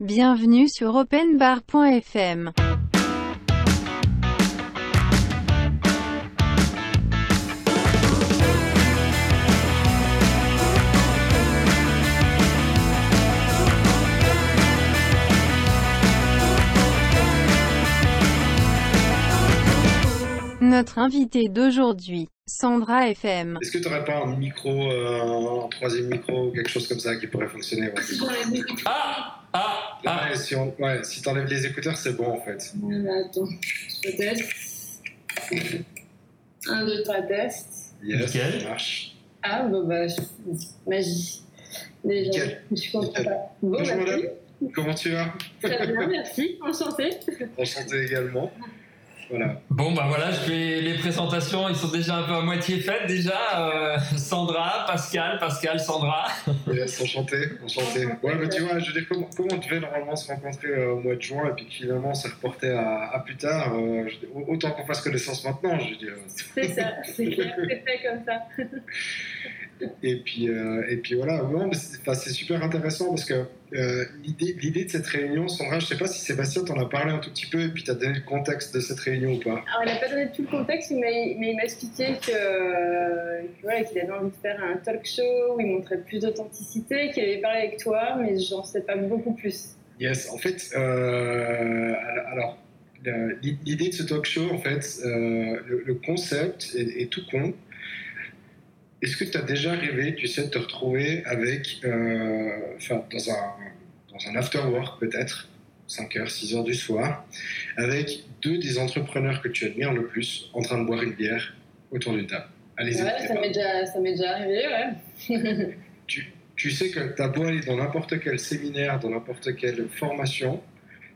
Bienvenue sur openbar.fm. Notre invité d'aujourd'hui, Sandra FM. Est-ce que tu n'aurais pas un micro, euh, un troisième micro, quelque chose comme ça qui pourrait fonctionner? Ah Ah Ah Ouais, si, on, ouais, si t'enlèves les écouteurs, c'est bon en fait. Attends, je teste. Un, deux, trois, test. Yes, Nickel. ça marche. Ah, bon, bah, je- magie. Déjà, Nickel. je contente. Nickel. Bon, Bonjour madame, comment tu vas? Très bien, merci. Enchantée. Enchanté également. Voilà. Bon bah voilà, je fais les présentations, ils sont déjà un peu à moitié faites déjà. Euh, Sandra, Pascal, Pascal, Sandra. Yes, enchanté, enchanté. Ouais, mais tu vois, je dire, comment, comment on devait normalement se rencontrer euh, au mois de juin et puis que finalement on s'est reporté à, à plus tard euh, je dis, autant qu'on fasse connaissance maintenant, je veux dire. C'est ça, c'est clair, c'est fait comme ça. Et puis, euh, et puis voilà, c'est super intéressant parce que euh, l'idée de cette réunion, Sandra, je sais pas si Sébastien t'en a parlé un tout petit peu et puis t'as donné le contexte de cette réunion ou pas. Alors, il n'a pas donné tout le contexte, mais, mais il m'a expliqué que, euh, voilà, qu'il avait envie de faire un talk show où il montrait plus d'authenticité, qu'il avait parlé avec toi, mais j'en sais pas beaucoup plus. Yes, en fait, euh, alors, le- l'idée de ce talk show, en fait, euh, le, le concept est, est tout con. Est-ce que tu as déjà rêvé, tu sais, de te retrouver avec, euh, enfin, dans un, dans un after work peut-être, 5h, 6h du soir, avec deux des entrepreneurs que tu admires le plus en train de boire une bière autour d'une table? Allez-y. Ouais, ça m'est déjà, ça m'est déjà arrivé, ouais. tu sais que tu as beau aller dans n'importe quel séminaire, dans n'importe quelle formation,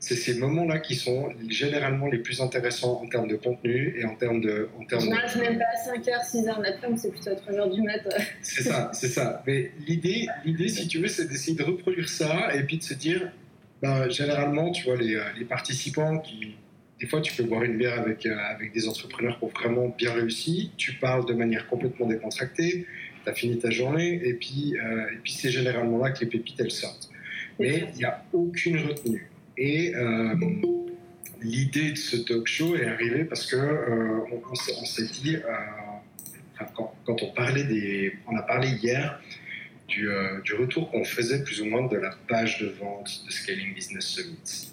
c'est ces moments-là qui sont généralement les plus intéressants en termes de contenu et en termes de. En termes de... même pas à 5h, 6h de l'après-midi, c'est plutôt à 3h du mat. C'est ça, c'est ça. Mais l'idée, l'idée, si tu veux, c'est d'essayer de reproduire ça et puis de se dire, ben, généralement, tu vois, les, les participants qui. Des fois, tu peux boire une bière avec, euh, avec des entrepreneurs qui ont vraiment bien réussi. Tu parles de manière complètement décontractée. Tu as fini ta journée. Et puis, euh, et puis c'est généralement là que les pépites, elles sortent. Mais il n'y a aucune retenue. Et euh, l'idée de ce talk show est arrivée parce que euh, on, on s'est- dit, euh, quand, quand on parlait des, on a parlé hier du, du retour qu'on faisait plus ou moins de la page de vente de Scaling Business Summit.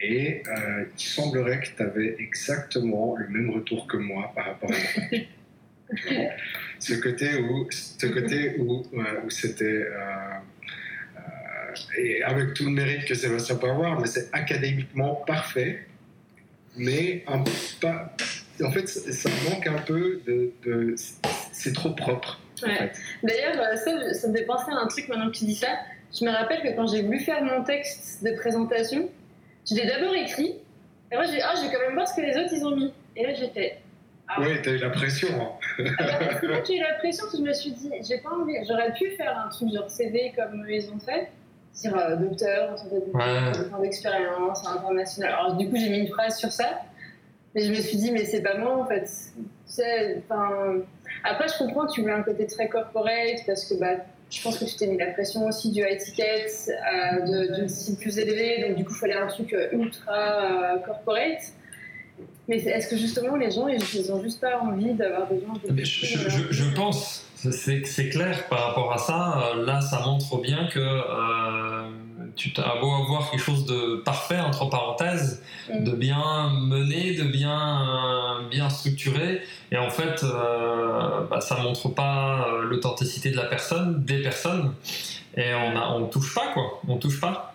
Et euh, il semblerait que tu avais exactement le même retour que moi par rapport à ce côté où, ce côté où, euh, où c'était euh, et avec tout le mérite que Sébastien peut avoir, mais c'est académiquement parfait, mais un, pas, en fait, ça manque un peu de, de- c'est trop propre. en Ouais. fait. D'ailleurs, euh, ça, ça me fait penser à un truc maintenant que tu dis ça. Je me rappelle que quand j'ai voulu faire mon texte de présentation, je l'ai d'abord écrit. Et moi, j'ai dit, ah, je vais quand même voir ce que les autres ils ont mis. Et là, j'ai fait. Ah, Oui, t'as eu la pression. hein. Ah bah, j'ai eu la pression parce que je me suis dit, j'ai pas envie. J'aurais pu faire un truc genre CV comme ils ont fait, sur euh, docteur, en santé publique, Ouais. temps d'expérience, international. Alors, du coup, j'ai mis une phrase sur ça. Mais je me suis dit, mais c'est pas moi en fait. Après, je comprends, tu voulais un côté très corporate parce que bah, je pense que tu t'es mis la pression aussi du high ticket, euh, de- plus élevée. Donc, du coup, il fallait un truc euh, ultra euh, corporate. Mais est-ce que justement les gens, ils, ils ont juste pas envie d'avoir des gens je, je- pense, c'est clair par rapport à ça. Là, ça montre bien que euh, tu as beau avoir quelque chose de parfait, entre parenthèses, Mm. de bien mené, de bien, euh, bien structuré, et en fait, euh, bah, ça montre pas euh, l'authenticité de la personne, des personnes, et on a, on touche pas quoi, on touche pas.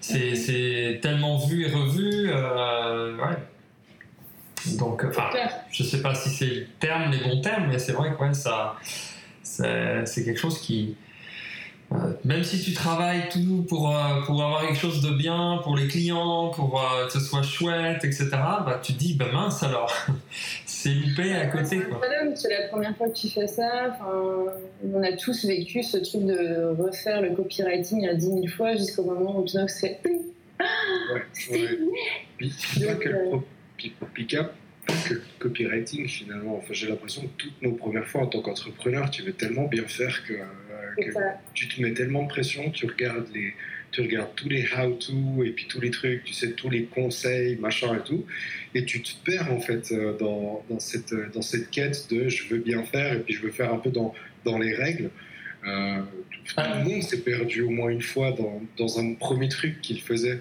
C'est c'est tellement vu et revu, euh, ouais. Donc, enfin, clair. je sais pas si c'est le terme, les bons termes, mais c'est vrai que ouais, ça, c'est c'est quelque chose qui, euh, même si tu travailles tout pour, euh, pour avoir quelque chose de bien pour les clients, pour euh, que ce soit chouette, etc., bah, tu te dis, bah mince alors, c'est loupé à côté. C'est Quoi. la première fois que tu fais ça. Enfin, on a tous vécu ce truc de refaire le copywriting il y a 10 000 fois jusqu'au moment où coup, c'est Ouais, ouais. Puis, c'est pas que le pro- pas que copywriting finalement. Enfin, j'ai l'impression que toutes nos premières fois en tant qu'entrepreneur, tu veux tellement bien faire que, euh, que tu te mets tellement de pression, tu regardes les, tu regardes tous les how-to et puis tous les trucs, tu sais, tous les conseils, machin et tout, et tu te perds en fait euh, dans, dans, cette, dans cette quête de je veux bien faire et puis je veux faire un peu dans, dans les règles. Euh, tout le monde s'est perdu au moins une fois dans, dans un premier truc qu'il faisait.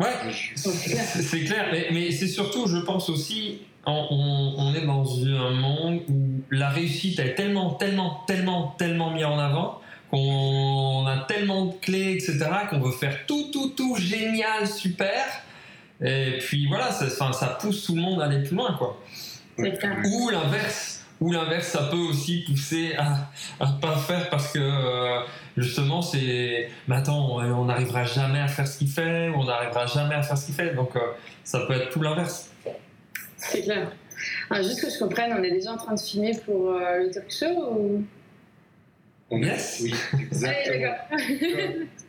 Ouais, c'est clair, mais, mais c'est surtout, je pense aussi, on, on, est dans un monde où la réussite est tellement, tellement, tellement, tellement mis en avant qu'on a tellement de clés, etc., qu'on veut faire tout, tout, tout génial, super. Et puis voilà, ça, ça pousse tout le monde à aller plus loin, quoi. Ou l'inverse. Ou l'inverse, ça peut aussi pousser à, à pas faire parce que euh, justement, c'est. Mais attends, on n'arrivera jamais à faire ce qu'il fait, ou on n'arrivera jamais à faire ce qu'il fait. Donc euh, ça peut être tout l'inverse. C'est clair. Alors, juste que je comprenne, on est déjà en train de filmer pour euh, le talk show ou? On yes. Oui, exactement.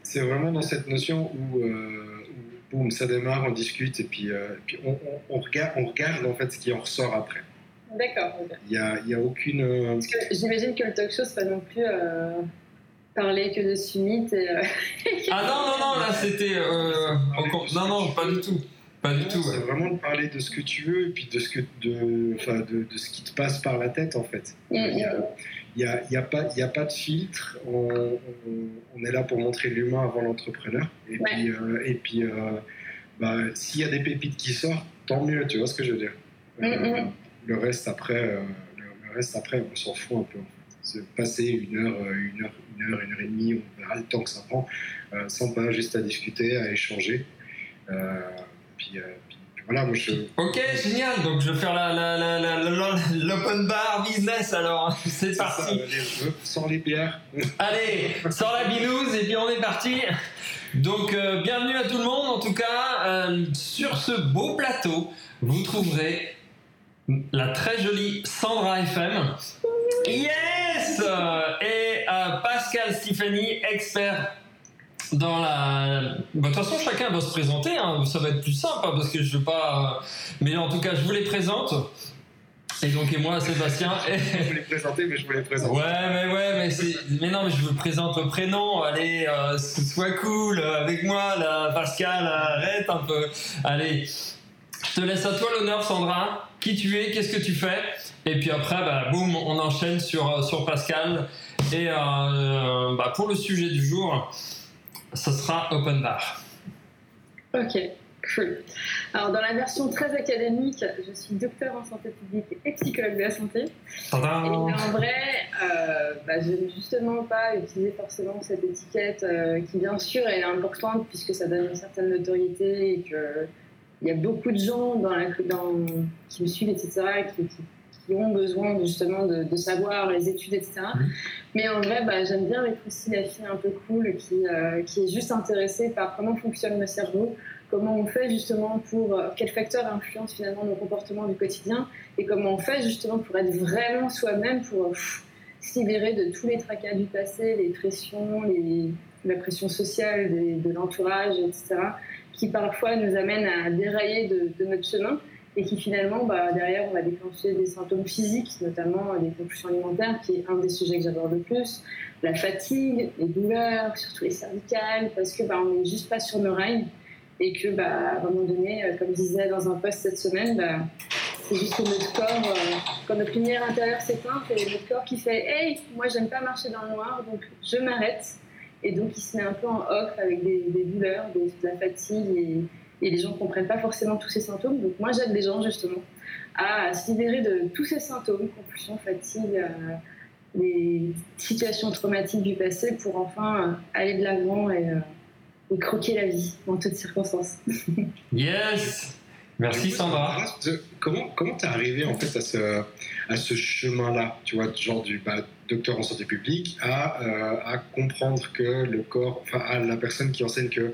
c'est vraiment dans cette notion où, euh, boum, ça démarre, on discute et puis, euh, puis on, on, regarde, on regarde en fait ce qui en ressort après. D'accord. Il n'y a, y a, aucune. Euh, Parce que j'imagine que le talk show, c'est pas non plus euh, parler que de Summit. Et, ah non, non, non, là c'était. non, non, pas du tout. Pas du tout. C'est vraiment de parler de ce que tu veux et puis de ce, que, de, de, de ce qui te passe par la tête en fait. Mm, il y a, mm il n'y a, y a, pas, a pas de filtre. On, on, est là pour montrer l'humain avant l'entrepreneur. Et puis, euh, et puis euh, bah, s'il y a des pépites qui sortent, tant mieux, tu vois ce que je veux dire. Euh, le, reste après, le, reste après, on s'en fout un peu. En fait. Passer une heure, une heure, une heure, une heure et demie, on verra le temps que ça prend, sans pas juste à discuter, à échanger. puis, Ok, génial. Donc, je vais faire l'open bar business alors. C'est parti. sans les bières. Allez, sans la binouse et puis on est parti. Donc, euh, bienvenue à tout le monde. En tout cas, euh, sur ce beau plateau, vous trouverez la très jolie Sandra FM. Yes Et euh, Pascal Stéphanie, expert dans la. Bah, de toute façon, chacun va se présenter. Hein. Ça va être plus simple hein, parce que je veux pas. Mais en tout cas, je vous les présente. Et donc, et moi, Sébastien. Et... Je vous les présenter, mais je vous les présente. Ouais, mais ouais, mais c'est. Mais non, mais je vous présente le prénom. Allez, euh, sois cool avec moi, là, Pascal. Arrête un peu. Allez, je te laisse à toi l'honneur, Sandra. Qui tu es Qu'est-ce que tu fais? Et puis après, bah, boum, on enchaîne sur, euh, sur Pascal. Et euh, bah, pour le sujet du jour ce sera open bar. Ok, cool. Alors, dans la version très académique, je suis docteur en santé publique et psychologue de la santé. Et en vrai, euh, bah, je n'ai justement pas utilisé forcément cette étiquette euh, qui, bien sûr, est importante puisque ça donne une certaine notoriété et qu'il y a beaucoup de gens dans la, dans, qui me suivent, etc., qui, qui ont besoin justement de, savoir les études, etc. Mmh. Mais en vrai, bah, j'aime bien être aussi la fille un peu cool qui, euh, qui est juste intéressée par comment fonctionne le cerveau, comment on fait justement pour, euh, quels facteurs influencent finalement nos comportements du quotidien et comment on fait justement pour être vraiment soi-même, pour se libérer de tous les tracas du passé, les pressions, les, la pression sociale de, l'entourage, etc., qui parfois nous amènent à dérailler de, de notre chemin et qui finalement, bah, derrière, on va déclencher des symptômes physiques, notamment des compulsions alimentaires, qui est un des sujets que j'aborde le plus, la fatigue, les douleurs, surtout les cervicales, parce que bah, on n'est juste pas sur nos rails et que, bah, à un moment donné, euh, comme je disais dans un post cette semaine, bah, c'est juste que notre corps, euh, quand notre lumière intérieure s'éteint, c'est notre corps qui fait Hey, moi j'aime pas marcher dans le noir, donc je m'arrête. Et donc il se met un peu en off avec des, douleurs, de la fatigue et et les gens ne comprennent pas forcément tous ces symptômes. Donc moi j'aide les gens justement à se libérer de tous ces symptômes, compulsion, fatigue, euh, les situations traumatiques du passé pour enfin euh, aller de l'avant et, euh, et, croquer la vie en toutes circonstances. yes Merci Sandra. Comment comment t'es arrivé en fait à ce à ce chemin-là, tu vois, genre du bah, docteur en santé publique à, à comprendre que le corps, enfin à la personne qui enseigne que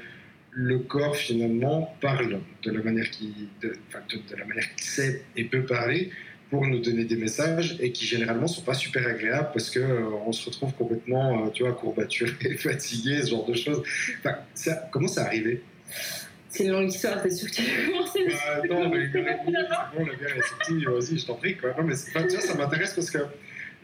le corps finalement parle de la manière qu'il de, de, la manière qu'il sait et peut parler pour nous donner des messages et qui généralement sont pas super agréables parce que euh, on se retrouve complètement euh, tu vois courbaturé fatigué ce genre de choses enfin, ça, comment ça arrivé c'est une longue histoire, t'es sûr que tu veux commencer bah, Non, mais c'est bon, le gars est sorti, vas-y, je t'en prie. Quoi. Non, mais tu vois, ça m'intéresse parce que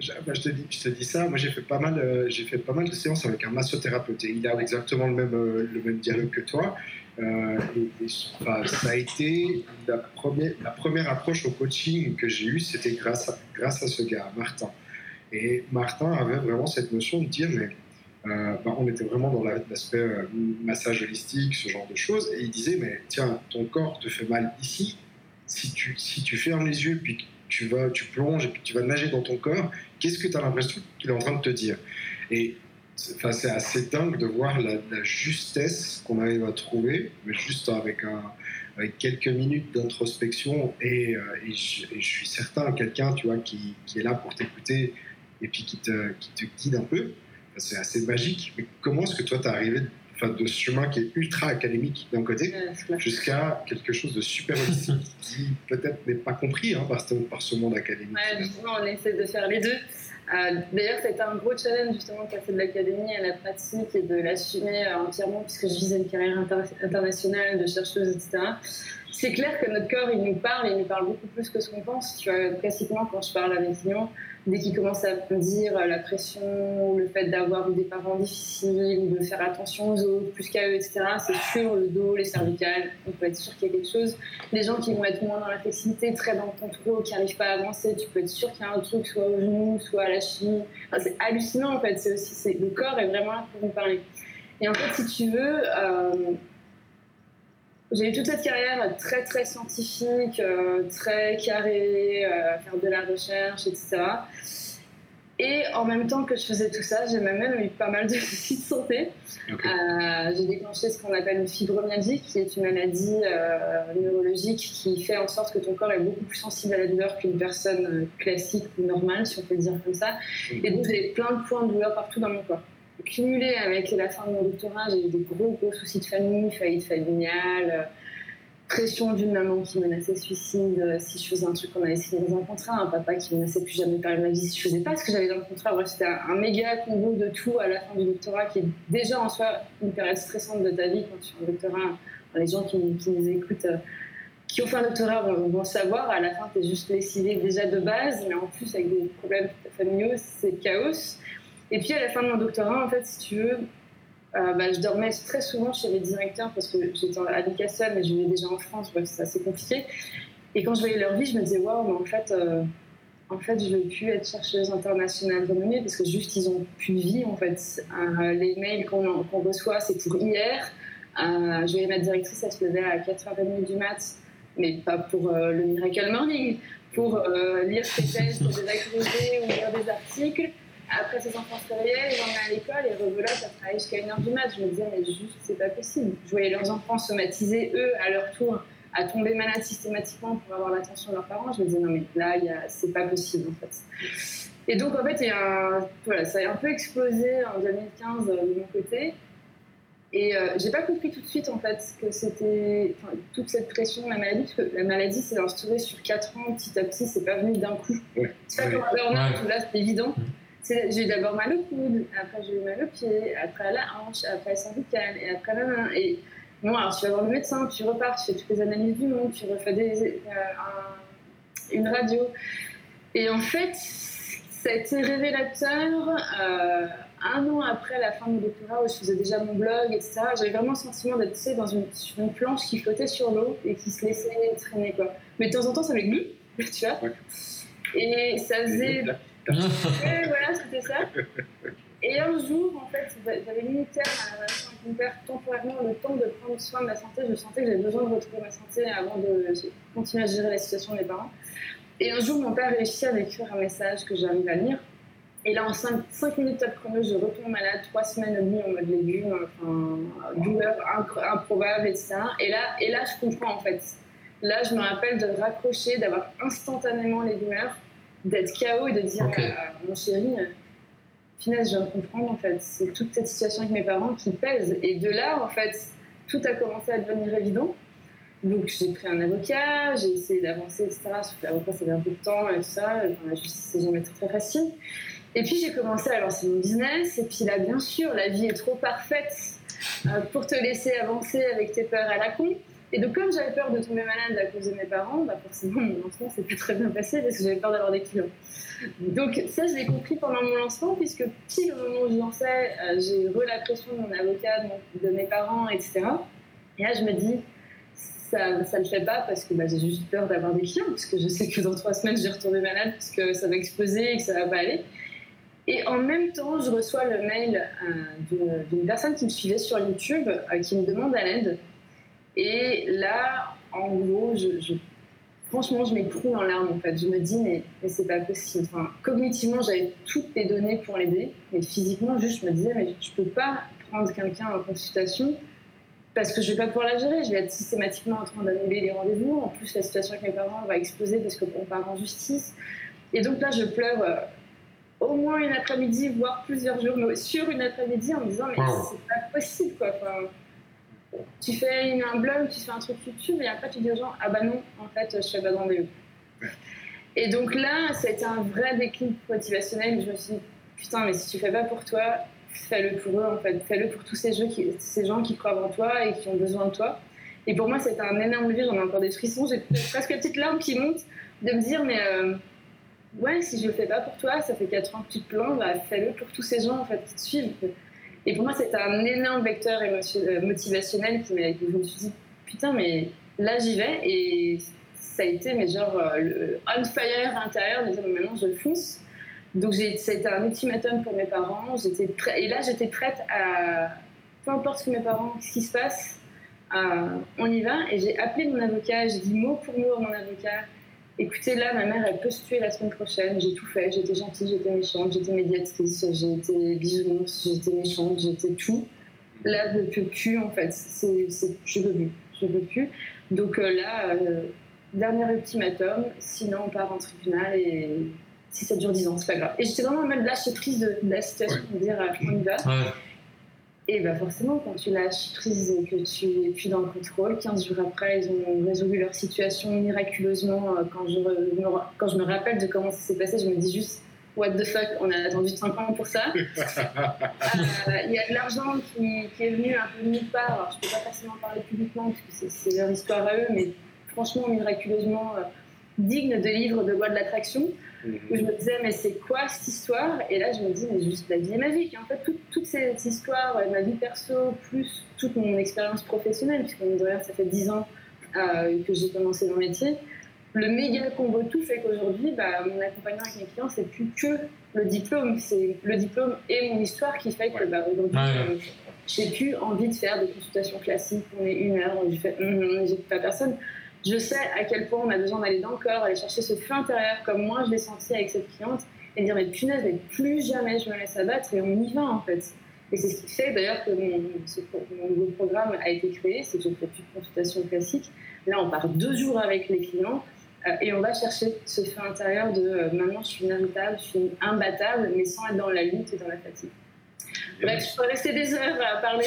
je, bah, je, te dis, ça. Moi, j'ai fait pas mal, euh, fait pas mal de séances avec un massothérapeute et il a exactement le même, euh, le même dialogue que toi. Euh, et, ça a été la première, la première approche au coaching que j'ai eue, c'était grâce à, grâce à ce gars, Martin. Et Martin avait vraiment cette notion de dire, mais bah, on était vraiment dans l'aspect massage holistique, ce genre de choses, et il disait, mais tiens, ton corps te fait mal ici, si tu, si tu fermes les yeux, puis tu, vas, tu plonges et puis tu vas nager dans ton corps, qu'est-ce que tu as l'impression qu'il est en train de te dire? Et enfin, c'est assez dingue de voir la, justesse qu'on arrive à trouver, mais juste avec, un, avec quelques minutes d'introspection. Et, euh, je, suis certain, quelqu'un tu vois, qui, est là pour t'écouter et puis qui te, qui te guide un peu, c'est assez magique. Mais comment est-ce que toi, tu arrivé enfin, de ce chemin qui est ultra académique d'un côté Ouais, jusqu'à quelque chose de super holistique qui peut-être n'est pas compris hein, par, ce, par ce monde académique Ouais, justement, on essaie de faire les deux. Euh, D'ailleurs, c'était un gros challenge justement de passer de l'académie à la pratique et de l'assumer euh, entièrement puisque je visais une carrière inter internationale de chercheuse, etc. C'est clair que notre corps, il nous parle, il nous parle beaucoup plus que ce qu'on pense. Tu vois, classiquement, quand je parle avec Lyon, dès qu'il commence à me dire la pression, le fait d'avoir eu des parents difficiles, de faire attention aux autres, plus qu'à eux, etc., c'est sur le dos, les cervicales, on peut être sûr qu'il y a quelque chose. Les gens qui vont être moins dans la flexibilité, très dans le contrôle, qui n'arrivent pas à avancer, tu peux être sûr qu'il y a un truc, soit au genou, soit à la cheville. C'est hallucinant, en fait. C'est aussi, le corps est vraiment là pour nous parler. Et en fait, si tu veux, euh, j'ai eu toute cette carrière très très scientifique, euh, très carrée, euh, faire de la recherche, etc. Et en même temps que je faisais tout ça, j'ai même eu pas mal de soucis de santé. Okay. Euh, j'ai déclenché ce qu'on appelle une fibromyalgie, qui est une maladie euh, neurologique qui fait en sorte que ton corps est beaucoup plus sensible à la douleur qu'une personne classique ou normale, si on peut le dire comme ça. Et donc j'ai plein de points de douleur partout dans mon corps cumulé avec la fin de mon doctorat, j'ai eu des gros gros soucis de famille, faillite familiale, euh, pression d'une maman qui menaçait suicide euh, si je faisais un truc qu'on avait signé dans un contrat, un papa qui menaçait plus jamais parler de ma vie si je faisais pas ce que j'avais dans le contrat. C'était un, un, méga combo de tout à la fin du doctorat qui est déjà en soi une période stressante de ta vie quand tu es en doctorat. Les gens qui, nous écoutent euh, qui ont fait un doctorat vont, savoir, à la fin, tu es juste lessivé déjà de base, mais en plus, avec des problèmes familiaux, c'est chaos. Et puis à la fin de mon doctorat, en fait, si tu veux, euh, bah, je dormais très souvent chez les directeurs parce que j'étais à Newcastle, mais je vivais déjà en France, bref, c'est assez compliqué. Et quand je voyais leur vie, je me disais, waouh, mais en fait, euh, en fait, je veux plus être chercheuse internationale renommée parce que juste, ils ont plus de vie, en fait. Euh, les mails qu'on qu reçoit, c'est pour hier. Je voyais ma directrice, elle se levait à 4h30 du mat, mais pas pour le Miracle Morning, pour lire ses tests, des agrégés ou lire des articles après ses enfants se réveillaient, ils emmenaient à l'école et rebelote à travailler jusqu'à 1h du mat. Je me disais, mais juste, c'est pas possible. Je voyais leurs enfants somatiser, eux, à leur tour, à tomber malades systématiquement pour avoir l'attention de leurs parents. Je me disais, non, mais là, c'est pas possible, en fait. Et donc, en fait, il y a un, voilà, ça a un peu explosé en 2015 de mon côté. Et euh, j'ai pas compris tout de suite, en fait, que c'était enfin, toute cette pression de la maladie, parce que la maladie s'est instaurée sur 4 ans, petit à petit, c'est pas venu d'un coup. C'est pas comme un burn-out, là, c'est évident. J'ai eu d'abord mal au coude, après j'ai eu mal au pied, après à la hanche, après à la cervicale, et après la main. Et bon, alors tu vas voir le médecin, tu repars, tu fais toutes les analyses du monde, tu refais des, euh, un, une radio. Et en fait, ça a été révélateur euh, un an après la fin de mon doctorat où je faisais déjà mon blog, etc. J'avais vraiment le sentiment d'être dans une, sur une planche qui flottait sur l'eau et qui se laissait traîner. Quoi. Mais de temps en temps, ça m'aiglut, tu vois. Et ça faisait ouais, voilà, c'était ça. Et un jour, en fait, j'avais mis terme à la relation avec mon père temporairement le temps de prendre soin de ma santé. Je sentais que j'avais besoin de retrouver ma santé avant de continuer à gérer la situation de mes parents. Et un jour, mon père réussit à m'écrire un message que j'arrive à lire. Et là, en 5, 5 minutes top chrono, je retombe malade, 3 semaines et demie en mode légumes, enfin, douleur improbable, etc. Et là, et là, je comprends en fait. Là, je me rappelle de raccrocher, d'avoir instantanément les douleurs d'être KO et de dire okay. à mon chéri, euh, finesse, je viens de comprendre en fait. C'est toute cette situation avec mes parents qui pèse. Et de là, en fait, tout a commencé à devenir évident. Donc j'ai pris un avocat, j'ai essayé d'avancer, etc. Sauf que l'avocat, ça avait un peu de temps et tout ça. Enfin, la justice, c'est jamais très, très facile. Et puis j'ai commencé à lancer mon business. Et puis là, bien sûr, la vie est trop parfaite euh, pour te laisser avancer avec tes peurs à la con. Et donc, comme j'avais peur de tomber malade à cause de mes parents, bah forcément, mon lancement s'est pas très bien passé parce que j'avais peur d'avoir des clients. Donc, ça, je l'ai compris pendant mon lancement, puisque pile au moment où je lançais, euh, j'ai eu la pression de mon avocat, de, mes parents, etc. Et là, je me dis, ça ne le fait pas parce que bah, j'ai juste peur d'avoir des clients, parce que je sais que dans trois semaines, je vais retomber malade, parce que ça va exploser et que ça va pas aller. Et en même temps, je reçois le mail euh, d'une personne qui me suivait sur YouTube, euh, qui me demande à l'aide et là, en gros, je, franchement, je m'écroule en larmes en fait. Je me dis, mais, mais c'est pas possible. Enfin, cognitivement, j'avais toutes les données pour l'aider, mais physiquement, juste, je me disais, mais je peux pas prendre quelqu'un en consultation parce que je vais pas pouvoir la gérer. Je vais être systématiquement en train d'annuler les rendez-vous. En plus, la situation avec mes parents va exploser parce qu'on part en justice. Et donc là, je pleure. Euh, au moins une après-midi, voire plusieurs jours, mais sur une après-midi en me disant mais c'est pas possible quoi. Enfin, tu fais un blog, tu fais un truc YouTube, et après tu dis aux gens, ah bah non, en fait, je fais pas de rendez-vous. Et donc là, été un vrai déclic motivationnel. Je me suis dit, putain, mais si tu fais pas pour toi, fais-le pour eux, en fait. Fais-le pour tous ces, ces gens qui croient en toi et qui ont besoin de toi. Et pour moi, c'était un énorme levier. J'en ai encore des frissons. J'ai presque une petite larme qui monte de me dire, mais euh, ouais, si je le fais pas pour toi, ça fait 4 ans que tu te plantes, bah, fais-le pour tous ces gens, en fait, qui te suivent. Et pour moi, c'était un énorme vecteur euh, motivationnel qui m'a, je me suis dit, putain, mais là, j'y vais. Et ça a été, mais genre, euh, le on fire intérieur, de dire, maintenant, je fonce. Donc, c'était un ultimatum pour mes parents. J'étais et là, j'étais prête à, peu importe ce que mes parents, ce qui se passe, on y va. Et j'ai appelé mon avocat, j'ai dit mot pour mot à mon avocat écoutez, là, ma mère, elle peut se tuer la semaine prochaine. J'ai tout fait. J'étais gentille, j'étais méchante, j'étais médiatrice, j'étais bisounours, j'étais méchante, j'étais tout. Là, je ne peux plus, en fait. C'est, je ne peux plus. Je peux plus. Donc euh, là, euh, dernier ultimatum. Sinon, on part en tribunal et si ça dure 10 ans, c'est pas grave. Et j'étais vraiment en mode lâcher prise de, la situation, de dire, on y va. Et bah forcément, quand tu lâches prise et que tu es plus dans le contrôle, 15 jours après, ils ont résolu leur situation miraculeusement. Euh, quand je, me, quand je me rappelle de comment ça s'est passé, je me dis juste What the fuck, on a attendu 5 ans pour ça. Euh, il y a de l'argent qui, qui, est venu un peu de nulle part. Alors, je ne peux pas forcément parler publiquement parce que c'est leur histoire à eux, mais franchement, miraculeusement euh, digne de livres de loi de l'attraction où je me disais, mais c'est quoi cette histoire? Et là, je me dis, mais juste la vie est magique. En fait, toute, cette histoire, ma vie perso, plus toute mon expérience professionnelle, dire, ça fait 10 ans euh, que j'ai commencé dans le métier, le méga combo tout fait qu'aujourd'hui, bah, mon accompagnement avec mes clients, c'est plus que le diplôme. C'est le diplôme et mon histoire qui fait que bah, aujourd'hui, euh, j'ai plus envie de faire des consultations classiques. On est une heure, on fait, hum, hum, j'ai pas personne je sais à quel point on a besoin d'aller dans le corps, aller chercher ce feu intérieur, comme moi je l'ai senti avec cette cliente, et dire mais punaise, mais plus jamais je me laisse abattre, et on y va en fait. Et c'est ce qui fait d'ailleurs que mon, nouveau programme a été créé, c'est que je ne fais plus de consultation classique. Là, on part deux jours avec les clients euh, et on va chercher ce feu intérieur de euh, maintenant je suis inévitable, je suis imbattable, mais sans être dans la lutte et dans la fatigue. Bref, je peux rester des heures à parler.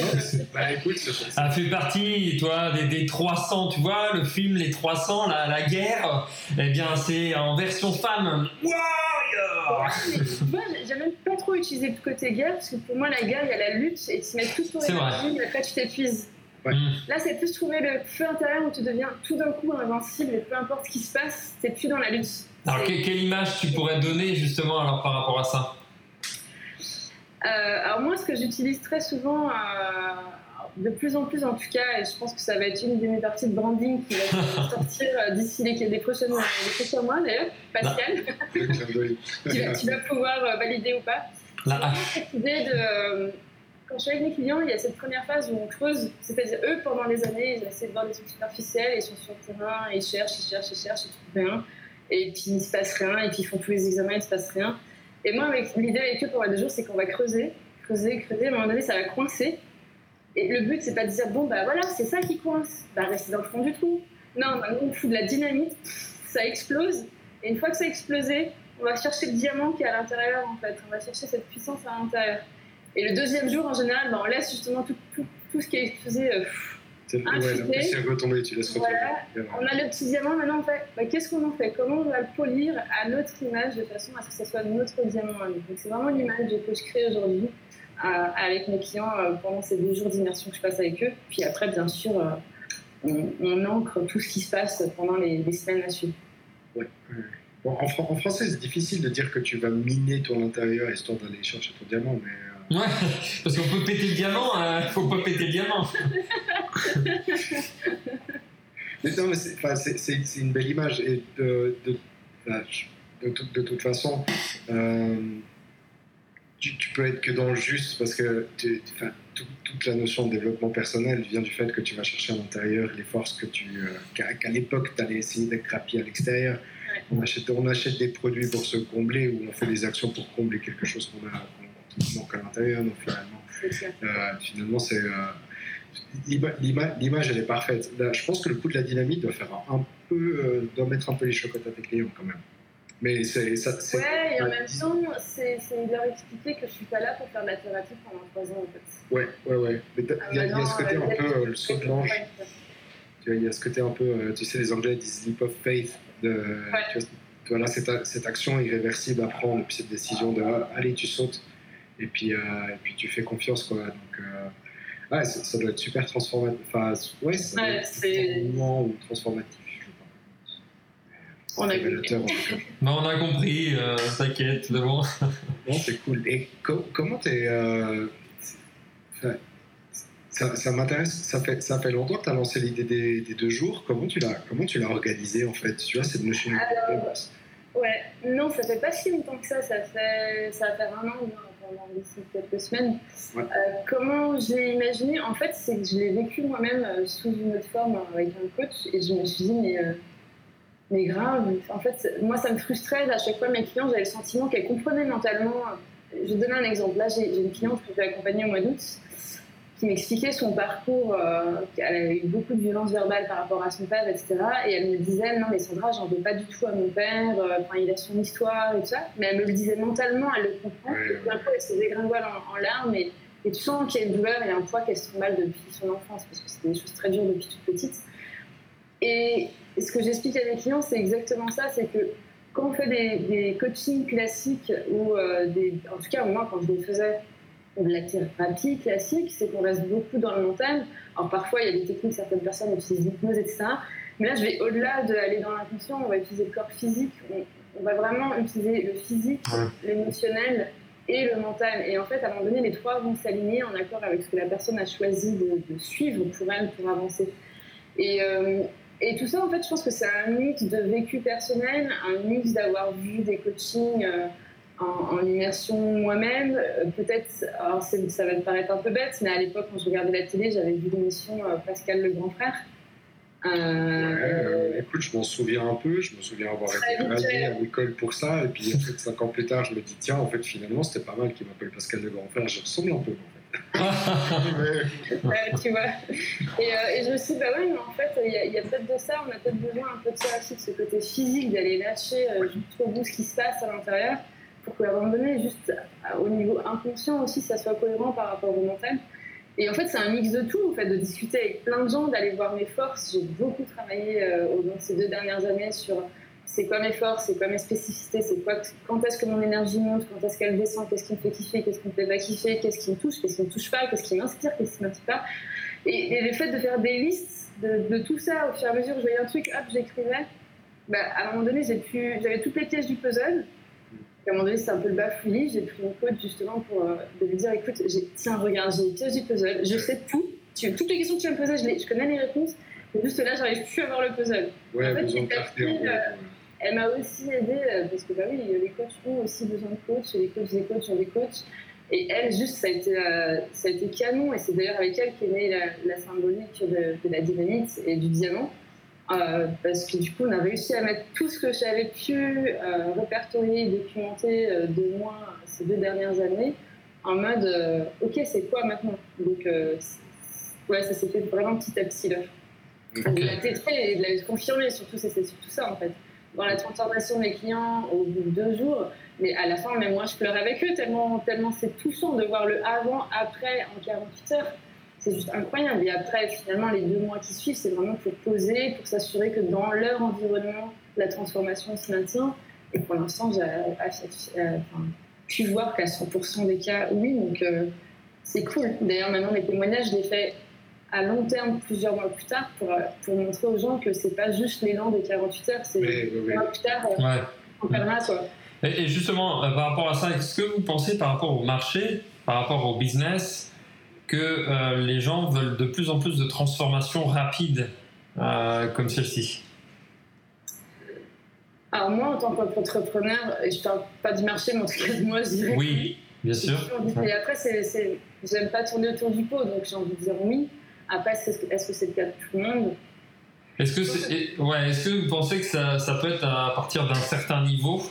bah, écoute, ça fait partie, toi, des, des, 300, tu vois, le film Les 300, la, la guerre, eh bien, c'est en version femme. Moi, j'ai même pas trop utilisé le côté guerre, parce que pour moi, la guerre, il y a la lutte, et tu mets tout ton énergie, mais après, tu t'épuises. Mm. Là, c'est plus trouver le feu intérieur où tu deviens tout d'un coup invincible, et peu importe ce qui se passe, t'es plus dans la lutte. Alors, quelle image tu pourrais donner, justement, alors, par rapport à ça? Alors moi, ce que j'utilise très souvent, euh, de plus en plus en tout cas, et je pense que ça va être une de mes parties de branding qui va sortir euh, d'ici les, les, prochains mois d'ailleurs, Pascal, tu, vas, tu, vas, pouvoir valider ou pas. Cette idée de, quand je suis avec mes clients, il y a cette première phase où on creuse, c'est-à-dire eux, pendant des années, ils essaient de voir des trucs superficiels, ils sont sur le terrain, ils cherchent, ils cherchent, ils cherchent, ils trouvent rien, et puis il ne se passe rien, et puis ils font tous les examens, il ne se passe rien. Et moi, l'idée avec eux pendant deux jours, c'est qu'on va creuser, creuser, creuser. À un moment donné, ça va coincer. Et le but, c'est pas de dire, bon, bah voilà, c'est ça qui coince. Bah, restez dans le fond du trou. Non, bah, on fout de la dynamite, ça explose. Et une fois que ça a explosé, on va chercher le diamant qui est à l'intérieur, en fait. On va chercher cette puissance à l'intérieur. Et le deuxième jour, en général, bah, on laisse justement tout, ce qui est explosé. Euh, c'est ouais, un tomber, tu laisses voilà. On a le petit diamant, maintenant on fait, bah, qu'est-ce qu'on en fait? Comment on va le polir à notre image de façon à ce que ce soit notre diamant à nous? Donc c'est vraiment l'image que je crée aujourd'hui euh, avec mes clients euh, pendant ces deux jours d'immersion que je passe avec eux. Puis après, bien sûr, euh, on, ancre tout ce qui se passe pendant les, semaines à suivre. Ouais. Bon, en, en, français, c'est difficile de dire que tu vas miner ton intérieur histoire d'aller chercher ton diamant, mais. Euh, ouais, parce qu'on peut péter le diamant, il euh, faut pas péter le diamant. mais non, mais c'est une belle image. Et de, de, de, de toute façon, euh, tu, tu, peux être que dans le juste parce que tu, toute la notion de développement personnel vient du fait que tu vas chercher à l'intérieur les forces que tu, qu'à l'époque, tu allais essayer d'être rapide à l'extérieur. On, achète, on achète des produits pour se combler ou on fait des actions pour combler quelque chose qu'on a qu manque à l'intérieur. Donc finalement, euh, finalement c'est euh, l'image elle est parfaite. je pense que le coup de la dynamite doit faire un peu, euh, doit mettre un peu les chocottes à tes clients quand même. Mais c'est ça. Ouais, et en même temps, c'est leur expliquer que je suis pas là pour faire de la thérapie pendant trois ans en fait. Ouais, ouais, ouais. Il y, a, ce côté un peu le saut de l'ange. Il y a ce côté un peu, tu sais, les Anglais disent leap of faith. De, voilà, cette, cette, action irréversible à prendre, et puis cette décision de ah, allez, tu sautes, et puis, euh, et puis tu fais confiance. Quoi. Donc, euh, ouais, ça doit être super transformatif. Enfin, ouais, c'est un moment ou transformatif. On a, compris. on a compris, euh, t'inquiète, bon. bon, c'est cool. Et comment t'es. Euh, ça, ça m'intéresse, ça fait, ça fait longtemps que tu as lancé l'idée des, des, deux jours. Comment tu l'as, comment tu l'as organisé en fait? Tu vois, cette notion Alors, Ouais, non, ça fait pas si longtemps que ça. Ça fait, ça va faire un an, pendant d'ici quelques semaines. Euh, comment j'ai imaginé En fait, c'est que je l'ai vécu moi-même euh, sous une autre forme avec un coach et je me suis dit, mais, euh, mais grave. En fait, moi, ça me frustrait à chaque fois mes clients. J'avais le sentiment qu'elles comprenaient mentalement. Je vais donner un exemple. Là, j'ai une cliente que j'ai accompagnée au mois d'août qui m'expliquait son parcours, euh, qu'elle a eu beaucoup de violence verbale par rapport à son père, etc. Et elle me disait, non mais Sandra, j'en veux pas du tout à mon père, euh, enfin, il a son histoire et tout ça. Mais elle me le disait mentalement, elle le comprend. et puis un coup, elle se dégringole en, larmes et, et, tu sens qu'il y a une douleur et un poids qu'elle se mal depuis son enfance, parce que c'était des choses très dures depuis toute petite. Et ce que j'explique à mes clients, c'est exactement ça, c'est que quand on fait des, des coachings classiques, ou euh, des, en tout cas moi quand je les faisais, de la thérapie classique, c'est qu'on reste beaucoup dans le mental. Alors parfois, il y a des techniques, certaines personnes utilisent l'hypnose, etc. Mais là, je vais au-delà d'aller dans l'inconscient, on va utiliser le corps physique, on, va vraiment utiliser le physique, l'émotionnel et le mental. Et en fait, à un moment donné, les trois vont s'aligner en accord avec ce que la personne a choisi de, suivre pour elle, pour avancer. Et, euh, et, tout ça, en fait, je pense que c'est un mix de vécu personnel, un mix d'avoir vu des coachings. Euh, en, immersion moi-même. Euh, peut-être, alors ça va te paraître un peu bête, mais à l'époque, quand je regardais la télé, j'avais vu l'émission euh, Pascal le grand frère. Euh, écoute, je m'en souviens un peu. Je me souviens avoir été rallié à l'école pour ça. Et puis, en cinq ans plus tard, je me dis, tiens, en fait, finalement, c'était pas mal qu'il m'appelle Pascal le grand frère. Je ressemble un peu, en fait. tu vois. Et, et, je me suis dit, bah oui, mais en fait, il y a, peut-être de ça. On a peut-être besoin un peu de ça aussi, de ce côté physique, d'aller lâcher jusqu'au bout ce qui se passe à l'intérieur pour qu'à un moment donné, juste au niveau inconscient aussi, ça soit cohérent par rapport au mental. Et en fait, c'est un mix de tout, en fait, de discuter avec plein de gens, d'aller voir mes forces. J'ai beaucoup travaillé euh, au long de ces deux dernières années sur c'est quoi mes forces, c'est quoi mes spécificités, c'est quoi, quand est-ce que mon énergie monte, quand est-ce qu'elle descend, qu'est-ce qui me fait kiffer, qu'est-ce qui me fait pas kiffer, qu'est-ce qui me touche, qu'est-ce qui me touche pas, qu'est-ce qui m'inspire, qu'est-ce qui m'inspire pas. Et, le fait de faire des listes de, de, tout ça, au fur et à mesure, je voyais un truc, hop, j'écrivais. Bah, à un moment donné, j'avais toutes les pièces du puzzle à un moment donné, c'est un peu le bafouillis. J'ai pris mon coach justement pour euh, lui dire écoute, tiens, regarde, j'ai une pièce du puzzle, je sais tout. Tu, toutes les questions que tu vas me poser, je, je connais les réponses. Mais juste là, j'arrive plus à voir le puzzle. Ouais, en fait, euh, elle m'a aussi aidé euh, parce que bah oui, les coachs ont aussi besoin de coachs, les coachs des coachs ont des coachs. Et elle, juste, ça a été, ça a été canon. Et c'est d'ailleurs avec elle qu'est née la, la symbolique de, de, la dynamite et du diamant. Euh, parce que du coup, on a réussi à mettre tout ce que j'avais pu euh, répertorier et documenter euh, de moi ces deux dernières années en mode OK, c'est quoi maintenant? Donc, ouais, ça s'est fait vraiment petit à petit là. De la tétrer et de la confirmer, surtout, c'est surtout ça en fait. Dans la transformation des clients au bout de deux jours, mais à la fin, même moi, je pleure avec eux tellement, tellement c'est touchant de voir le avant, après en 48 heures c'est juste incroyable. Et après, finalement, les deux mois qui suivent, c'est vraiment pour poser, pour s'assurer que dans leur environnement, la transformation se maintient. Et pour l'instant, j'ai euh, pu voir qu'à 100% des cas, oui. Donc, euh, c'est cool. D'ailleurs, maintenant, les témoignages, je les fais à long terme, plusieurs mois plus tard, pour, pour montrer aux gens que c'est pas juste l'élan des 48 heures, c'est oui, oui. mois plus tard, euh, Ouais. on perdra. Et, justement, euh, par rapport à ça, est-ce que vous pensez par rapport au marché, par rapport au business, que euh, les gens veulent de plus en plus de transformations rapides euh, comme celle-ci. Alors moi, en tant qu'entrepreneur, je parle pas du marché, mais en tout cas de moi, je dirais Oui, bien sûr. Et après, c'est, j'aime pas tourner autour du pot, donc j'ai envie de dire oui. Après, est-ce que, c'est le cas de tout le monde? Est-ce que, ouais, est-ce que vous pensez que ça, ça peut être à partir d'un certain niveau?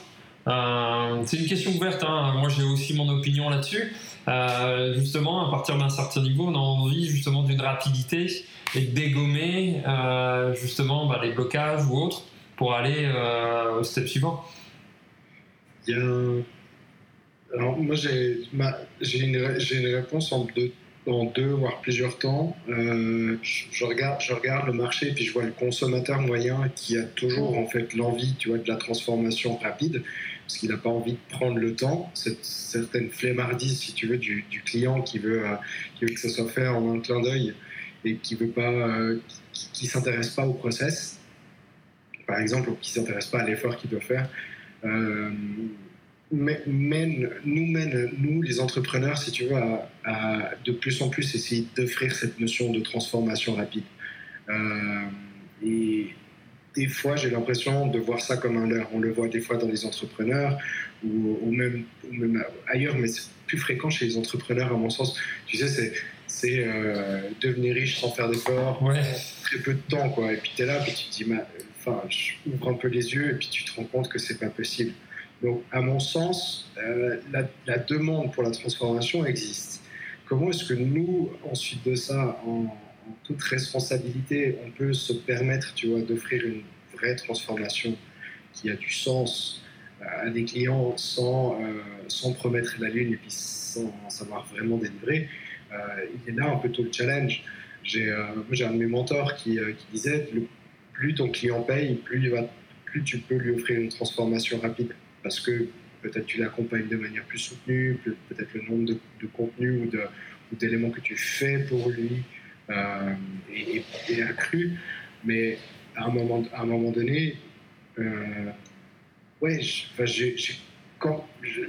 C'est une question ouverte, hein. moi j'ai aussi mon opinion là-dessus. Euh, justement, à partir d'un certain niveau, on a envie justement d'une rapidité et de dégommer euh, justement bah, les blocages ou autres pour aller euh, au step suivant. Alors, moi, j'ai une, réponse en deux, voire plusieurs temps. Euh, je, je regarde, je regarde le marché et puis je vois le consommateur moyen qui a toujours en fait l'envie de la transformation rapide parce qu'il n'a pas envie de prendre le temps. Cette certaine flemmardise, si tu veux, du, client qui veut, euh, qui veut que ça soit fait en un clin d'œil et qui veut pas, euh, qui, s'intéresse pas au process, par exemple, ou qui s'intéresse pas à l'effort qu'il doit faire. Euh, nous mène, nous les entrepreneurs, si tu veux, à, à de plus en plus essayer d'offrir cette notion de transformation rapide. Et des fois, j'ai l'impression de voir ça comme un leurre. On le voit des fois dans les entrepreneurs ou, ou même, ou même ailleurs, mais c'est plus fréquent chez les entrepreneurs, à mon sens. Tu sais, c'est c'est euh, devenir riche sans faire d'efforts, Ouais. très peu de temps, quoi. Et puis tu es là, puis tu te dis, enfin, je ouvre un peu les yeux, et puis tu te rends compte que c'est pas possible. Donc, à mon sens, euh, la, la demande pour la transformation existe. Comment est-ce que nous, ensuite de ça, en, en toute responsabilité, on peut se permettre, tu vois, d'offrir une vraie transformation qui a du sens euh, à des clients sans, euh, sans promettre la lune et puis sans savoir vraiment délivrer euh, Il est là un peu tout le challenge. Euh, j'ai un de mes mentors qui, disait plus ton client paye, plus, tu peux lui offrir une transformation rapide. Parce que peut-être tu l'accompagnes de manière plus soutenue, peut- peut-être le nombre de, contenus ou d'éléments que tu fais pour lui euh, est- est accru. Mais à un moment, à un moment donné, euh, ouais, je, enfin, quand je,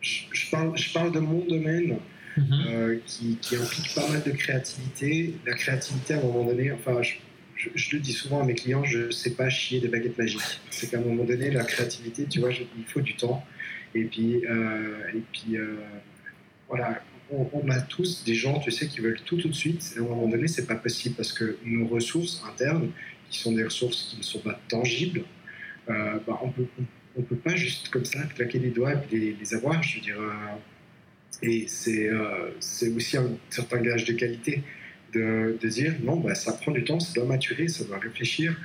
je, parle, je parle de mon domaine Mhm. euh, qui, qui implique pas mal de créativité. La créativité, à un moment donné, enfin, je, je- je le dis souvent à mes clients, je ne sais pas chier des baguettes magiques. C'est qu'à un moment donné, la créativité, tu vois, je- il faut du temps. Et puis, euh, et puis euh, voilà, on, a tous des gens, tu sais, qui veulent tout tout de suite. Et à un moment donné, c'est pas possible parce que nos ressources internes, qui sont des ressources qui ne sont pas tangibles, euh, bah, on peut, on peut pas juste comme ça claquer les doigts et les, avoir. Je veux euh, et c'est euh, c'est aussi un certain gage de qualité de, dire non, bah, ça prend du temps, ça doit maturer, ça doit réfléchir.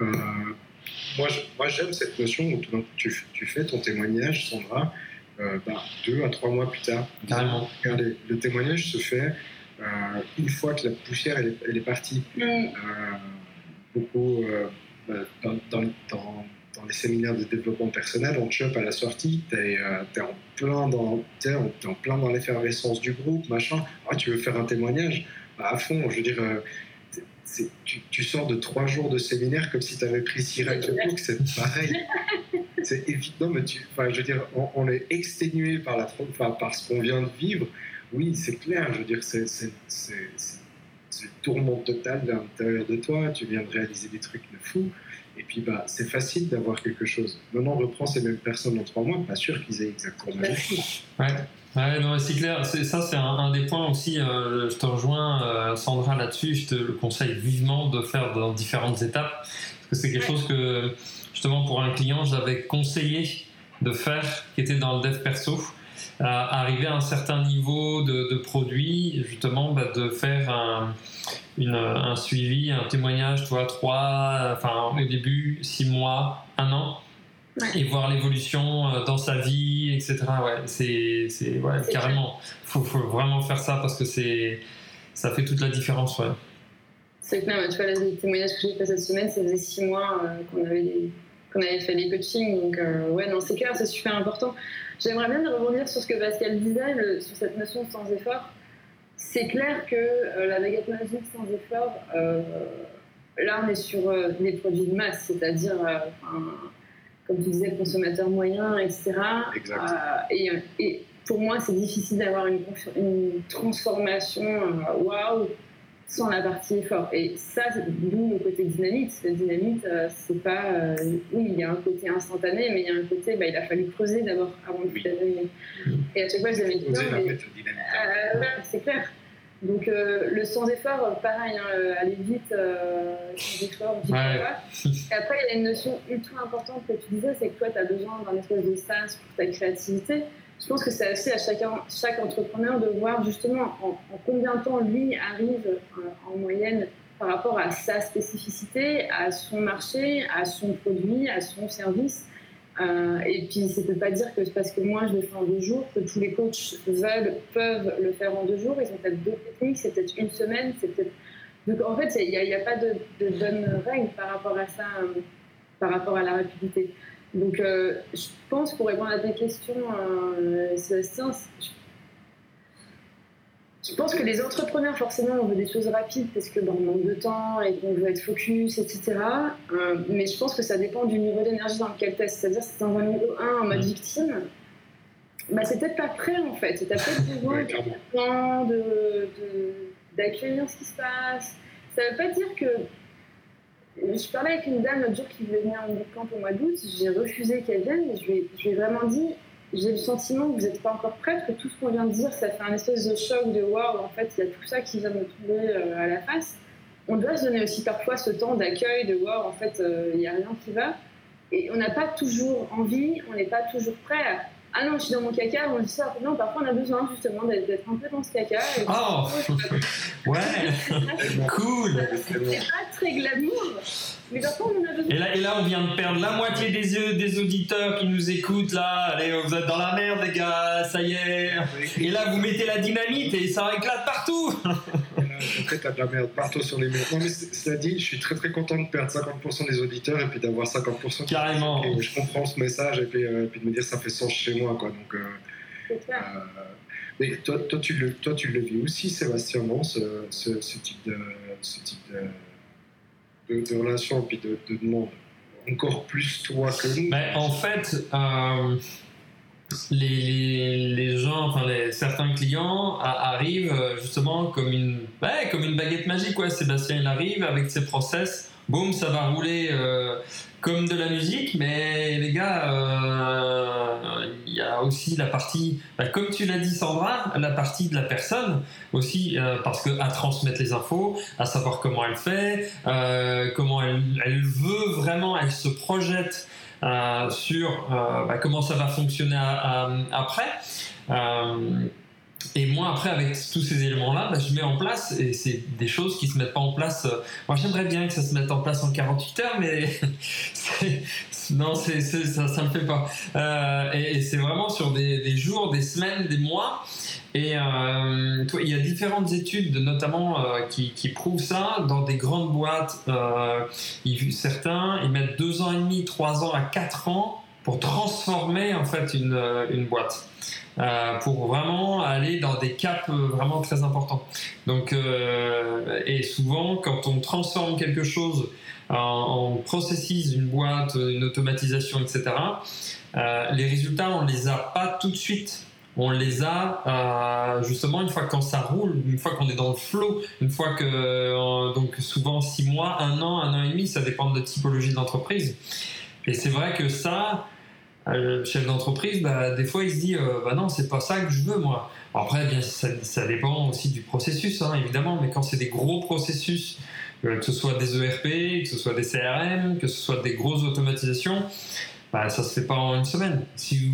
Moi, j'aime cette notion où tu, tu fais ton témoignage, Sandra, euh, bah, deux à trois mois plus tard. Carrément. Regardez, le témoignage se fait euh, une fois que la poussière elle est, elle est partie. Mm. Euh, beaucoup euh, bah, dans, dans, dans, dans les séminaires de développement personnel, on te chope à la sortie, tu es, en plein dans, t'es en, t'es en plein dans l'effervescence du groupe, machin. Ah, tu veux faire un témoignage? Bah, À fond, je veux dire, euh, tu, tu sors de trois jours de séminaire comme si tu avais pris six règles de book, c'est pareil. C'est évident, mais tu, enfin, je veux dire, on, on est exténué par, la, enfin, par ce qu'on vient de vivre. Oui, c'est clair, je veux dire, c'est le tourment total à l'intérieur de toi, tu viens de réaliser des trucs de fou, et puis bah, c'est facile d'avoir quelque chose. Maintenant, on reprend ces mêmes personnes dans trois mois, pas sûr qu'ils aient exactement la même chose. Ouais. Ouais, non, c'est clair. Ça, c'est un, un des points aussi. euh, je te rejoins, euh, Sandra, là-dessus. Je te le conseille vivement de faire dans différentes étapes. Parce que c'est quelque chose que, justement, pour un client, j'avais conseillé de faire, qui était dans le dev perso. Euh, arriver à un certain niveau de, de produit, justement, bah, de faire un, une- un suivi, un témoignage, toi, trois, enfin, au début, six mois, un an et voir l'évolution euh, dans sa vie, etc. Ouais, c'est, c'est ouais, carrément. Faut, faut vraiment faire ça parce que c'est, ça fait toute la différence. Ouais. C'est clair, tu vois, les témoignages que j'ai fait cette semaine, ça faisait six mois euh, qu'on avait, des- qu'on avait fait les coachings. Donc, euh, ouais, non, c'est clair, c'est super important. J'aimerais bien rebondir sur ce que Pascal disait, le- sur cette notion de sans effort. c'est clair que euh, la baguette magique sans effort, là on est sur des produits de masse, c'est-à-dire, comme tu disais, consommateur moyen, etc. Et, et, pour moi, c'est difficile d'avoir une, une, transformation waouh sans la partie effort. Et ça, d'où le côté dynamite. La dynamite, c'est pas. oui, il y a un côté instantané, mais il y a un côté, bah, il a fallu creuser d'abord avant de la mmh. Et à chaque fois, je l'avais dit. C'est clair. Donc euh, le sans effort, pareil, hein, euh, aller vite, euh, sans effort, vite pas. Et après, il y a une notion ultra importante que tu disais, c'est que toi, tu as besoin d'un espèce de sas pour ta créativité. Je pense que c'est à chacun, chaque entrepreneur de voir justement en, en combien de temps lui arrive en moyenne par rapport à sa spécificité, à son marché, à son produit, à son service. Euh, et puis, ça ne peut pas dire que parce que moi je le fais en deux jours, que tous les coachs veulent, peuvent le faire en deux jours. Ils ont peut-être deux techniques, c'est peut-être une semaine, c'est peut-être. Donc en fait, il n'y a, pas de, de bonne règle par rapport à ça, euh, par rapport à la rapidité. Donc euh, je pense pour répondre à tes questions, Sébastien, pense que les entrepreneurs, forcément, on veut des choses rapides parce que ben, on manque de temps et qu'on veut être focus, etc. Euh, mais je pense que ça dépend du niveau d'énergie dans lequel tu es. C'est-à-dire, si tu un niveau 1 en mode mm. victime, bah, c'est peut-être pas prêt en fait. Tu as peut-être besoin d'accueillir de, ce qui se passe. Ça veut pas dire que. Je parlais avec une dame l'autre jour qui voulait venir en bootcamp au mois d'août. J'ai refusé qu'elle vienne et je lui ai vraiment dit j'ai le sentiment que vous n'êtes pas encore prête, que tout ce qu'on vient de dire, ça fait un espèce de choc de waouh, en fait, il y a tout ça qui vient de me tomber euh, à la face. On doit se donner aussi parfois ce temps d'accueil, de waouh, en fait, euh, il n'y a rien qui va. Et on n'a pas toujours envie, on n'est pas toujours prêt ah non, je suis dans mon caca, on dit ça. Non, parfois on a besoin justement d'être un peu dans ce caca. oh Ouais Cool C'est pas très glamour, mais parfois on en a besoin. Et là, et là, on vient de perdre la moitié des, des auditeurs qui nous écoutent là. Allez, vous êtes dans la merde, les gars, ça y est. Et là, vous mettez la dynamite et ça éclate partout après, t'as de la merde partout sur les murs. Non, mais cela dit, je suis très très content de perdre 50% des auditeurs et puis d'avoir 50% Carrément. je comprends ce message et puis, euh, puis, de me dire ça fait sens chez moi. Quoi. Donc, euh, euh, mais toi, toi, tu le, toi, tu le vis aussi, Sébastien, non, ce, ce, type de, ce type de, de, relation et puis de, de demande encore plus toi que nous. Ben, en fait, les, les, gens, enfin les, certains clients arrivent euh, justement comme une, comme une baguette magique. Ouais. Sébastien il arrive avec ses process, boum, ça va rouler euh, comme de la musique, mais les gars, euh, il y a aussi la partie, bah, comme tu l'as dit Sandra, la partie de la personne aussi, parce que à transmettre les infos, à savoir comment elle fait, comment elle, veut vraiment, elle se projette euh, sur euh, bah, comment ça va fonctionner après. Euh, et moi, après, avec tous ces éléments-là, bah, je mets en place, et c'est des choses qui se mettent pas en place. moi, j'aimerais bien que ça se mette en place en 48 heures, mais non, ça ne me fait pas. et, c'est vraiment sur des, jours, des semaines, des mois. Et euh, il y a différentes études, notamment euh, qui, prouvent ça dans des grandes boîtes. Euh, certains, ils mettent deux ans et demi, trois ans à quatre ans pour transformer en fait euh, une boîte. Euh, pour vraiment aller dans des caps vraiment très importants. Donc, et souvent, quand on transforme quelque chose, on processise une boîte, une automatisation, etc., les résultats, on les a pas tout de suite on les a euh, justement une fois quand ça roule, une fois qu'on est dans le flow, une fois que euh, donc souvent six mois, un an, un an et demi, ça dépend de la typologie d'entreprise. Et c'est vrai que ça, euh, le chef d'entreprise, bah, des fois il se dit bah non c'est pas ça que je veux moi. Après bien ça, dépend aussi du processus hein, évidemment, mais quand c'est des gros processus, que ce soit des ERP, que ce soit des CRM, que ce soit des grosses automatisations bah, ça se fait pas en une semaine. Si.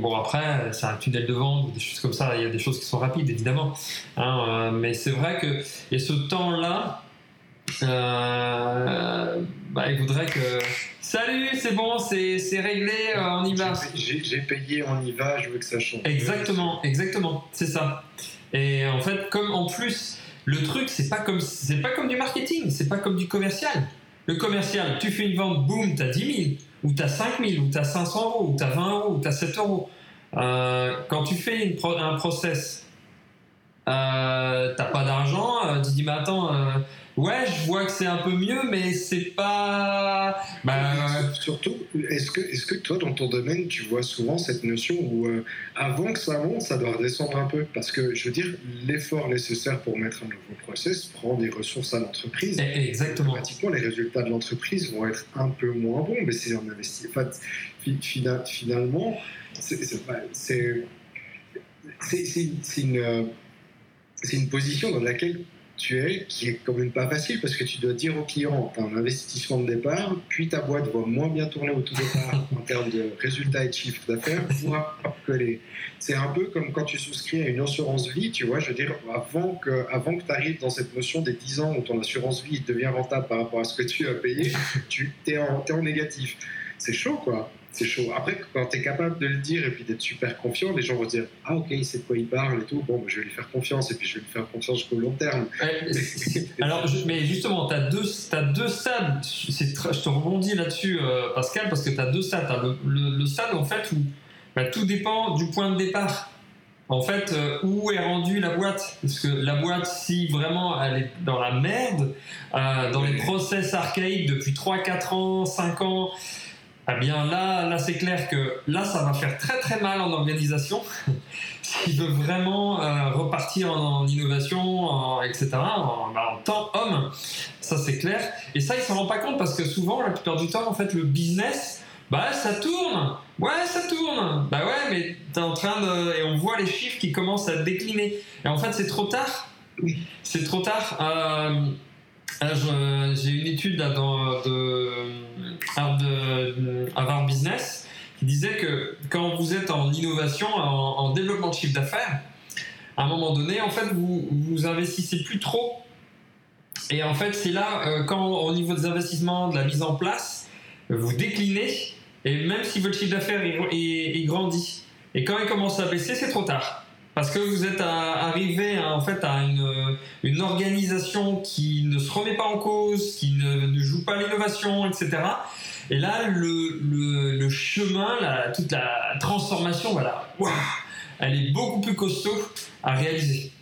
Bon, après, c'est un tunnel de vente des choses comme ça. Il y a des choses qui sont rapides, évidemment. Hein, euh, mais c'est vrai que et ce temps-là, euh, bah, il voudrait que. Salut, c'est bon, c'est réglé, euh, on y va. J'ai payé, on y va, je veux que ça change. Exactement, exactement, c'est ça. Et en fait, comme en plus, le truc, c'est pas comme c'est pas comme du marketing, c'est pas comme du commercial. Le commercial, tu fais une vente, boum, t'as 10 000 ou tu as 5 000, ou tu as 500 euros, ou tu as 20 euros, ou tu as 7 euros. Euh, quand tu fais une un process euh, t'as pas d'argent, euh, tu dis mais attends, euh, ouais je vois que c'est un peu mieux mais c'est pas... Bah, Surtout, est-ce que, est que toi, dans ton domaine, tu vois souvent cette notion où avant que ça monte, ça doit redescendre un peu? Parce que, je veux dire, l'effort nécessaire pour mettre un nouveau process prend des ressources à l'entreprise. eh, exactement. Pratiquement, les résultats de l'entreprise vont être un peu moins bons, mais c'est en investit. Enfin, fi- fina- finalement, c'est c'est une, c'est une position dans laquelle tu es qui est quand même pas facile parce que tu dois dire au client tu as un investissement de départ, puis ta boîte va moins bien tourner au tout départ en termes de résultats et de chiffre d'affaires pour appeler. C'est un peu comme quand tu souscris à une assurance vie, tu vois, je veux dire, avant que, avant que tu arrives dans cette notion des 10 ans où ton assurance vie devient rentable par rapport à ce que tu as payé, tu es en, t'es en négatif. C'est chaud, quoi. C'est chaud. Après, quand tu es capable de le dire et puis d'être super confiant, les gens vont se dire Ah, ok, il sait de quoi il parle et tout. Bon, bah, je vais lui faire confiance et puis je vais lui faire confiance jusqu'au long terme. Ouais, Alors, je- mais justement, tu as deux, t'as deux très- je te rebondis là-dessus, euh, Pascal, parce que tu as deux. T'as le, le, le stade, en fait, où bah, tout dépend du point de départ. En fait, euh, où est rendue la boîte? Parce que la boîte, si vraiment elle est dans la merde, euh, dans les process archaïques depuis 3, 4 ans, 5 ans, eh bien là, là c'est clair que là, ça va faire très très mal en organisation. S'il veut vraiment euh, repartir en, en innovation, en- etc., en, bah, en temps homme, ça c'est clair. Et ça, il s'en rend pas compte parce que souvent, la plupart du temps, en fait, le business, bah ça tourne, ouais, ça tourne, bah ouais, mais t'es en train de. Et on voit les chiffres qui commencent à décliner. Et en fait, c'est trop tard. C'est trop tard. Euh, J'ai une étude dans, de, Harvard Business qui disait que quand vous êtes en innovation, en, en développement de chiffre d'affaires, à un moment donné, en fait, vous, vous investissez plus trop. Et en fait, c'est là, euh, quand au niveau des investissements, de la mise en place, vous déclinez, et même si votre chiffre d'affaires il, il- il grandit, et quand il commence à baisser, c'est trop tard. Parce que vous êtes arrivé à, en fait, à une, organisation qui ne se remet pas en cause, qui ne, joue pas l'innovation, etc. Et là, le, chemin, toute la transformation, voilà, elle est beaucoup plus costaud à réaliser.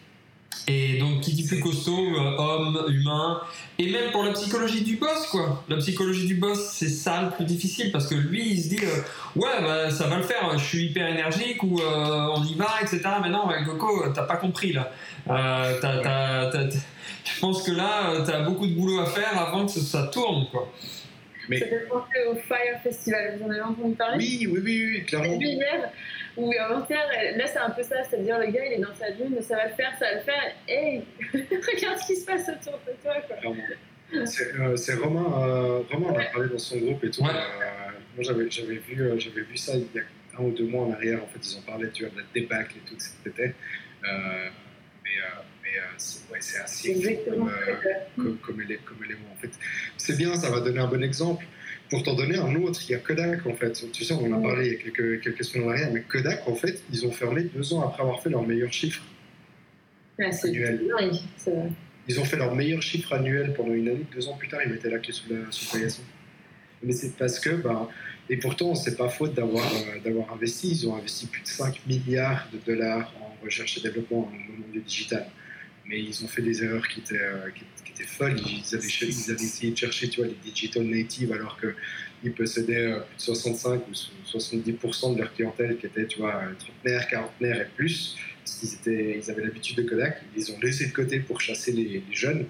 Et donc, qui dit plus costaud, euh, homme, humain, et même pour la psychologie du boss, quoi. La psychologie du boss, c'est ça le plus difficile parce que lui, il se dit, euh, ouais, bah, ça va le faire, je suis hyper énergique ou euh, on y va, etc. Mais non, ouais, Coco, t'as pas compris là. Euh, t'as- t'as- t'as- t'as- je pense que là, t'as beaucoup de boulot à faire avant que ça tourne, quoi. Mais- Ça fait penser au Fire Festival, vous en avez entendu parler Oui, oui, oui, oui, clairement. vu hier où avant-hier, là c'est un peu ça, c'est-à-dire le gars il est dans sa lune, ça va le faire, ça va le faire, hey, regarde ce qui se passe autour de toi quoi. Clairement. C'est euh, c'est Romain, euh, Romain en a parlé dans son groupe et tout. Ouais. Euh, moi, j'avais j'avais vu, euh, j'avais vu ça il y a un ou deux mois en arrière. En fait, ils en parlaient tu vois, de la débâcle et tout que c'était. Euh, mais euh, mais euh, c'est ouais, assez Exactement. comme, euh, comme. En fait, c'est bien, ça va donner un bon exemple. Pour t'en donner un autre, il y a Kodak en fait. Tu sais, on en a parlé il y a quelques, quelques semaines en arrière, mais Kodak en fait, ils ont fermé deux ans après avoir fait leur meilleur chiffre. Ah, c'est. Ils ont fait leur meilleur chiffre annuel pendant une année. Deux ans plus tard, ils mettaient la clé sous la sous paillasson. Mais c'est parce que, bah, et pourtant, c'est pas faute d'avoir euh, d'avoir investi. Ils ont investi plus de 5 milliards de dollars en recherche et développement dans le monde du digital. Mais ils ont fait des erreurs qui étaient, euh, qui, qui étaient folles. Ils avaient, ch- ils avaient essayé de chercher tu vois, les digital natives alors qu'ils possédaient euh, plus de 65 ou 70% de leur clientèle qui était tu vois, euh, trentenaire, quarantenaire et plus. Parce qu'ils étaient, ils avaient l'habitude de Kodak. Ils les ont laissés de côté pour chasser les, les jeunes.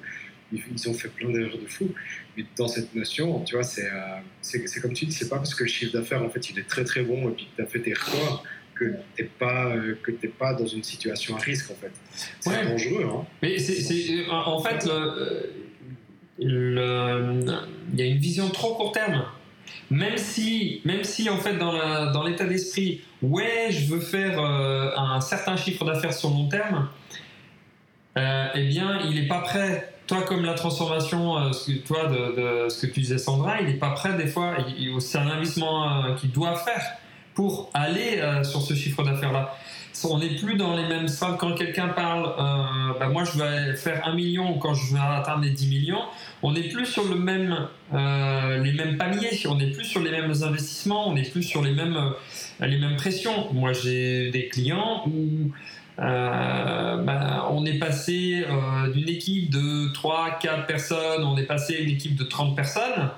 Ils, ils ont fait plein d'erreurs de fou. Mais dans cette notion, tu vois, c'est euh, c'est c'est comme tu dis, c'est pas parce que le chiffre d'affaires, en fait, il est très très bon et puis que tu as fait tes records que t'es pas euh, que t'es pas dans une situation à risque en fait. C'est Ouais. dangereux, hein. Mais c'est, c'est- en fait, le- il y a une vision trop court terme. Même si, même si en fait dans, la- dans l'état d'esprit, ouais, je veux faire euh, un certain chiffre d'affaires sur long terme, euh, eh bien, il n'est pas prêt. Toi, comme la transformation, euh, ce que, toi, de, de ce que tu disais, Sandra, il n'est pas prêt des fois. C'est un investissement euh, qu'il doit faire pour aller euh, sur ce chiffre d'affaires-là. On n'est plus dans les mêmes quand quelqu'un parle. euh, bah, moi, je vais faire un million quand je vais atteindre les 10 millions. On n'est plus sur le même, euh, les mêmes paliers. On n'est plus sur les mêmes investissements. On n'est plus sur les mêmes, les mêmes pressions. Moi, j'ai des clients où bah, on est passé d'une équipe de 3-4 personnes, on est passé à une équipe de 30 personnes.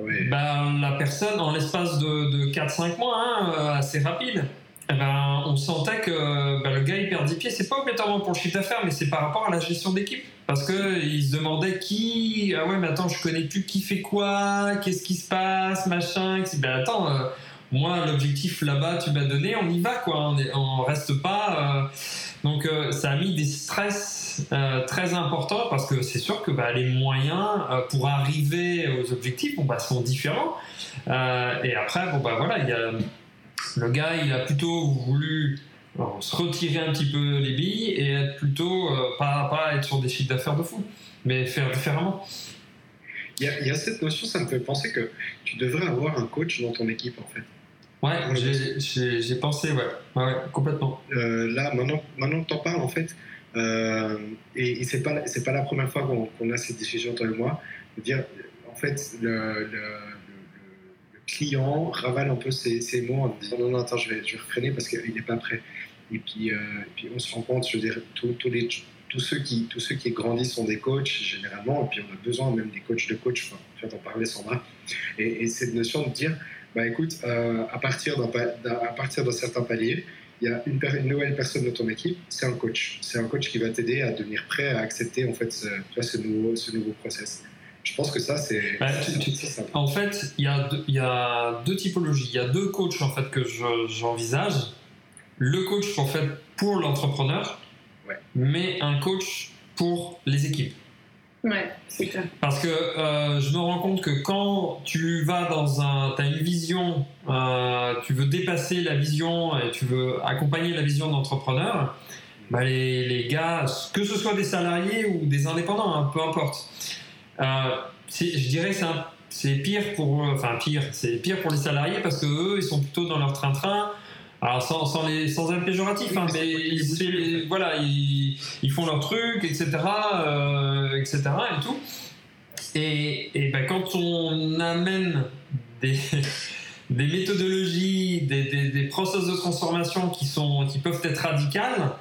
Ben, la personne, en l'espace de, de 4-5 mois, hein, assez rapide, eh ben, on sentait que ben, le gars il perd 10 pieds. C'est pas obligatoirement pour le chiffre d'affaires, mais c'est par rapport à la gestion d'équipe. Parce qu'il se demandait qui. Ah ouais, mais attends, je connais plus qui fait quoi, qu'est-ce qui se passe, machin. Ben attends, euh, moi, l'objectif là-bas, tu m'as donné, on y va, quoi. On, reste pas. Euh. Donc, euh, ça a mis des stress très importants parce que c'est sûr que bah, les moyens pour arriver aux objectifs bah, sont différents. et après, bon, bah voilà, il y a le gars, il a plutôt voulu se retirer un petit peu les billes et être plutôt, euh, pas, pas être sur des chiffres d'affaires de fou, mais faire différemment. Il y, a, cette notion, ça me fait penser que tu devrais avoir un coach dans ton équipe en fait. Ouais, j'ai pensé, ouais, complètement. Euh, là, maintenant, maintenant que tu en parles, en fait, euh, et, et c'est pas, pas la première fois qu'on a cette discussion, toi et moi, dire, en fait, le client ravale un peu ses, mots en disant non, non, attends, je vais, je vais parce qu'il n'est pas prêt. Et puis, euh, puis on se rend compte, je veux dire, tous, les, tous, ceux qui, tous ceux qui grandissent sont des coachs généralement, et puis on a besoin même des coachs de coach, enfin, tu vas t'en parler Sandra. Et, cette notion de dire, bah écoute, euh, à partir d'un certain palier, il y a une, une, nouvelle personne dans ton équipe, c'est un coach. C'est un coach qui va t'aider à devenir prêt à accepter en fait ce, ce, nouveau, ce nouveau process. Je pense que ça, c'est. Bah, en fait, il y, a deux, il y a deux typologies. Il y a deux coachs en fait que j'envisage. le coach en fait pour l'entrepreneur, mais un coach pour les équipes. Parce que euh, je me rends compte que quand tu vas dans un. Tu as une vision, euh, tu veux dépasser la vision et tu veux accompagner la vision d'entrepreneur, bah les, les, gars, que ce soit des salariés ou des indépendants, hein, peu importe, euh, je dirais c'est c'est pire pour enfin pire c'est pire pour les salariés parce que eux ils sont plutôt dans leur train-train alors sans, sans, les, sans être péjoratif hein, mais ils, voilà ils, ils, font leur truc etc euh, etc et tout et, et ben, quand on amène des des méthodologies, des, des, des, processus de transformation qui, sont, qui peuvent être radicales,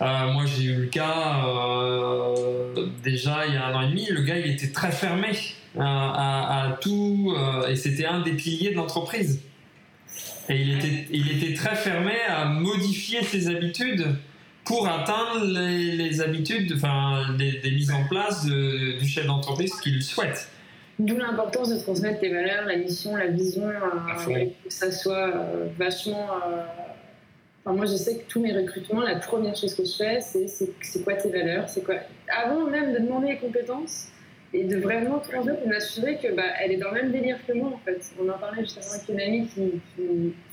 euh, moi, j'ai eu le cas euh, déjà il y a un an et demi. Le gars, il était très fermé euh, à, tout, et c'était un des piliers de l'entreprise. Et il était, il était très fermé à modifier ses habitudes pour atteindre les, habitudes, enfin, des, mises en place du chef d'entreprise qu'il souhaite. D'où l'importance de transmettre tes valeurs, la mission, la vision, que ça soit vachement moi, je sais que tous mes recrutements, la première chose que je fais, c'est c'est quoi tes valeurs, c'est quoi? Avant même de demander les compétences et de vraiment transmettre et m'assurer que bah, elle est dans le même délire que moi en fait. On en parlait justement avec une amie qui,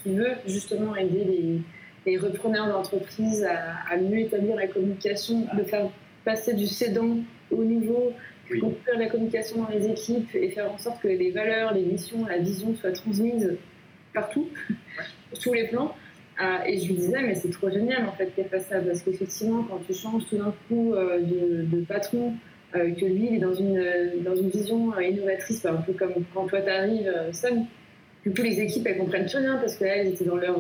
qui, veut justement aider les, les repreneurs d'entreprise à, à, mieux établir la communication, de faire passer du cédant au niveau, construire la communication dans les équipes et faire en sorte que les valeurs, les missions, la vision soient transmises partout, sur tous les plans. Ah, et je lui disais, mais c'est trop génial en fait qu'elle fasse ça, parce qu'effectivement, quand tu changes tout d'un coup euh, de, patron, euh, que lui il est dans une, dans une vision euh, innovatrice, un peu comme quand toi t'arrives seul, du coup les équipes elles comprennent plus rien parce qu'elles étaient dans leur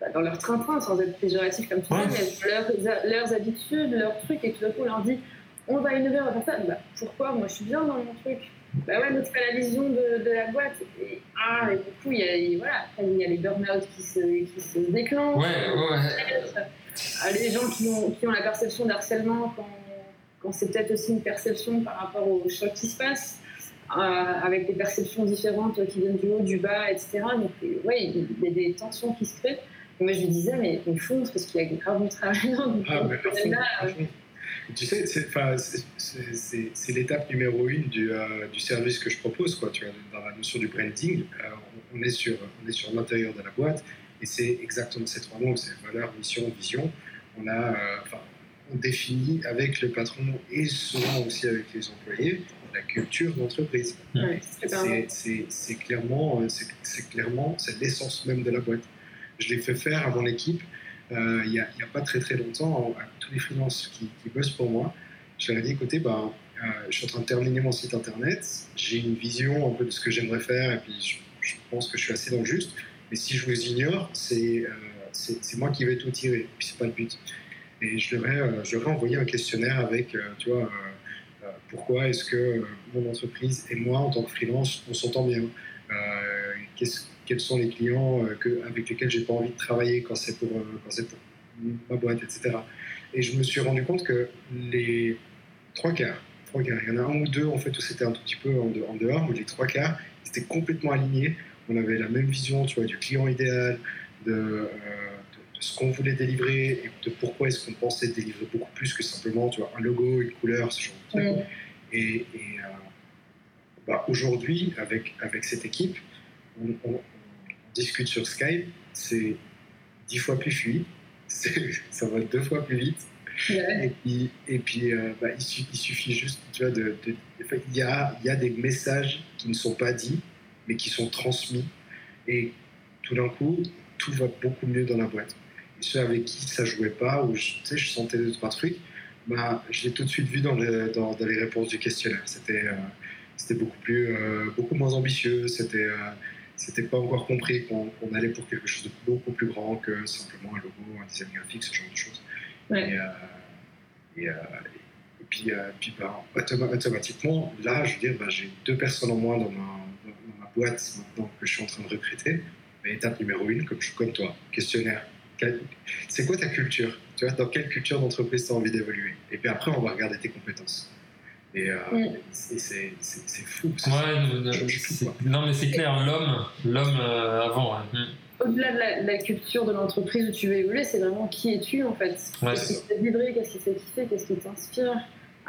bah, dans leur train-train, sans être péjoratif comme tu dis, leurs, leurs habitudes, leurs trucs, et tout d'un coup on leur dit on va innover, on va faire ça. Bah, pourquoi? Moi je suis bien dans mon truc. Bah ouais, mais c'est pas la vision de, de la boîte. Et, ah, et du coup, il y a, voilà, il y a les burn-out qui se, qui se déclenchent. Ouais, ouais. Ah, les gens qui ont, qui ont la perception d'harcèlement quand, c'est peut-être aussi une perception par rapport au choc qui se passe, euh, avec des perceptions différentes qui viennent du haut, du bas, etc. Donc, ouais, il y a des tensions qui se créent. Et moi, je lui disais, mais il fonce parce qu'il y a grave du travail. ah, mais là, tu sais, c'est l'étape numéro une du, euh, du, service que je propose. Quoi, tu vois, dans la notion du branding, euh, on, est sur, on est sur l'intérieur de la boîte et c'est exactement ces trois mots c'est valeur, mission, vision. On, a, euh, définit avec le patron et souvent aussi avec les employés la culture d'entreprise. c'est clairement, c'est clairement l'essence même de la boîte. Je l'ai fait faire à mon équipe euh, il n'y a, pas très très longtemps, à tous les freelances qui, bossent pour moi, je leur ai dit écoutez, bah, euh, je suis en train de terminer mon site internet, j'ai une vision un peu de ce que j'aimerais faire, et puis je, pense que je suis assez dans le juste, mais si je vous ignore, c'est euh, c'est moi qui vais tout tirer, puis c'est pas le but. Et je leur ai, euh, je leur ai envoyé un questionnaire avec, euh, tu vois, euh, pourquoi est-ce que mon entreprise et moi, en tant que freelance, on s'entend bien Quels sont les clients avec lesquels j'ai pas envie de travailler quand c'est pour, ma boîte, etc. Et je me suis rendu compte que les trois quarts, trois quarts, il y en a un ou deux en fait où c'était un tout petit peu en dehors, mais les trois quarts, étaient complètement alignés. On avait la même vision, tu vois, du client idéal, de, ce qu'on voulait délivrer et de pourquoi est-ce qu'on pensait délivrer beaucoup plus que simplement tu vois, un logo, une couleur, ce genre de truc. Et, euh, bah, aujourd'hui, avec, avec cette équipe, on, discute sur Skype, c'est dix fois plus fluide, ça va deux fois plus vite. Et puis, et puis euh, bah, il, suffit juste, tu vois, de, il, y a, il y a des messages qui ne sont pas dits, mais qui sont transmis. Et tout d'un coup, tout va beaucoup mieux dans la boîte ceux avec qui ça jouait pas, ou je, tu sais, je sentais deux, trois trucs, bah, je l'ai tout de suite vu dans, dans, les réponses du questionnaire. C'était euh, beaucoup, plus, euh, beaucoup moins ambitieux, c'était euh, c'était pas encore compris qu'on allait pour quelque chose de beaucoup plus grand que simplement un logo, un design graphique, ce genre de choses. Et, et, puis, puis bah, automatiquement, là, je veux dire, bah, j'ai deux personnes en moins dans ma, dans ma, boîte maintenant que je suis en train de recruter. Mais étape numéro une, comme, je, comme toi, questionnaire c'est quoi ta culture? Tu vois, dans quelle culture d'entreprise tu as envie d'évoluer? Et puis après, on va regarder tes compétences. Et euh, c'est fou. non, mais c'est clair, l'homme, l'homme euh, avant. Hmm. Au-delà de la, culture de l'entreprise où tu veux évoluer, c'est vraiment qui es-tu en fait? Qu'est-ce qui te fait vibrer Qu'est-ce qui te fait kiffer Qu'est-ce qui t'inspire?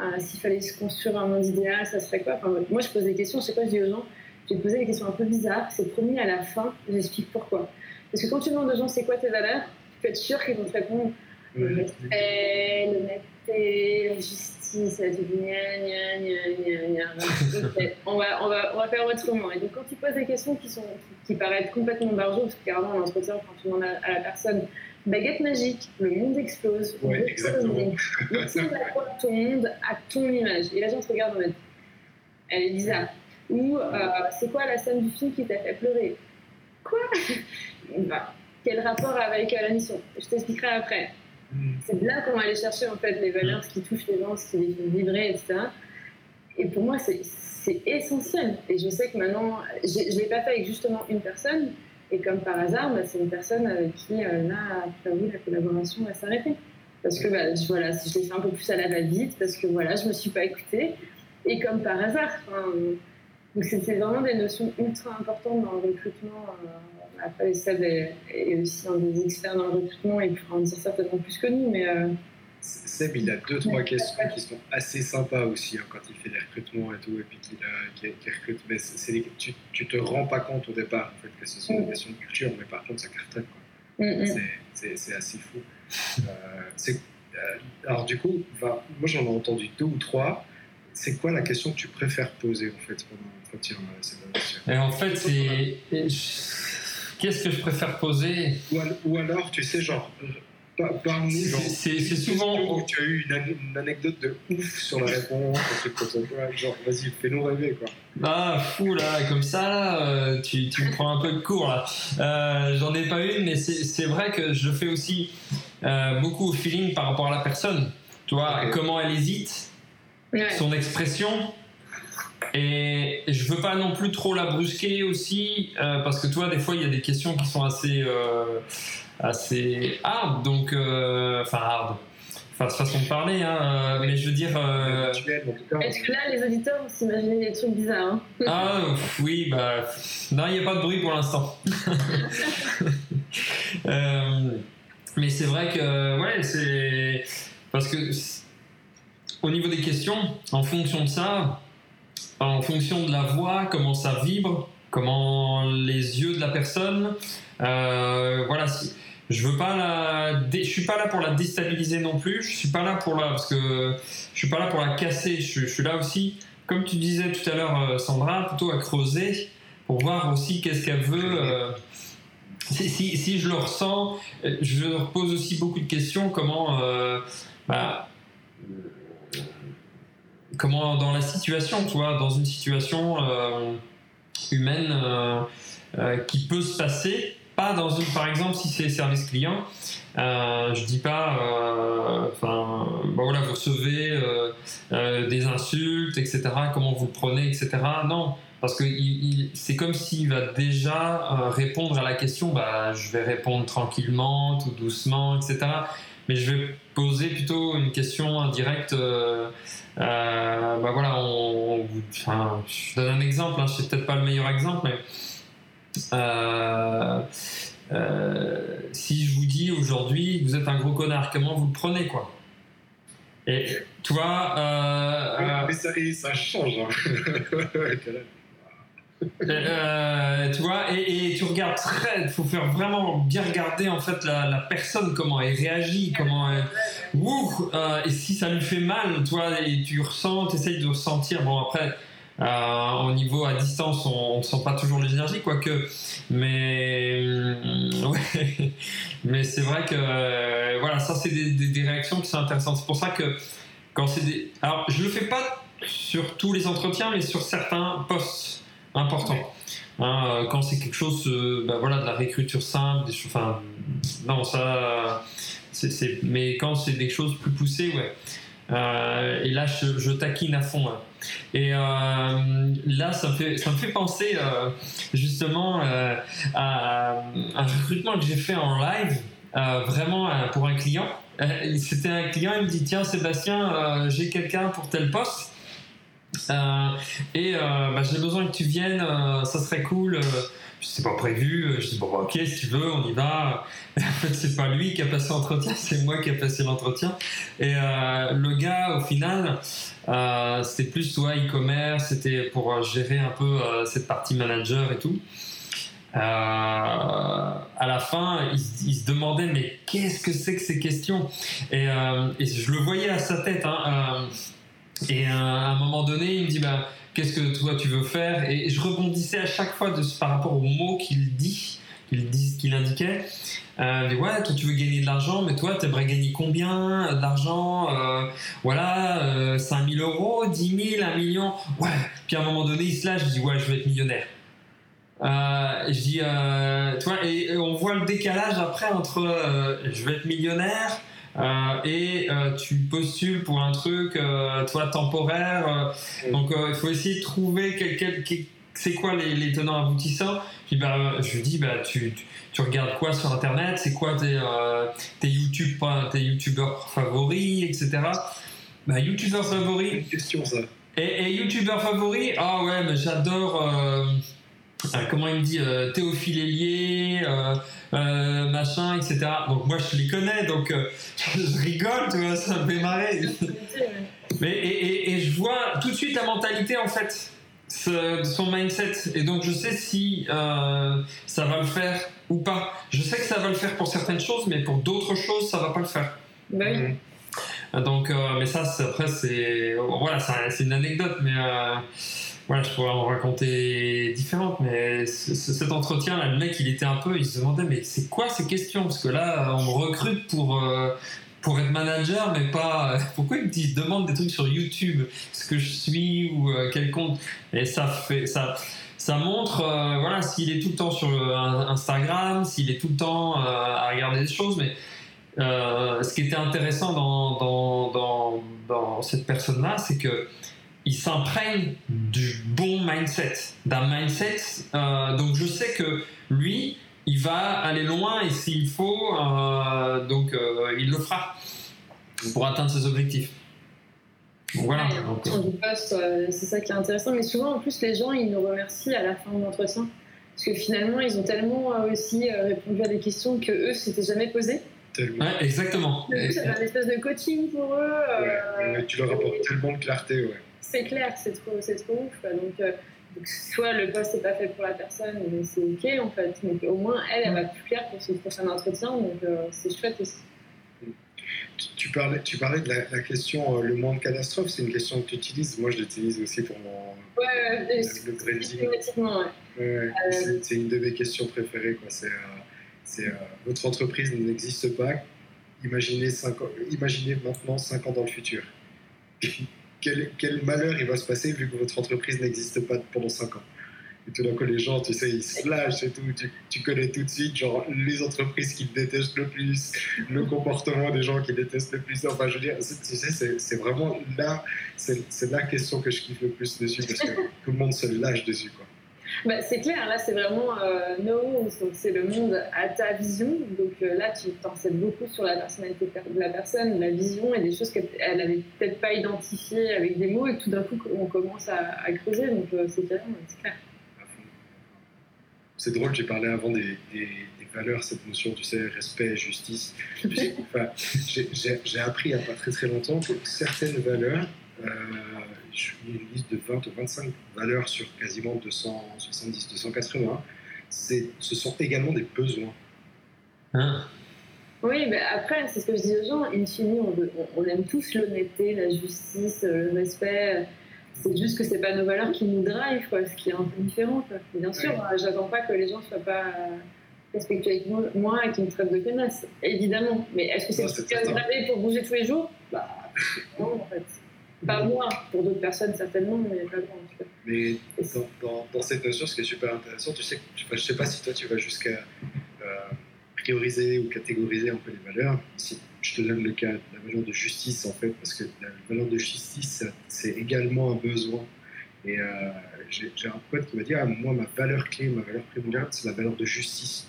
Euh, S'il fallait se construire un monde idéal, ça serait quoi? Moi, je pose des questions, je sais pas, je dis aux gens, je vais te poser des questions un peu bizarres. C'est promis à la fin, j'explique pourquoi. Parce que quand tu demandes aux gens c'est quoi tes valeurs, peux être sûr qu'ils vont te répondre le respect, l'honnêteté, la justice, la on, va, on, va, on va faire autrement. Et donc quand tu poses des questions qui, sont, qui, paraissent complètement barjots, parce que carrément en entretien, quand tu demandes à, la personne baguette magique, le monde explose. Oui, exactement. ton monde à ton image? Et la gens te regardent en mode, elle est bizarre. Ou euh, c'est quoi la scène du film qui t'a fait pleurer? Quoi? Bah, quel rapport avec euh, la mission Je t'expliquerai après. Hmm. C'est là qu'on va aller chercher en fait les valeurs, ce qui touche les gens, ce qui les fait vibrer, etc. Et pour moi, c'est essentiel. Et je sais que maintenant, je ne l'ai pas fait avec justement une personne. Et comme par hasard, bah, c'est une personne avec qui, euh, là, vu, la collaboration va s'arrêter. Parce que bah, je, voilà, je l'ai fait un peu plus à la va-vite, parce que voilà, je ne me suis pas écoutée. Et comme par hasard. donc, c'est vraiment des notions ultra importantes dans le recrutement. Euh, après, Seb est, aussi un des experts dans le recrutement et il pourra en dire certainement plus que nous. Mais, euh, Seb, il a deux, trois questions qui sont assez sympas aussi hein, quand il fait les recrutements et tout, et puis qu'il recrute. Mais tu, tu te rends pas compte au départ en fait, que ce sont des mm. questions de culture, mais par contre, ça cartonne. Mm, mm. C'est assez fou. Euh, euh, alors, du coup, moi j'en ai entendu deux ou trois. C'est quoi la question que tu préfères poser en fait pendant l'entretien, Et En fait, c'est Qu'est-ce que je préfère poser ou, alors, tu sais, genre, parmi C'est souvent. Où tu as eu une, anecdote de ouf sur la réponse. Genre, vas-y, fais-nous rêver, quoi. Ah, fou, là, comme ça, là, euh, tu, tu me prends un peu de cours, là. Euh, J'en ai pas une, mais c'est vrai que je fais aussi euh, beaucoup au feeling par rapport à la personne. Tu vois, comment elle hésite, son expression. Et je veux pas non plus trop la brusquer aussi, euh, parce que toi, des fois, il y a des questions qui sont assez, euh, assez hard, donc, euh, enfin hard. Enfin, façon de parler, hein, mais je veux dire. Est-ce que là, les auditeurs vont s'imaginer des trucs bizarres hein? Ah, oui, bah. Non, il n'y a pas de bruit pour l'instant. mais c'est vrai que, ouais, c'est. Parce que, au niveau des questions, en fonction de ça, en fonction de la voix, comment ça vibre, comment les yeux de la personne. Euh, voilà, je veux pas la, je suis pas là pour la déstabiliser non plus. Je suis pas là pour parce que je suis pas là pour la casser. Je, suis là aussi, comme tu disais tout à l'heure, euh, Sandra, plutôt à creuser pour voir aussi qu'est-ce qu'elle veut. Euh, si, je le ressens, je leur pose aussi beaucoup de questions. Comment, bah, comment dans la situation, tu dans une situation euh, humaine euh, euh, qui peut se passer, pas dans une, par exemple, si c'est service client, je dis pas, enfin, bah voilà, vous recevez des insultes, etc. Comment vous le prenez, etc. Non, parce que c'est comme s'il va déjà répondre à la question. Bah, je vais répondre tranquillement, tout doucement, etc. Mais je vais poser plutôt une question indirecte. Euh, euh, bah voilà, on, on- enfin, je donne un exemple. Hein, c'est peut-être pas le meilleur exemple, mais euh, si je vous dis aujourd'hui vous êtes un gros connard, comment vous le prenez quoi? Et toi, ça, et ça change. hein. euh, tu vois, et, tu regardes très, il faut faire vraiment bien regarder en fait la, personne comment elle réagit, comment elle, ouh, euh, et si ça lui fait mal, tu vois, et tu ressens, tu essayes de ressentir. Bon après. Euh, au niveau à distance, on ne sent pas toujours les énergies, quoique. Mais, ouais. mais c'est vrai que euh, voilà, ça c'est des, réactions qui sont intéressantes. C'est pour ça que quand c'est. Alors, je le fais pas sur tous les entretiens, mais sur certains postes importants. Hein, euh, quand c'est quelque chose, euh, bah, voilà, de la réécriture simple, des choses. Enfin, non, ça. c'est- mais quand c'est des choses plus poussées, ouais. Euh, et là, je, taquine à fond. hein. Et là, ça me fait, ça me fait penser justement à un recrutement que j'ai fait en live, vraiment pour un client. C'était un client, il me dit Tiens, Sébastien, j'ai quelqu'un pour tel poste. Euh, et euh, bah, j'ai besoin que tu viennes, euh, ça serait cool. C'est pas prévu. Je dis bon, bah, ok, si tu veux, on y va. En fait, c'est pas lui qui a passé l'entretien, c'est moi qui ai passé l'entretien. Et le gars, au final, c'était plus soit e-commerce, c'était pour gérer un peu cette partie manager et tout. À la fin, il, se- demandait mais qu'est-ce que c'est que ces questions? Et, je le voyais à sa tête. hein, et euh, à un moment donné, il me dit bah, qu'est-ce que toi tu veux faire? Et je rebondissais à chaque fois de, par rapport aux mots qu'il dit, qu'il qu'il indiquait. Euh, il ouais, toi tu veux gagner de l'argent, mais toi t'aimerais gagner combien d'argent Euh, Voilà, euh, 5000 euros, 10 000, 1 million? Ouais. Puis à un moment donné, il se lâche, je dis ouais, je vais être millionnaire. Euh, je dis, euh, tu vois, et, on voit le décalage après entre euh, je vais être millionnaire euh, et euh, tu postules pour un truc, euh, toi, temporaire. donc il faut essayer de trouver quel, quel- quel- c'est quoi les, les tenants aboutissants. Puis bah, je lui dis, bah, tu, tu, tu regardes quoi sur internet, c'est quoi tes, tes, YouTube, tes youtubeurs favoris, etc. Bah, youtubeurs favoris, Une question, ça. et, et youtubeur favori Ah ouais, mais j'adore. Comment il me dit euh, Théophile Hélier, euh, euh, machin, etc. Donc moi je les connais, donc je rigole, tu vois, ça me fait marrer. Mais, et, et- et je vois tout de suite la mentalité en fait, ce- son mindset. Et donc je sais si euh, ça va le faire ou pas. Je sais que ça va le faire pour certaines choses, mais pour d'autres choses, ça va pas le faire. Bah oui. Donc, euh, mais ça, après, c'est voilà, c'est une anecdote, mais euh, voilà, je pourrais en raconter différentes. Mais ce- ce- cet entretien, là, le mec, il était un peu, il se demandait, mais c'est quoi ces questions? Parce que là, on me recrute pour euh, pour être manager, mais pas. Pourquoi il me demande des trucs sur YouTube, ce que je suis ou euh, quel compte? Et ça fait ça. Ça montre, euh, voilà, s'il est tout le temps sur euh, Instagram, s'il est tout le temps à regarder des choses, mais ce qui était intéressant dans, dans, dans cette personne-là, c'est que il s'imprègne du bon mindset, d'un mindset. euh, donc je sais que lui, il va aller loin et s'il faut, euh, donc euh, il le fera pour atteindre ses objectifs. Donc voilà. Ouais, en Donc, fonction du poste, euh, c'est ça qui est intéressant. Mais souvent, en plus, les gens, ils nous remercient à la fin de l'entretien. Parce que finalement, ils ont tellement euh, aussi euh, répondu à des questions que eux s'étaient jamais posées. Ouais, exactement. Du coup, ça fait un espèce de coaching pour eux. euh, Ouais, tu leur apportes tellement de clarté, ouais. C'est clair, c'est trop, c'est trop ouf. quoi. Donc, euh, donc, soit le poste n'est pas fait pour la personne, mais c'est ok en fait. Mais au moins, elle, elle va plus clair pour ce prochain entretien. Donc, euh, c'est chouette aussi. Tu, parlais, tu parlais de la, la question euh, le moins de catastrophe, c'est une question que tu utilises. Moi, je l'utilise aussi pour mon Ouais, ouais, le branding. ouais. C'est- une de mes questions préférées. C'est, votre entreprise n'existe pas. Imaginez, ans- imaginez maintenant 5 ans dans le futur. quel, malheur il va se passer vu que votre entreprise n'existe pas pendant 5 ans Et tout d'un coup, les gens, tu sais, ils se lâchent et tout. Tu, connais tout de suite, genre, les entreprises qui détestent le plus, le comportement des gens qui détestent le plus. Enfin, je veux dire, tu sais, c'est vraiment là, c'est la question que je kiffe le plus dessus parce que tout le monde se lâche dessus, quoi. Bah, c'est clair, là c'est vraiment euh, no donc c'est le monde à ta vision. Donc euh, là tu t'enseignes beaucoup sur la personnalité de la personne, la vision et des choses qu'elle n'avait peut-être pas identifiées avec des mots et tout d'un coup on commence à, creuser. Donc euh, c'est clair, c'est drôle, j'ai parlé avant des, des, valeurs, cette notion, tu sais, respect, justice. enfin, j'ai appris il n'y a pas très très longtemps que certaines valeurs je une liste de 20 ou 25 valeurs sur quasiment 270, 280. Ce sont également des besoins. Hein? Oui, mais après, c'est ce que je dis aux gens. In fine, on, on, aime tous l'honnêteté, la justice, le respect. C'est juste que c'est pas nos valeurs qui nous drive, quoi, ce qui est un peu différent. Bien sûr, ouais. j'attends pas que les gens soient pas respectueux avec moi et qu'ils me traitent de connasse, évidemment. Mais est-ce que c'est ce qui pour bouger tous les jours? Bah, non, en fait. Pas moi, pour d'autres personnes certainement, mais pas moi en tout cas. Mais dans, dans, cette notion, ce qui est super intéressant, tu sais, je ne sais pas si toi tu vas jusqu'à euh, prioriser ou catégoriser un peu les valeurs. Si je te donne le cas de la valeur de justice, en fait, parce que la valeur de justice, c'est également un besoin. Et euh, j'ai un pote qui m'a dit ah, Moi, ma valeur clé, ma valeur primordiale, c'est la valeur de justice.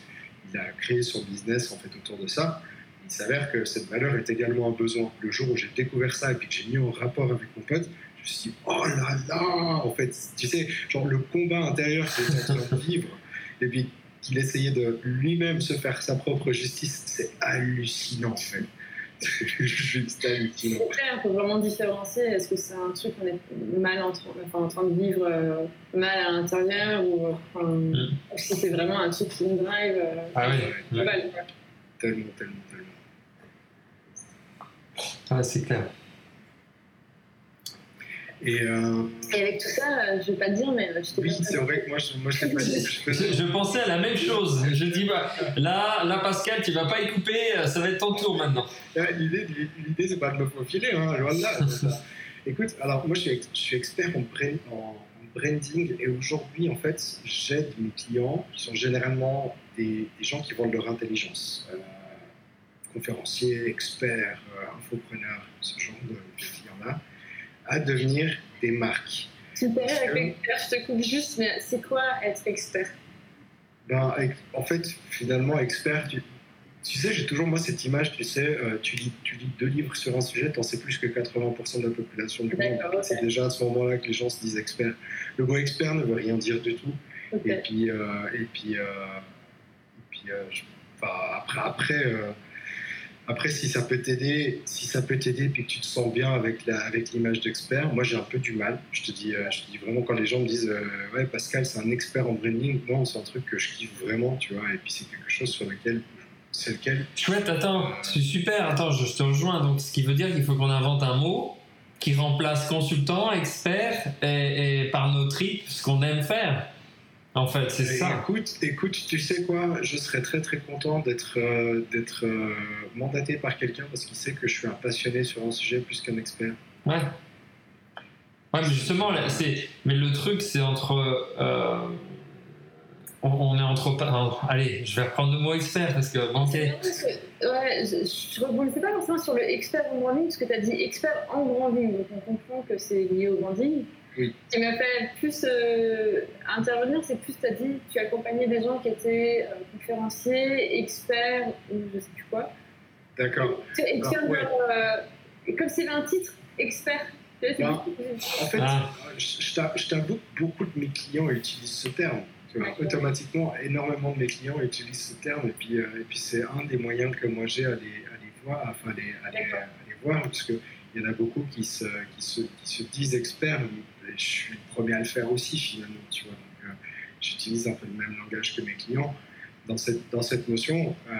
Il a créé son business en fait autour de ça il s'avère que cette valeur est également un besoin. Le jour où j'ai découvert ça et puis que j'ai mis en rapport avec mon pote, je me suis dit, oh là là En fait, tu sais, genre le combat intérieur qu'il était en train de vivre, et puis qu'il essayait de lui-même se faire sa propre justice, c'est hallucinant en fait. Juste hallucinant. C'est clair, il faut vraiment différencier. Est-ce que c'est un truc qu'on est mal en, enfin, en train de vivre euh, mal à l'intérieur ou enfin, mm. est-ce que c'est vraiment un truc qui nous drive euh, ah oui, tellement, tellement. Ah, c'est clair. Et, euh... Et, avec tout ça, je vais pas te dire, mais je Oui, c'est vrai que moi, je, moi, je t'ai pas dit. Je, je, pensais à la même chose. Je dis, bah, là, là, Pascal, tu vas pas y couper, ça va être ton tour maintenant. L'idée, l'idée c'est pas de me faufiler, hein, loin de là. Écoute, alors moi, je suis, je suis expert en, en, branding et aujourd'hui, en fait, j'aide mes clients qui sont généralement des, des gens qui vendent leur intelligence. Euh, conférenciers, experts, euh, infopreneurs, ce genre de, clients-là, à devenir des marques. Super, je te coupe juste, mais c'est quoi être expert? Ben, En fait, finalement, expert, tu, sais, j'ai toujours moi cette image, tu sais, euh, tu, lis, tu lis deux livres sur un sujet, tu en sais plus que 80% de la population du monde. C'est déjà à ce moment-là que les gens se disent experts. Le mot expert ne veut rien dire du tout. Et puis, euh, et puis, et puis après, après après, si ça peut t'aider, si ça peut t'aider, puis que tu te sens bien avec la, avec l'image d'expert, moi j'ai un peu du mal. Je te dis, euh, je te dis vraiment quand les gens me disent, euh, ouais Pascal, c'est un expert en branding, non, c'est un truc que je kiffe vraiment, tu vois. Et puis c'est quelque chose sur lequel, c'est lequel. Chouette, attends, c'est super. Attends, je, te rejoins. Donc, ce qui veut dire qu'il faut qu'on invente un mot qui remplace consultant, expert, et, et par nos tripes, ce qu'on aime faire. En fait, c'est ça. Écoute, écoute, tu sais quoi Je serais très très content d'être euh, d'être euh, mandaté par quelqu'un parce qu'il sait que je suis un passionné sur un sujet plus qu'un expert. Ouais. Ouais, mais justement, c'est. Mais le truc, c'est entre. Euh, on, est entre. allez, je vais reprendre le mot expert parce que. Ouais, je ne rebondissais pas forcément sur le expert en branding parce que tu as dit expert en branding. Donc on comprend que c'est lié au branding. Oui. Ce qui m'a fait plus euh, intervenir, c'est plus, tu as dit, tu accompagnais des gens qui étaient euh, conférenciers, experts, ou je sais plus quoi. D'accord. Expert, euh, comme s'il y avait un titre, expert. Ben, en fait, ah. je t'avoue que beaucoup de mes clients utilisent ce terme. Automatiquement, énormément de mes clients utilisent ce terme, et puis, et puis c'est un des moyens que moi j'ai à les, à les voir, enfin, à les, à les, à les voir, parce que il y en a beaucoup qui se, qui se, qui se disent experts, je suis le premier à le faire aussi finalement, tu vois. Euh, j'utilise un peu le même langage que mes clients. Dans cette, dans cette notion, euh,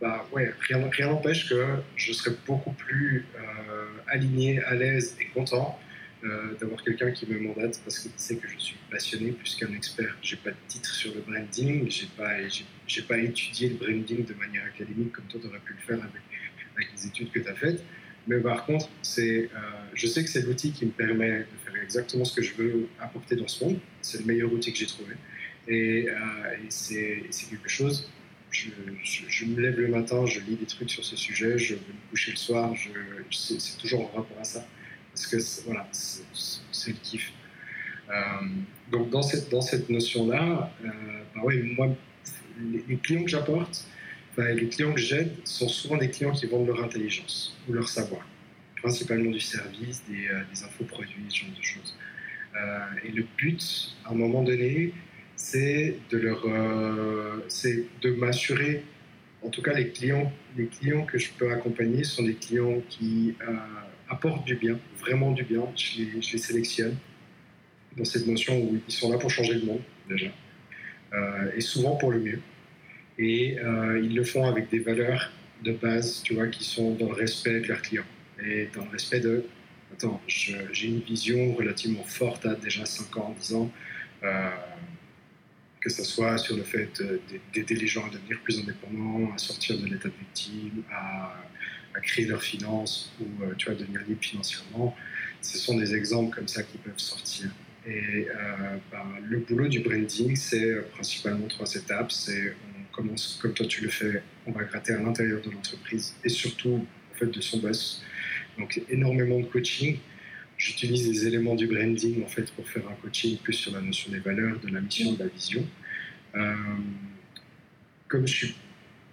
bah, ouais, rien, rien n'empêche que je serais beaucoup plus euh, aligné, à l'aise et content d'avoir quelqu'un qui me mandate parce qu'il sait que je suis passionné plus qu'un expert. J'ai pas de titre sur le branding, j'ai pas, j'ai, pas étudié le branding de manière académique comme toi tu aurais pu le faire avec, avec les études que tu as faites. Mais par contre, euh, je sais que c'est l'outil qui me permet de faire exactement ce que je veux apporter dans ce monde. C'est le meilleur outil que j'ai trouvé. Et, euh, c'est, quelque chose. Je, me lève le matin, je lis des trucs sur ce sujet, je vais me coucher le soir, c'est, toujours en rapport à ça. Parce que voilà, c'est, le kiff. Euh, donc dans cette, dans cette notion-là, bah moi, les clients que j'apporte, enfin, les clients que j'aide sont souvent des clients qui vendent leur intelligence ou leur savoir, principalement du service, des, euh, des infoproduits, ce genre de choses. Euh, et le but, à un moment donné, c'est de leur, euh, c'est de m'assurer, en tout cas les clients, les clients que je peux accompagner sont des clients qui euh, apportent du bien, vraiment du bien. Je les, je les, sélectionne dans cette notion où ils sont là pour changer le monde déjà, et souvent pour le mieux. Et euh, ils le font avec des valeurs de base, tu vois, qui sont dans le respect de leurs clients et dans le respect de attends, j'ai une vision relativement forte à déjà 5 ans, 10 ans, euh, que ce soit sur le fait d'aider les gens à devenir plus indépendants, à sortir de l'état de victime, à, créer leurs finances ou euh, tu vois, devenir libre financièrement. Ce sont des exemples comme ça qui peuvent sortir. Et ben, le boulot du branding, c'est principalement trois étapes. C'est comme toi tu le fais, on va gratter à l'intérieur de l'entreprise et surtout en fait de son boss. Donc énormément de coaching. J'utilise des éléments du branding en fait pour faire un coaching plus sur la notion des valeurs, de la mission, de la vision. Euh, comme je suis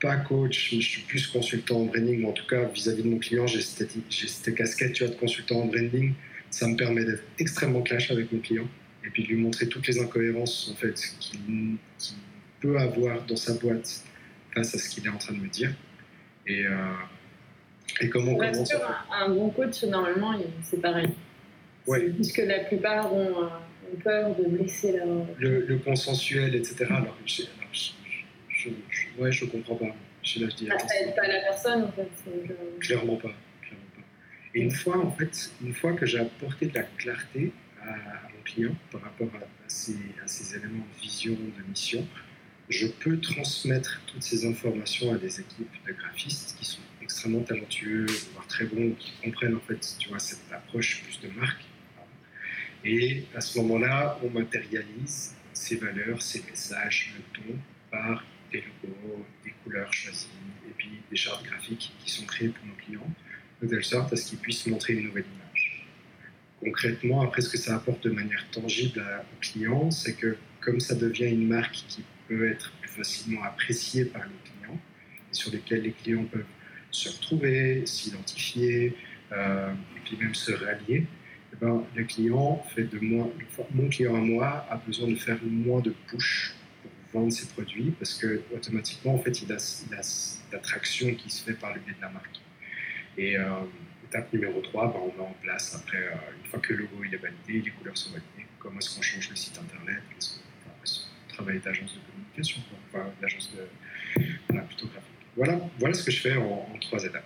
pas coach, je suis plus consultant en branding, mais en tout cas vis-à-vis -vis de mon client, j'ai cette, casquette de consultant en branding. Ça me permet d'être extrêmement clash avec mon client et puis de lui montrer toutes les incohérences en fait qu'il qu peut avoir dans sa boîte face à ce qu'il est en train de me dire. Et, euh, et comment on commence sûr, un, un, bon coach, normalement, c'est pareil. Ouais. Puisque la plupart ont, euh, ont peur de blesser leur... Le, le consensuel, etc. Alors, je, alors, je, je, je, ouais, je comprends pas. Je, là, je dis, ah, ça aide pas la personne, en fait. Clairement pas. Clairement pas. Et une fois, en fait, une fois que j'ai apporté de la clarté à, à mon client par rapport à, à, ces, à ces éléments de vision, de mission, je peux transmettre toutes ces informations à des équipes de graphistes qui sont extrêmement talentueux, voire très bons, qui comprennent en fait, tu vois, cette approche plus de marque. Et à ce moment-là, on matérialise ces valeurs, ces messages, le ton, par des logos, des couleurs choisies, et puis des chartes graphiques qui sont créées pour nos clients, de telle sorte à ce qu'ils puissent montrer une nouvelle image. Concrètement, après, ce que ça apporte de manière tangible aux clients, c'est que comme ça devient une marque qui peut être plus facilement appréciée par les clients, et sur lesquels les clients peuvent se retrouver, s'identifier, euh, et puis même se rallier, eh ben, le client fait de moi, mon client à moi a besoin de faire moins de push pour vendre ses produits parce que automatiquement en fait il a, il a cette attraction qui se fait par le biais de la marque. Et euh, étape numéro 3, ben, on met en place après euh, une fois que le logo il est validé, les couleurs sont validées, comment est-ce qu'on change le site internet, est-ce qu'on enfin, travaille d'agence de communication, enfin d'agence de voilà, plutôt graphique. Voilà, voilà ce que je fais en, en trois étapes.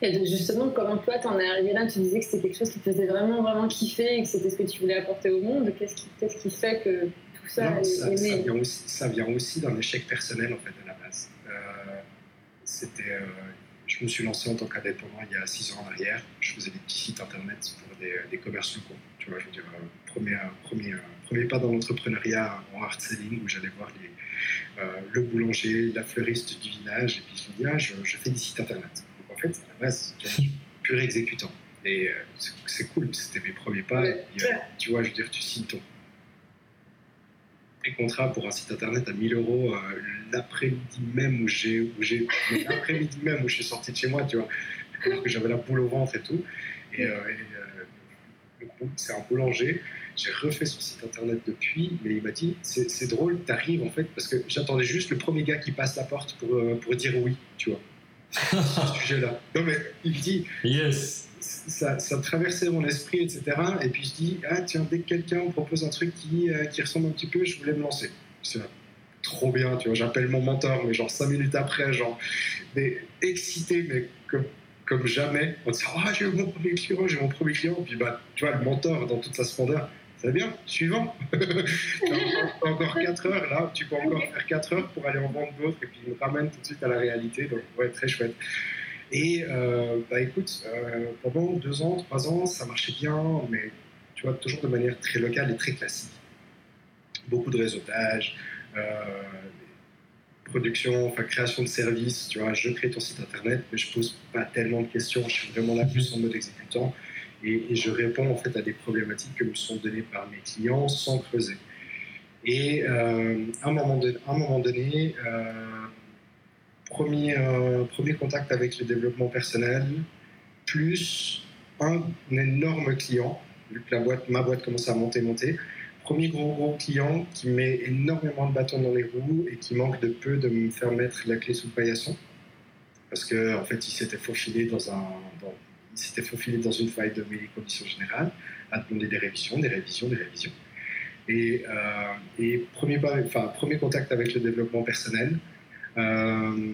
Et donc justement, comment toi t'en es arrivé là? Tu disais que c'était quelque chose qui te faisait vraiment vraiment kiffer et que c'était ce que tu voulais apporter au monde. Qu'est-ce qui, qu qui fait que tout ça non, est, ça, ça, vient aussi, aussi d'un échec personnel en fait à la base. Euh, c'était, euh, je me suis lancé en tant qu'indépendant il y a six ans en arrière. Je faisais des petits sites internet pour des, des commerces locaux. Tu vois, je veux dire, euh, premier, premier, pas dans l'entrepreneuriat en hard selling où j'allais voir les, euh, le boulanger, la fleuriste du village et puis je me dis ah je, fais des sites internet en fait, à la base, je suis pur exécutant. Et euh, c'est cool, c'était mes premiers pas. Euh, tu vois, je veux dire, tu signes ton contrat pour un site internet à 1000 euros l'après-midi même où j'ai, l'après-midi même où je suis sorti de chez moi, tu vois, alors que j'avais la boule au ventre et tout. Et, et c'est un boulanger. J'ai refait son site internet depuis, mais il m'a dit c'est drôle, t'arrives en fait, parce que j'attendais juste le premier gars qui passe la porte pour, pour dire oui, tu vois ce sujet-là. Non, mais il dit. Yes. Ça, ça, traversait mon esprit, etc. Et puis je dis, ah tiens, dès que quelqu'un me propose un truc qui, euh, qui ressemble un petit peu, je voulais me lancer. C'est trop bien, tu vois. J'appelle mon mentor, mais genre cinq minutes après, genre, mais excité, mais comme, comme jamais, en disant, ah, j'ai mon premier client, j'ai mon premier client. Puis, bah, tu vois, le mentor dans toute sa splendeur. C'est bien, suivant. T'as encore 4 heures là, tu peux encore faire 4 heures pour aller en vendre d'autres et puis il me ramène tout de suite à la réalité. Donc, ouais, très chouette. Et euh, bah écoute, euh, pendant deux ans, trois ans, ça marchait bien, mais tu vois, toujours de manière très locale et très classique. Beaucoup de réseautage, euh, production, enfin création de services, tu vois, je crée ton site internet, mais je pose pas tellement de questions, je suis vraiment là plus en mode exécutant et, je réponds en fait à des problématiques que me sont données par mes clients sans creuser. Et euh, à, un moment donné, euh, premier, euh, premier contact avec le développement personnel, plus un, énorme client, vu que ma boîte commence à monter, monter. Premier gros, client qui met énormément de bâtons dans les roues et qui manque de peu de me faire mettre la clé sous le paillasson. Parce qu'en en fait, il s'était faufilé dans, un, s'était faufilé dans une faille de mes conditions générales, à demander des révisions, des révisions, des révisions. Et, euh, premier, contact avec le développement personnel. Euh,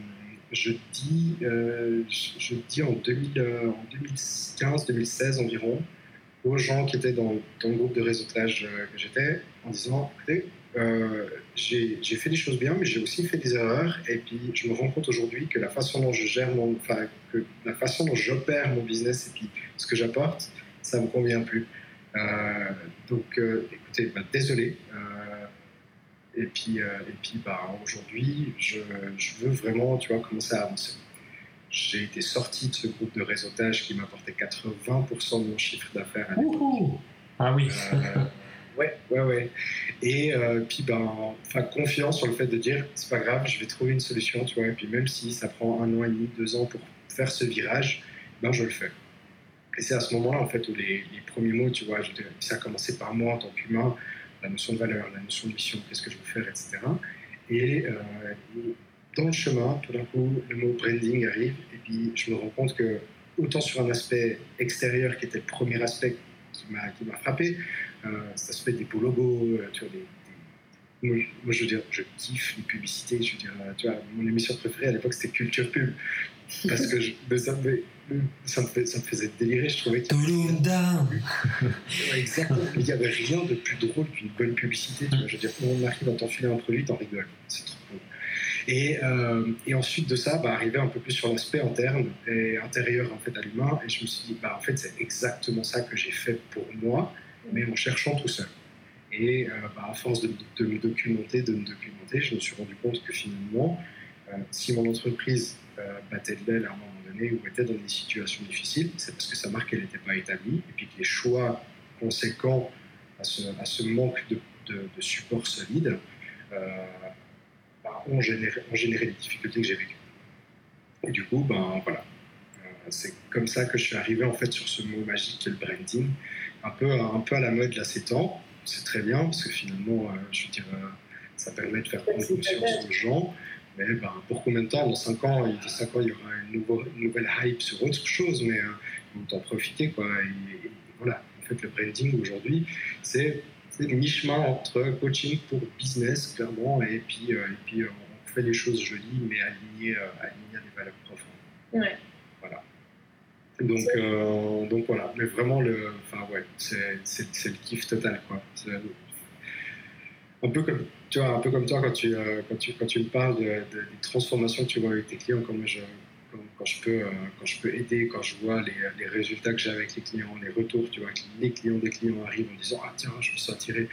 je dis, euh, je, dis en, 2000, en 2015-2016 environ aux gens qui étaient dans, dans le groupe de réseautage que j'étais en disant écoutez, euh, j'ai fait des choses bien, mais j'ai aussi fait des erreurs. Et puis, je me rends compte aujourd'hui que la façon dont je gère mon, enfin, que la façon dont j'opère mon business et puis ce que j'apporte, ça me convient plus. Euh, donc, euh, écoutez, bah, désolé. et puis, et puis, bah, aujourd'hui, je, je, veux vraiment, tu vois, commencer à avancer. J'ai été sorti de ce groupe de réseautage qui m'apportait 80% de mon chiffre d'affaires à l'époque. Ah oui. Ouais, ouais, ouais. Et euh, puis, ben, enfin, confiance sur le fait de dire, c'est pas grave, je vais trouver une solution, tu vois. Et puis, même si ça prend un an et demi, deux ans pour faire ce virage, ben, je le fais. Et c'est à ce moment-là, en fait, où les, premiers mots, tu vois, ça a commencé par moi en tant qu'humain, la notion de valeur, la notion de mission, qu'est-ce que je veux faire, etc. Et, euh, dans le chemin, tout d'un coup, le mot branding arrive, et puis je me rends compte que, autant sur un aspect extérieur qui était le premier aspect qui m'a frappé, ça se fait des beaux logos, euh, tu vois, des, moi, moi, je veux dire, je kiffe les publicités. Je veux dire, tu vois, mon émission préférée à l'époque, c'était Culture Pub. Parce que je, ça, me, ça, me ça, me faisait délirer. Je trouvais avait... Exactement. Il n'y avait rien de plus drôle qu'une bonne publicité. Tu vois. Je veux dire, on arrive à t'enfiler un produit, t'en rigoles. C'est trop cool. Et, euh, et, ensuite de ça, bah, arriver un peu plus sur l'aspect interne et intérieur en fait, à l'humain. Et je me suis dit, bah, en fait, c'est exactement ça que j'ai fait pour moi mais en cherchant tout seul. Et euh, bah, à force de, me documenter, de me documenter, je me suis rendu compte que finalement, euh, si mon entreprise euh, battait de l'aile à un moment donné ou était dans des situations difficiles, c'est parce que sa marque n'était pas établie et puis que les choix conséquents à ce, à ce manque de, de, de, support solide bah, ont, généré, ont généré les difficultés que j'ai vécues. Et du coup, ben voilà, c'est comme ça que je suis arrivé en fait sur ce mot magique qui est le branding un peu, un peu à la mode là ces temps. C'est très bien parce que finalement, euh, je veux dire, euh, ça permet de faire prendre conscience aux gens. Mais ben, pour combien de temps? Dans 5 ans, il, 5 ans, il y aura une, nouveau, une, nouvelle hype sur autre chose, mais euh, autant profiter. Quoi. Et, et, voilà, en fait, le branding aujourd'hui, c'est mi-chemin entre coaching pour business, clairement, et puis, euh, et puis on fait les choses jolies, mais alignées, alignées à des valeurs profondes. Ouais. Donc, euh, donc voilà, mais vraiment, le, enfin, ouais, c'est, c'est, c'est le kiff total. Quoi. C'est un, peu comme, tu vois, un peu comme toi quand tu, euh, quand tu, quand tu me parles de, de, des transformations que tu vois avec tes clients, quand, je, quand, quand je, peux, euh, quand je peux aider, quand je vois les, les résultats que j'ai avec les clients, les retours, tu vois, que les clients des clients arrivent en disant Ah tiens, je me suis attiré.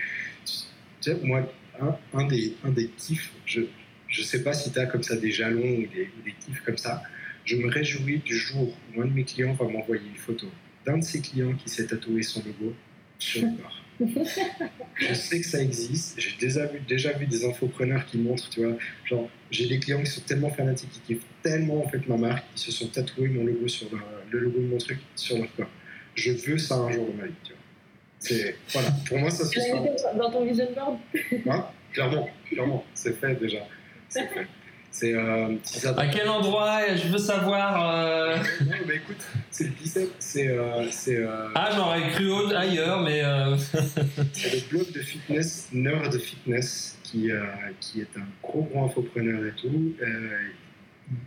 Tu sais, moi, un, un, des, un des kiffs, je ne sais pas si tu as comme ça des jalons ou des, ou des kiffs comme ça je me réjouis du jour où un de mes clients va m'envoyer une photo d'un de ses clients qui s'est tatoué son logo sur le corps. je sais que ça existe. J'ai déjà vu, déjà vu des infopreneurs qui montrent, tu vois, genre, j'ai des clients qui sont tellement fanatiques, qui kiffent tellement en fait ma marque, qui se sont tatoués mon logo sur le, le logo de mon truc sur leur corps. Je veux ça un jour de ma vie, tu vois. C'est, voilà, pour moi, ça se fait. Dans ton vision board? Hein? Clairement, clairement, c'est fait déjà. C'est fait. C'est euh, à quel endroit Je veux savoir. Euh... non, mais écoute, c'est le bicep. C'est. Euh, euh, ah, j'aurais cru ailleurs, mais. Euh, c'est le blog de fitness, Nerd Fitness, qui, qui est un gros gros infopreneur et tout.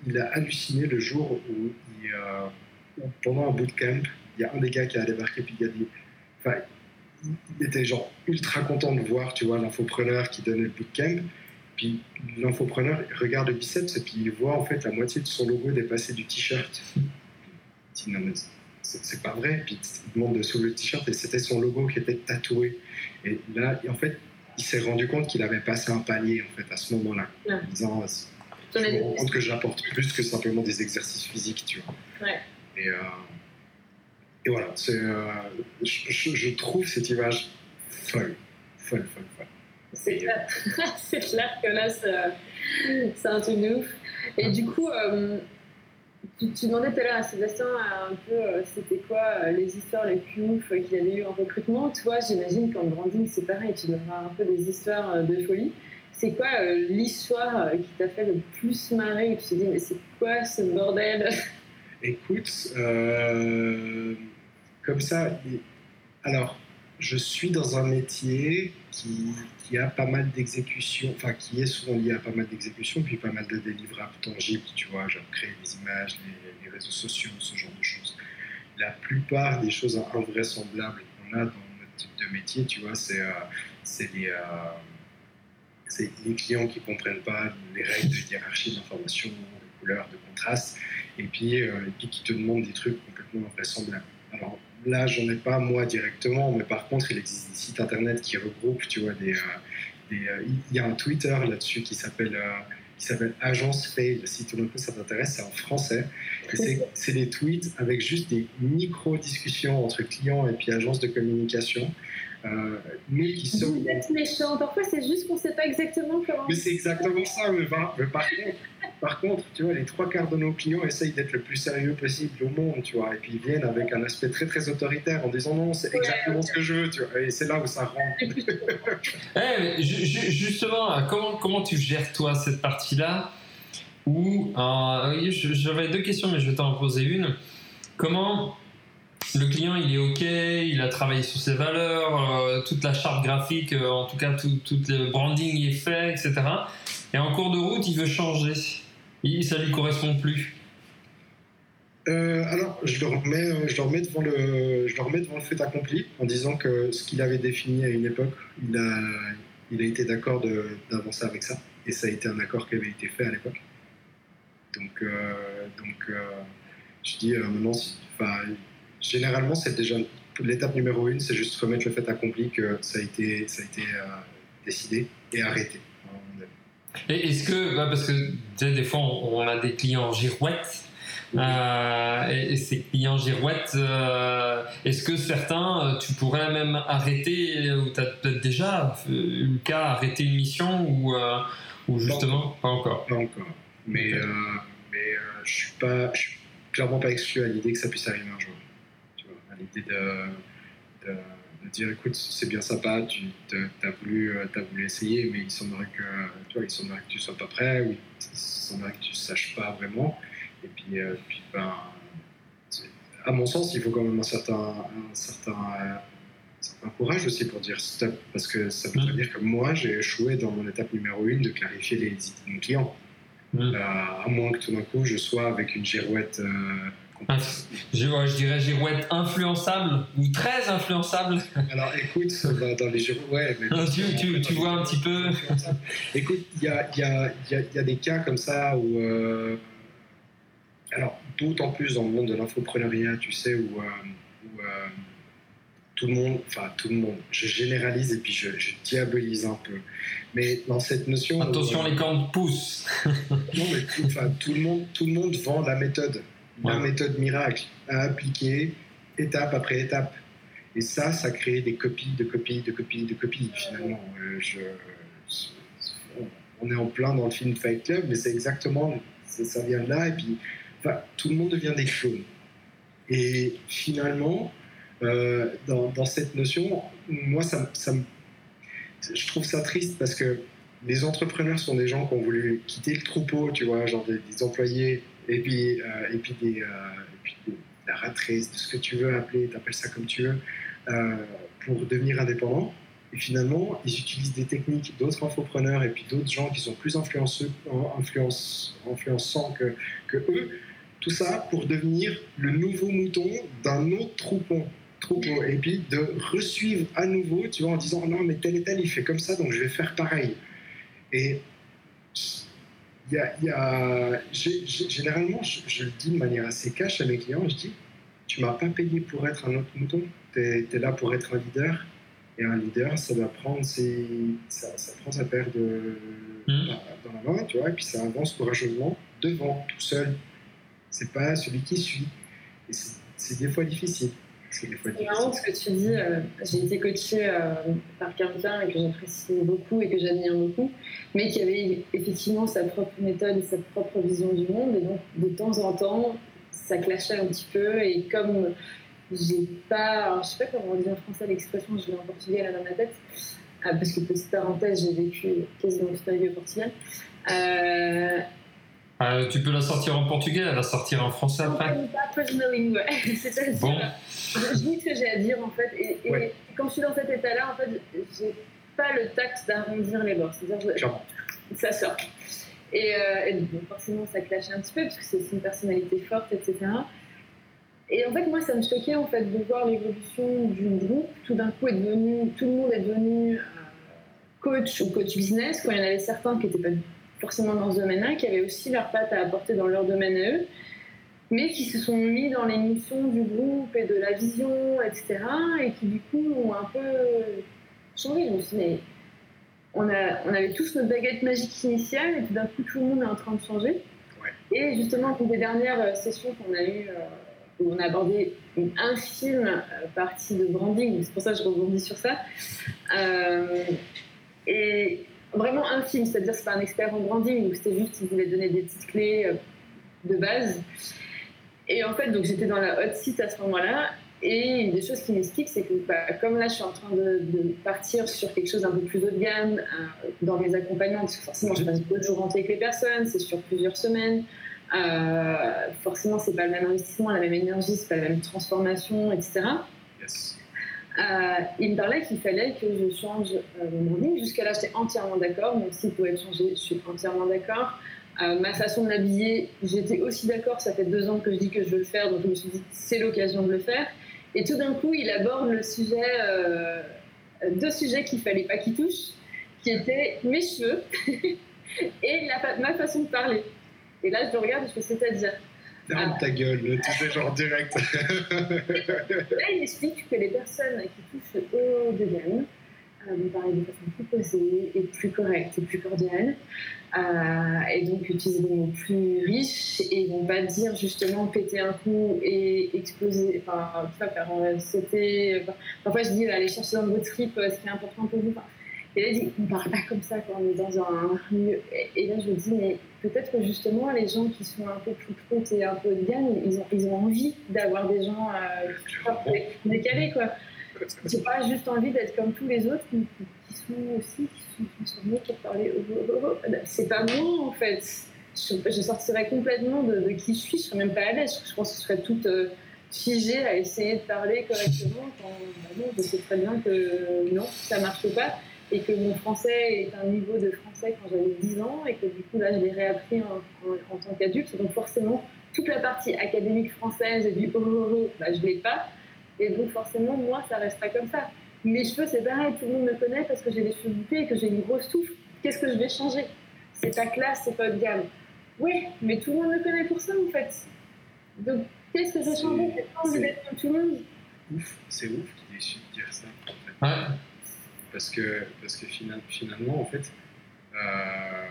il a halluciné le jour où, il, pendant un bootcamp, il y a un des gars qui a débarqué puis il a dit. Enfin, il était genre ultra content de voir, tu vois, l'infopreneur qui donnait le bootcamp. Puis l'infopreneur regarde le biceps et puis il voit en fait la moitié de son logo dépasser du t-shirt. Il dit non mais c'est pas vrai. Puis il demande de soulever le t-shirt et c'était son logo qui était tatoué. Et là, en fait, il s'est rendu compte qu'il avait passé un palier en fait à ce moment-là, en disant je me rends compte que j'apporte plus que simplement des exercices physiques, tu vois. Et, euh, et, voilà, euh, je, je, trouve cette image folle, folle, folle, folle. C'est clair. c'est clair que là, c'est un truc de ouf. Et du coup, euh, tu, tu, demandais tout à l'heure à Sébastien un peu c'était quoi les histoires les plus ouf qu'il avait eu en recrutement. Toi, j'imagine qu'en branding, c'est pareil, tu avoir un peu des histoires de folie. C'est quoi euh, l'histoire euh, qui t'a fait le plus marrer? Et tu t'es dit, mais c'est quoi ce bordel? Écoute, euh, comme ça, alors, je suis dans un métier qui, a pas mal d'exécutions, enfin, qui est souvent lié à pas mal d'exécutions, puis pas mal de délivrables tangibles, tu vois, genre créer des images, les, réseaux sociaux, ce genre de choses. La plupart des choses invraisemblables qu'on a dans notre type de métier, tu vois, c'est des c'est les clients qui ne comprennent pas les règles de hiérarchie d'information, de couleur, de contraste, et puis, euh, et puis qui te demandent des trucs complètement invraisemblables. Là, j'en ai pas moi directement, mais par contre, il existe des sites internet qui regroupent, tu vois, des, euh, euh, il y a un Twitter là-dessus qui s'appelle qui s'appelle Agence Fail. Si tout le monde ça t'intéresse, c'est en français. C'est des tweets avec juste des micro-discussions entre clients et puis agences de communication euh, mais qui sont. Vous êtes méchant. Parfois, c'est juste qu'on ne sait pas exactement comment. Mais c'est exactement ça. Mais, par, contre, par contre, tu vois, les trois quarts de nos clients essayent d'être le plus sérieux possible au monde, tu vois, et puis ils viennent avec un aspect très très autoritaire en disant non, c'est exactement ce que je veux, tu vois, et c'est là où ça rentre. Eh, justement, comment comment tu gères toi cette partie-là? Ou euh, j'avais deux questions, mais je vais t'en poser une. Comment le client il est ok, il a travaillé sur ses valeurs, euh, toute la charte graphique, euh, en tout cas tout, le branding est fait, etc. Et en cours de route, il veut changer. Et ça lui correspond plus. Euh, alors, je le, remets, je, remets devant le, je le remets devant le fait accompli en disant que ce qu'il avait défini à une époque, il a, il a été d'accord d'avancer avec ça. Et ça a été un accord qui avait été fait à l'époque. Donc, donc je dis maintenant, enfin, Généralement, c'est déjà l'étape numéro une, c'est juste remettre le fait accompli que ça a été, ça a été euh, décidé et arrêté. Et est-ce que, bah, parce que des fois on a des clients girouettes, euh, et, ces clients girouettes, euh, est-ce que certains, tu pourrais même arrêter, ou tu as peut-être déjà eu le cas, arrêter une mission, ou, ou justement, pas encore? Pas encore. Mais, mais je suis pas, je suis clairement pas exclu à l'idée que ça puisse arriver un jour l'idée de, de, dire écoute, c'est bien sympa, tu as voulu, euh, as voulu essayer, mais il semblerait que, tu vois, il semblerait que tu sois pas prêt, ou il semblerait que tu saches pas vraiment. Et puis, euh, puis ben, à mon sens, il faut quand même un certain, un certain, un courage aussi pour dire stop, parce que ça veut dire que moi, j'ai échoué dans mon étape numéro une de clarifier les idées de mon client. Euh, à moins que tout d'un coup, je sois avec une girouette je, je dirais girouette influençable ou très influençable. Alors écoute, bah, dans les girouettes, ouais. Mais tu, tu, vois un petit peu. écoute, il y a, y, a, y a, des cas comme ça où. Euh, alors, d'autant plus dans le monde de l'infopreneuriat, tu sais, où, euh, euh, tout le monde, enfin tout le monde, je généralise et puis je, diabolise un peu. Mais dans cette notion. Attention, les camps poussent. non, mais tout, tout, le monde, tout le monde vend la méthode la méthode miracle à appliquer étape après étape. Et ça, ça crée des copies, de copies, de copies, de copies. Finalement, euh, je, on est en plein dans le film Fight Club, mais c'est exactement, ça vient de là. Et puis, enfin, tout le monde devient des clones. Et finalement, euh, dans, dans, cette notion, moi, ça, ça je trouve ça triste parce que les entrepreneurs sont des gens qui ont voulu quitter le troupeau, tu vois, genre des employés et puis, euh, et puis, des, euh, et puis la ratrice, de ce que tu veux appeler, t'appelles ça comme tu veux, euh, pour devenir indépendant. Et finalement, ils utilisent des techniques d'autres infopreneurs et puis d'autres gens qui sont plus influençants que, eux. Tout ça pour devenir le nouveau mouton d'un autre troupeau. Et puis de resuivre à nouveau, tu vois, en disant non, mais tel et tel, il fait comme ça, donc je vais faire pareil. Et y a, y a- j'ai- j'ai- généralement, je, je le dis de manière assez cash à mes clients, je dis, tu m'as pas payé pour être un autre mouton, tu es, là pour être un leader, et un leader, ça doit prendre ses, ça, ça prend sa paire de, Mhm. dans la main, tu vois, et puis ça avance courageusement devant, tout seul. C'est pas celui qui suit. Et c'est c'est des fois difficile. C'est marrant ce que tu dis. euh, J'ai été coachée euh, par quelqu'un que j'apprécie beaucoup et que j'admire beaucoup, mais qui avait effectivement sa propre méthode et sa propre vision du monde. Et donc, de temps en temps, ça clashait un petit peu. Et comme j'ai pas. alors, je sais pas comment on dit en français l'expression, je l'ai en portugais là dans ma tête. Ah, parce que, petite parenthèse, j'ai vécu quasiment toute ma vie au Portugal. Euh, Euh, tu peux la sortir en portugais, la sortir en français après pas. C'est-à-dire, Bon. je, je dis ce que j'ai à dire en fait, et, et Ouais. quand je suis dans cet état-là, en fait, j'ai pas le tact d'arrondir les bords. C'est-à-dire, que Clairement. ça sort. Et, euh, et donc, forcément, ça clash un petit peu parce que c'est une personnalité forte, etc. Et en fait, moi, ça me choquait en fait de voir l'évolution du groupe. Tout d'un coup, est devenu, tout le monde est devenu euh, coach ou coach business, quand il y en avait certains qui n'étaient pas forcément dans ce domaine-là, qui avaient aussi leur patte à apporter dans leur domaine à eux, mais qui se sont mis dans les missions du groupe et de la vision, etc. Et qui du coup ont un peu changé. Je me suis dit, mais on, a, on avait tous notre baguette magique initiale et tout d'un coup tout le monde est en train de changer. Ouais. Et justement, pour des dernières euh, sessions qu'on a eues, euh, où on a abordé une infime euh, partie de branding, c'est pour ça que je rebondis sur ça. Euh, et vraiment infime, c'est-à-dire c'est pas un expert en branding, c'était juste qu'il voulait donner des petites clés euh, de base. Et en fait, donc j'étais dans la hot seat à ce moment-là. Et une des choses qui m'explique, c'est que bah, comme là, je suis en train de, de partir sur quelque chose d'un peu plus haut de gamme euh, dans mes accompagnements, parce que forcément, je passe deux jours entiers avec les personnes, c'est sur plusieurs semaines. Euh, forcément, c'est pas le même investissement, la même énergie, c'est pas la même transformation, etc. Euh, il me parlait qu'il fallait que je change euh, mon branding. Jusqu'à là, j'étais entièrement d'accord. Donc, s'il pouvait changer, je suis entièrement d'accord. Euh, ma façon de m'habiller, j'étais aussi d'accord. Ça fait deux ans que je dis que je veux le faire, donc je me suis dit c'est l'occasion de le faire. Et tout d'un coup, il aborde le sujet, deux sujets qu'il fallait pas qu'il touche, qui étaient mes cheveux et ma façon de parler. Et là, je le regarde et je fais c'est-à-dire. Ta gueule, tu fais genre direct. Là, il explique que les personnes qui touchent au gamme euh, vont parler de façon plus posée et plus correcte et plus cordiale. Euh, et donc utiliser des mots plus riches et vont pas dire justement péter un coup et exploser, enfin, tu vois, faire euh, sauter. parfois, je dis aller chercher dans vos tripes ce qui est important pour vous. Et là, parle pas comme ça quand on est dans un milieu. Et, là, je me dis, mais peut-être que justement, les gens qui sont un peu plus proutes et un peu de gamme, ils ont, envie d'avoir des gens euh, décalés, quoi. J'ai pas juste envie d'être comme tous les autres qui, qui- sont aussi, qui sont transformés, qui parlent. C'est pas moi, en fait. Je, sortirais complètement de, qui je suis, je serais même pas à l'aise. Je pense que je serais toute euh, figée à essayer de parler correctement quand bah non, je sais très bien que non, ça marche pas et que mon français est un niveau de français quand j'avais 10 ans et que du coup là je l'ai réappris en, en- en tant qu'adulte. Donc forcément, toute la partie académique française et du oh, oh, oh, bah, je l'ai pas. Et donc forcément, moi, ça restera comme ça. Mes cheveux, c'est pareil, tout le monde me connaît parce que j'ai des cheveux bouclés et que j'ai une grosse touffe. Qu'est-ce que je vais changer? C'est pas classe, c'est pas haut de gamme. Oui, mais tout le monde me connaît pour ça en fait. Donc qu'est-ce que C'est- changer J'ai pas envie d'être comme tout le monde. Ouf, c'est ouf qu'il ait su dire ça. En fait. Ouais. Parce que, parce que final- finalement, en fait, euh,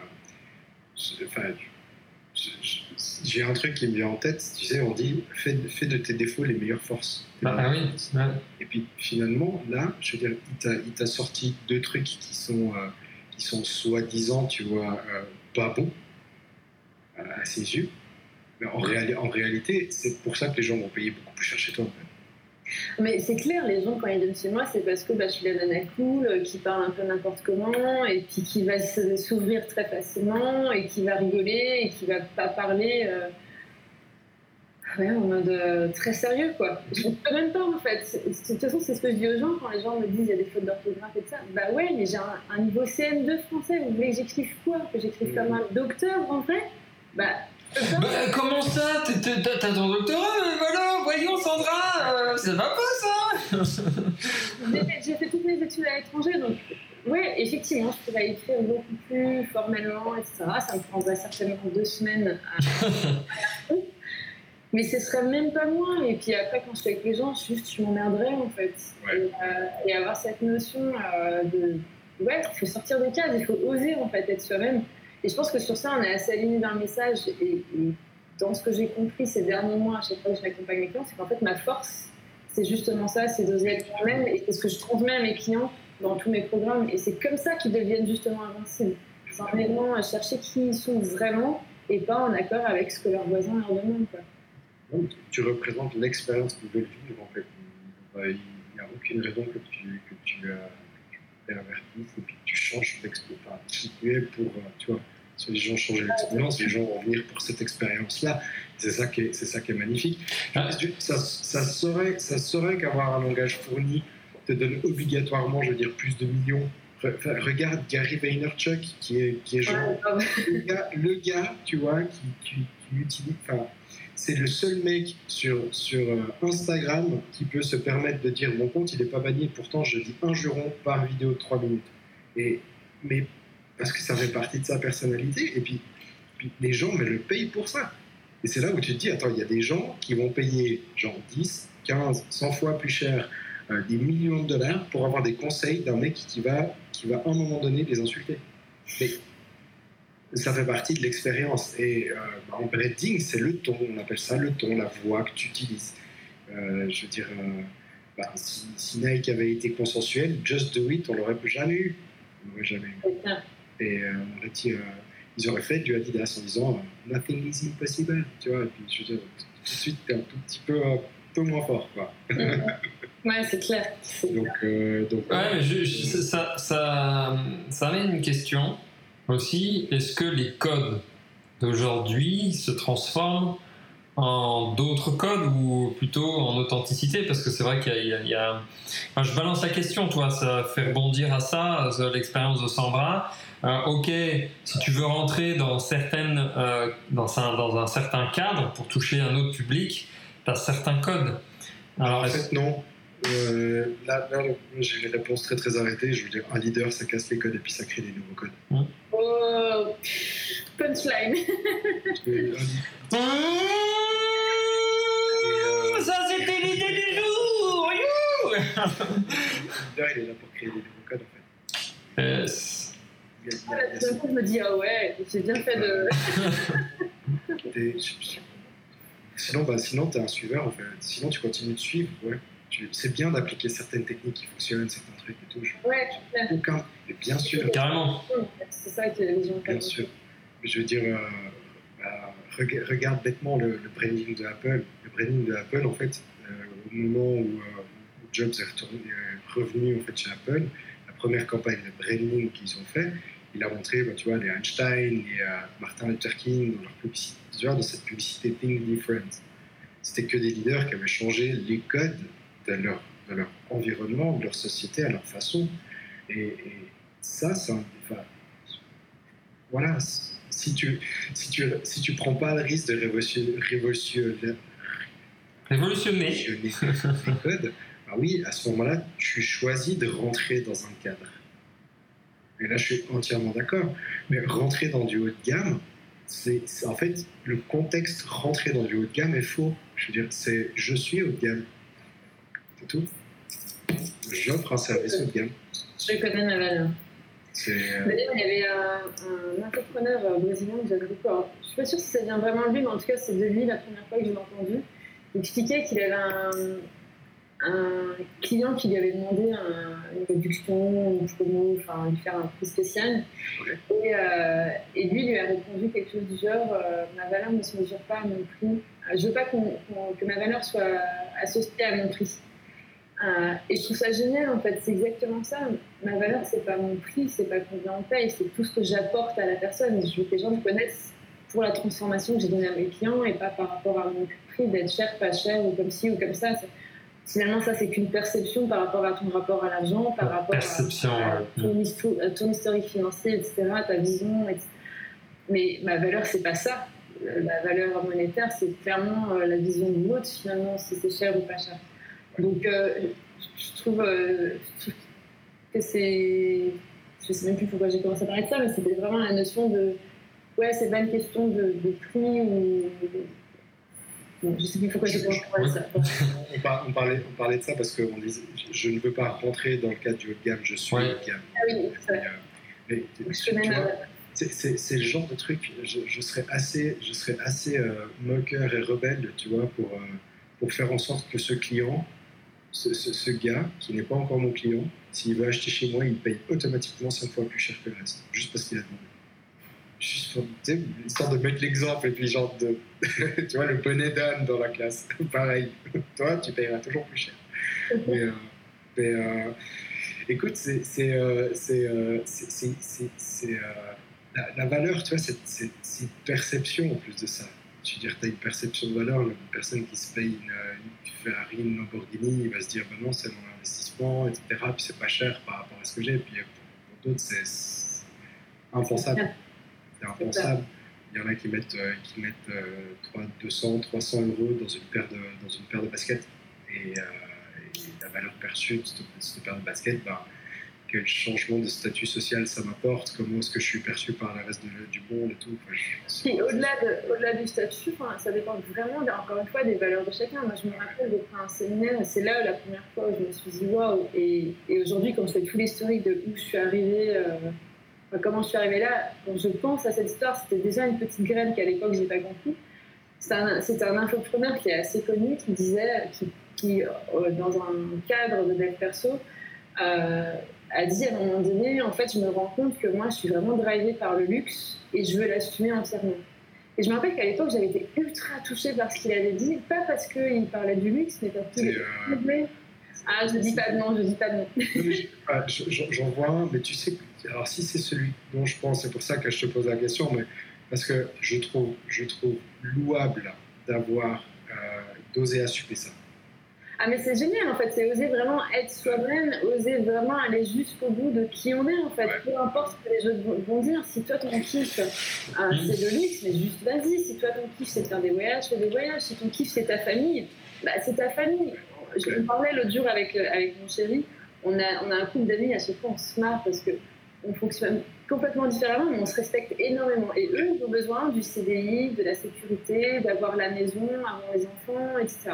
j'ai un truc qui me vient en tête. Tu sais, on dit fais, fais de tes défauts les meilleures forces. Bah, ah oui. Et puis finalement, là, je veux dire, il t'a, sorti deux trucs qui sont, euh, qui sont soi-disant, tu vois, euh, pas bons à ses yeux. Mais en, réali- en réalité, c'est pour ça que les gens vont payer beaucoup plus cher chez toi. en fait. Mais c'est clair, les gens, quand ils viennent chez moi, c'est parce que bah, je suis la nana cool, euh, qui parle un peu n'importe comment, et puis qui va s'ouvrir très facilement, et qui va rigoler, et qui va pas parler euh, ouais, en mode euh, très sérieux, quoi. Je ne peux même pas, en fait. De toute façon, c'est ce que je dis aux gens quand les gens me disent il y a des fautes d'orthographe et tout ça. Bah ouais, mais j'ai un, un niveau CM2 français, vous voulez que j'écrive quoi? Que j'écrive comme un docteur, en vrai? Bah. Bah, comment ça? T'as ton doctorat mais Voilà, voyons Sandra, euh, ça va pas ça? J'ai fait- toutes mes études à l'étranger, donc ouais, effectivement, je pourrais écrire beaucoup plus formellement, etc. Ça me prendrait certainement deux semaines à. Mais ce serait même pas moi. Et puis après, quand je suis avec les gens, juste je m'emmerderais en fait. Ouais. Et, euh, et avoir cette notion euh, de. Ouais, il faut sortir des cases, il faut oser en fait être soi-même. Et je pense que sur ça, on est assez aligné dans le message. Et, dans ce que j'ai compris ces derniers mois, à chaque fois que j'accompagne mes clients, c'est qu'en fait, ma force, c'est justement ça, c'est d'oser être moi-même. Et c'est ce que je transmets à mes clients dans tous mes programmes. Et c'est comme ça qu'ils deviennent justement invincibles. C'est en à chercher qui ils sont vraiment et pas en accord avec ce que leurs voisins leur demandent. Donc, tu représentes l'expérience qu'ils veulent vivre en fait. Euh, Il n'y a aucune raison que tu, que tu, euh, et puis tu changes d'expérience. Enfin, qui tu es pour, euh, tu vois, si les gens changent d'expérience, les gens vont venir pour cette expérience-là. C'est ça qui est, c'est ça qui est magnifique. Ah. Ça, ça serait, ça serait qu'avoir un langage fourni te donne obligatoirement, je veux dire, plus de millions? Re- Regarde Gary Vaynerchuk qui est, qui est genre le gars, le gars, tu vois, qui, qui, qui utilise. Enfin, c'est le seul mec sur, sur euh, Instagram qui peut se permettre de dire mon compte il n'est pas banni, pourtant je dis un juron par vidéo de 3 minutes. Et, mais parce que ça fait partie de sa personnalité, et puis, les gens mais le payent pour ça. Et c'est là où tu te dis attends, il y a des gens qui vont payer genre 10, 15, 100 fois plus cher euh, des millions de dollars pour avoir des conseils d'un mec qui va, qui va à un moment donné les insulter. Mais ça fait partie de l'expérience. Et euh, bah, en branding, c'est le ton, on appelle ça le ton, la voix que tu utilises. Euh, je veux dire, euh, bah, si, si Nike avait été consensuel, Just Do It, on l'aurait jamais eu. On l'aurait jamais eu. Et euh, on aurait dit, euh, ils auraient fait du Adidas en disant euh, Nothing is impossible. Tu vois, et puis je veux dire, tout de suite, t'es un tout petit peu, un peu moins fort. Quoi. Ouais, c'est clair. Donc, euh, donc Ouais, je- je- ça, ça, ça amène une question aussi. Est-ce que les codes d'aujourd'hui se transforment en d'autres codes ou plutôt en authenticité? Parce que c'est vrai qu'il y a. il y a- il y a- Enfin, je balance la question, toi, ça fait rebondir à ça, à l'expérience de Sandra. Euh, ok, si tu veux rentrer dans, certaines, euh, dans, un, dans un certain cadre pour toucher un autre public, tu as certains codes. Alors, En fait, non. Euh, là, là, j'ai les réponses très très arrêtées. Je veux dire, un leader, ça casse les codes et puis ça crée des nouveaux codes. Oh, punchline. Mmh, ça c'était l'idée du jour il est là pour créer des nouveaux codes, en fait. Euh, Il y a- il y Ah, a- il y a D'un coup, je me dis, ah ouais, j'ai bien fait de. Sinon, bah, sinon tu es un suiveur, en fait. Sinon, tu continues de suivre, ouais. C'est bien d'appliquer certaines techniques qui fonctionnent, certains trucs et tout. Je- Ouais, clair. Aucun. Mais bien sûr, Carrément. C'est ça que les gens bien sûr. Mais Je veux dire, euh, bah, rega- regarde bêtement le, le branding de Apple. Le branding de Apple, en fait, euh, au moment où, euh, où Jobs est, retourné- est revenu en fait, chez Apple, la première campagne de branding qu'ils ont fait, il a montré, bah, tu vois, les Einstein, les euh, Martin Luther King dans leur publicité, tu vois, dans cette publicité Think Different. C'était que des leaders qui avaient changé les codes de leur, de leur environnement, de leur société, à leur façon. Et, et ça, un. enfin, voilà, si tu, si tu, si tu prends pas le risque de révolutionner, révolutionner, révolutionner les codes, bah oui, à ce moment-là, tu choisis de rentrer dans un cadre. Et là, je suis entièrement d'accord. Mais rentrer dans du haut de gamme, c'est- en fait le contexte rentrer dans du haut de gamme est faux. Je veux dire, c'est je suis haut de gamme. C'est tout. J'offre un service haut de gamme. Je connais ma valeur. Euh, D'ailleurs, il y avait un, un entrepreneur euh, brésilien que j'avais beaucoup. alors, je suis pas sûre si ça vient vraiment de lui, mais en tout cas, c'est de lui la première fois que je l'ai entendu. Il expliquait qu'il avait un, un client qui lui avait demandé un- une réduction, une promo, enfin, lui faire un prix spécial. Ouais. Et, euh, et lui, lui a répondu quelque chose du genre euh, Ma valeur ne se mesure pas à mon prix. Euh, Je veux pas que ma valeur soit associée à mon prix. Euh, et je trouve ça génial en fait, c'est exactement ça. Ma valeur, c'est pas mon prix, c'est pas combien on paye, c'est tout ce que j'apporte à la personne. Je veux que les gens me connaissent pour la transformation que j'ai donnée à mes clients et pas par rapport à mon prix d'être cher, pas cher ou comme ci ou comme ça. Finalement, ça, c'est qu'une perception par rapport à ton rapport à l'argent, par rapport à- Perception, à, ton, à ton historique financier, etc., ta vision, etc. Mais ma valeur, c'est pas ça. Euh, La valeur monétaire, c'est clairement euh, la vision de l'autre, finalement, si c'est cher ou pas cher. Donc, euh, je trouve, euh, je trouve que c'est je sais même plus pourquoi j'ai commencé à parler de ça, mais c'était vraiment la notion de, ouais, c'est pas une question de, de prix ou. Bon, je sais plus pourquoi j'ai commencé à parler de ça. on, par- on parlait, on parlait de ça parce que on disait, je, je ne veux pas rentrer dans le cadre du haut de gamme, je suis Ouais. haut de gamme. Ah oui, c'est vrai. Mais, Je tu connais vois, ma- c'est- le genre de truc, je, je serais assez, je serais assez euh, moqueur et rebelle, tu vois, pour, euh, pour faire en sorte que ce client, ce, gars, qui n'est pas encore mon client, s'il veut acheter chez moi, il paye automatiquement 5 fois plus cher que le reste, juste parce qu'il a demandé. Juste pour, histoire de mettre l'exemple et puis genre de, tu vois, le bonnet d'âne dans la classe, pareil. Toi, tu payeras toujours plus cher. Mais, euh, euh, écoute, c'est euh, la, la valeur, tu vois, c'est- c'est une perception en plus de ça. Je veux dire, tu as une perception de valeur, une personne qui se paye une, une Ferrari, une Lamborghini, il va se dire, ben non, c'est mon investissement, etc. Puis c'est pas cher par rapport à ce que j'ai. Puis pour, pour d'autres, c'est impensable. C'est impensable. Il y en a qui mettent, euh, qui mettent euh, 300, 200, 300 euros dans une paire de, dans une paire de baskets. Et, euh, et la valeur perçue de cette, de cette paire de baskets, ben, quel changement de statut social ça m'apporte, comment est-ce que je suis perçu par le reste de- du monde et tout. Enfin, je- au-delà de, au-delà du statut, enfin, ça dépend vraiment, encore une fois, des valeurs de chacun. Moi, je me rappelle de faire un séminaire, et c'est là la première fois où je me suis dit waouh. Et, et aujourd'hui, quand je fais tout l'historique de où je suis arrivée, euh, enfin, comment je suis arrivée là, quand je pense à cette histoire, c'était déjà une petite graine qu'à l'époque, j'ai pas compris. C'est un, c'est un infopreneur qui est assez connu qui disait, qui, qui, euh, dans un cadre de dev perso, euh, a dit à un moment donné, en fait, je me rends compte que moi, je suis vraiment drivée par le luxe et je veux l'assumer entièrement. Et je me rappelle qu'à l'époque, j'avais été ultra touchée par ce qu'il avait dit, pas parce qu'il parlait du luxe, mais parce qu'il euh, Ah, je dis pas de nom, je dis pas de nom. Ah, je- je- J'en vois un, mais tu sais, alors si c'est celui dont je pense, c'est pour ça que je te pose la question, mais parce que je trouve, je trouve louable d'avoir euh, d'oser assumer ça. Ah, mais c'est génial en fait, c'est oser vraiment être soi-même, oser vraiment aller jusqu'au bout de qui on est en fait. Ouais. Peu importe ce que les autres vont- dire, si toi ton kiff euh, c'est le luxe, mais juste vas-y. Si toi ton kiff c'est de faire des voyages, fais des voyages. Si ton kiff c'est ta famille, bah c'est ta famille. Je on parlais l'autre jour avec, euh, avec mon chéri, on a, on a un couple d'amis, à chaque fois on se marre parce que on fonctionne complètement différemment, mais on se respecte énormément. Et eux, ils ont besoin du CDI, de la sécurité, d'avoir la maison, avoir les enfants, etc.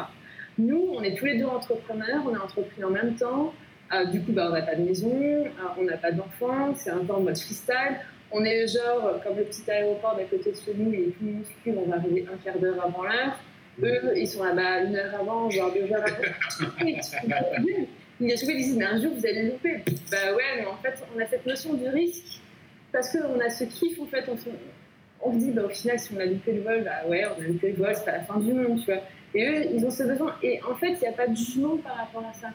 Nous, on est tous les deux entrepreneurs, on a entrepris en même temps. Euh, du coup, bah, on n'a pas de maison, euh, on n'a pas d'enfants, c'est un peu en mode freestyle. On est genre, comme le petit aéroport d'à côté de chez nous, il est tout minuscule, on va arriver un quart d'heure avant l'heure. Eux, ils sont là-bas une heure avant, genre deux heures avant. Il y a souvent qui disent, mais un jour vous allez le louper. Bah ouais, mais en fait, on a cette notion du risque parce qu'on a ce kiff, en fait, on se, on se dit, bah, au final, si on a loupé le vol, bah ouais, on a loupé le vol, c'est pas la fin du monde, tu vois. Et eux, ils ont ce besoin. Et en fait, il n'y a pas de jugement par rapport à ça.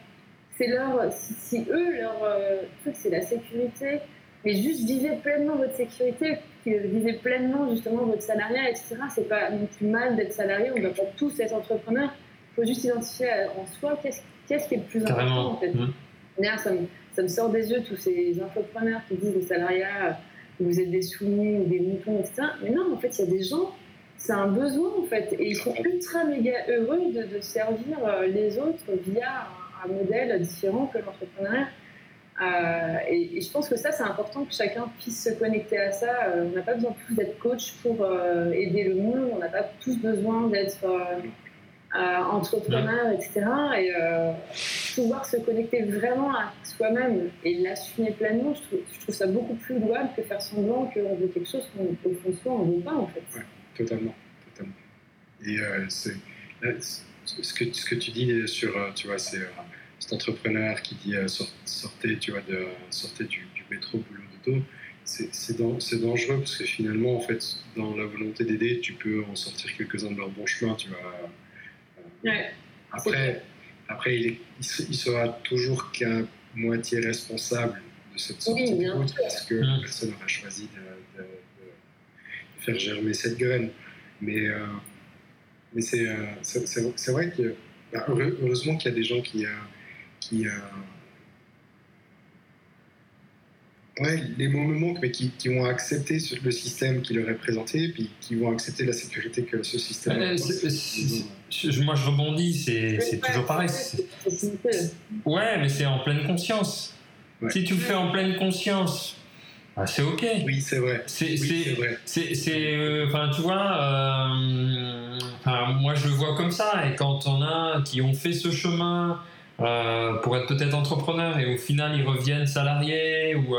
C'est leur, si, si eux, leur euh, truc, c'est la sécurité, mais juste vivez pleinement votre sécurité, vivez pleinement justement votre salariat, etc. C'est pas non plus mal d'être salarié, on ne doit pas tous être entrepreneur. Il faut juste identifier en soi qu'est-ce qu'est-ce qui est le plus important en fait. Mm. D'ailleurs, ça me, ça me sort des yeux tous ces infopreneurs qui disent le salariat, euh, vous êtes des soumis ou des moutons, etc. Mais non, en fait, il y a des gens, c'est un besoin en fait, et ils sont ultra méga heureux de, de servir euh, les autres via un, un modèle différent que l'entrepreneuriat. Euh, et, et je pense que ça, c'est important que chacun puisse se connecter à ça. Euh, on n'a pas besoin tous d'être coach pour euh, aider le monde, on n'a pas tous besoin d'être entrepreneur, etc. Et pouvoir se connecter vraiment à soi-même et l'assumer pleinement, je trouve, je trouve ça beaucoup plus louable que faire semblant qu'on veut quelque chose qu'au fond de soi, on ne veut pas en fait. Ouais. Totalement, totalement. Et euh, c'est là, c- ce que ce que tu dis sur, euh, tu vois, c'est euh, cet entrepreneur qui dit euh, sort- sortez, tu vois, de sortez du, du métro boulot dodo. C'est c'est dan- c'est dangereux parce que finalement, en fait, dans la volonté d'aider, tu peux en sortir quelques-uns de leur bon chemin, tu vois. Euh, Ouais. Après, après il, est- il se- il sera toujours qu'à moitié responsable de cette sortie Oui, de route parce que Mm. personne n'aura choisi de, de- de faire germer cette graine. Mais, euh, mais c'est euh, c'est- c'est- c'est vrai que bah, heureusement qu'il y a des gens qui, euh, qui euh, ouais, les mots me manquent, mais qui, qui vont accepter ce- le système qui leur est présenté, puis qui vont accepter la sécurité que ce système Euh, moi, je rebondis, c'est c'est toujours pareil. Ouais, mais c'est en pleine conscience. Ouais. Si tu le fais en pleine conscience, ah, c'est ok. Oui, c'est vrai. C'est, Oui, c'est c'est, euh, enfin, tu vois, euh, enfin, moi je le vois comme ça. Et quand on a qui ont fait ce chemin euh, pour être peut-être entrepreneur et au final ils reviennent salariés ou,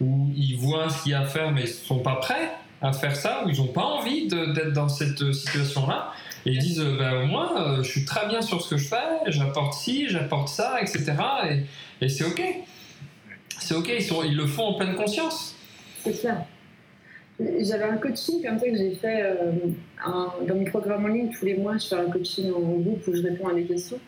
ou ils voient ce qu'il y a à faire mais ils sont pas prêts à faire ça ou ils n'ont pas envie de- d'être dans cette situation-là. Et ils disent, ben, moi, je suis très bien sur ce que je fais, j'apporte ci, j'apporte ça, etc. Et, et c'est ok. C'est ok, ils, sont, ils le font en pleine conscience. C'est clair. J'avais un coaching comme ça que j'ai fait euh, dans mon programme en ligne. Tous les mois, je fais un coaching en groupe où je réponds à des questions.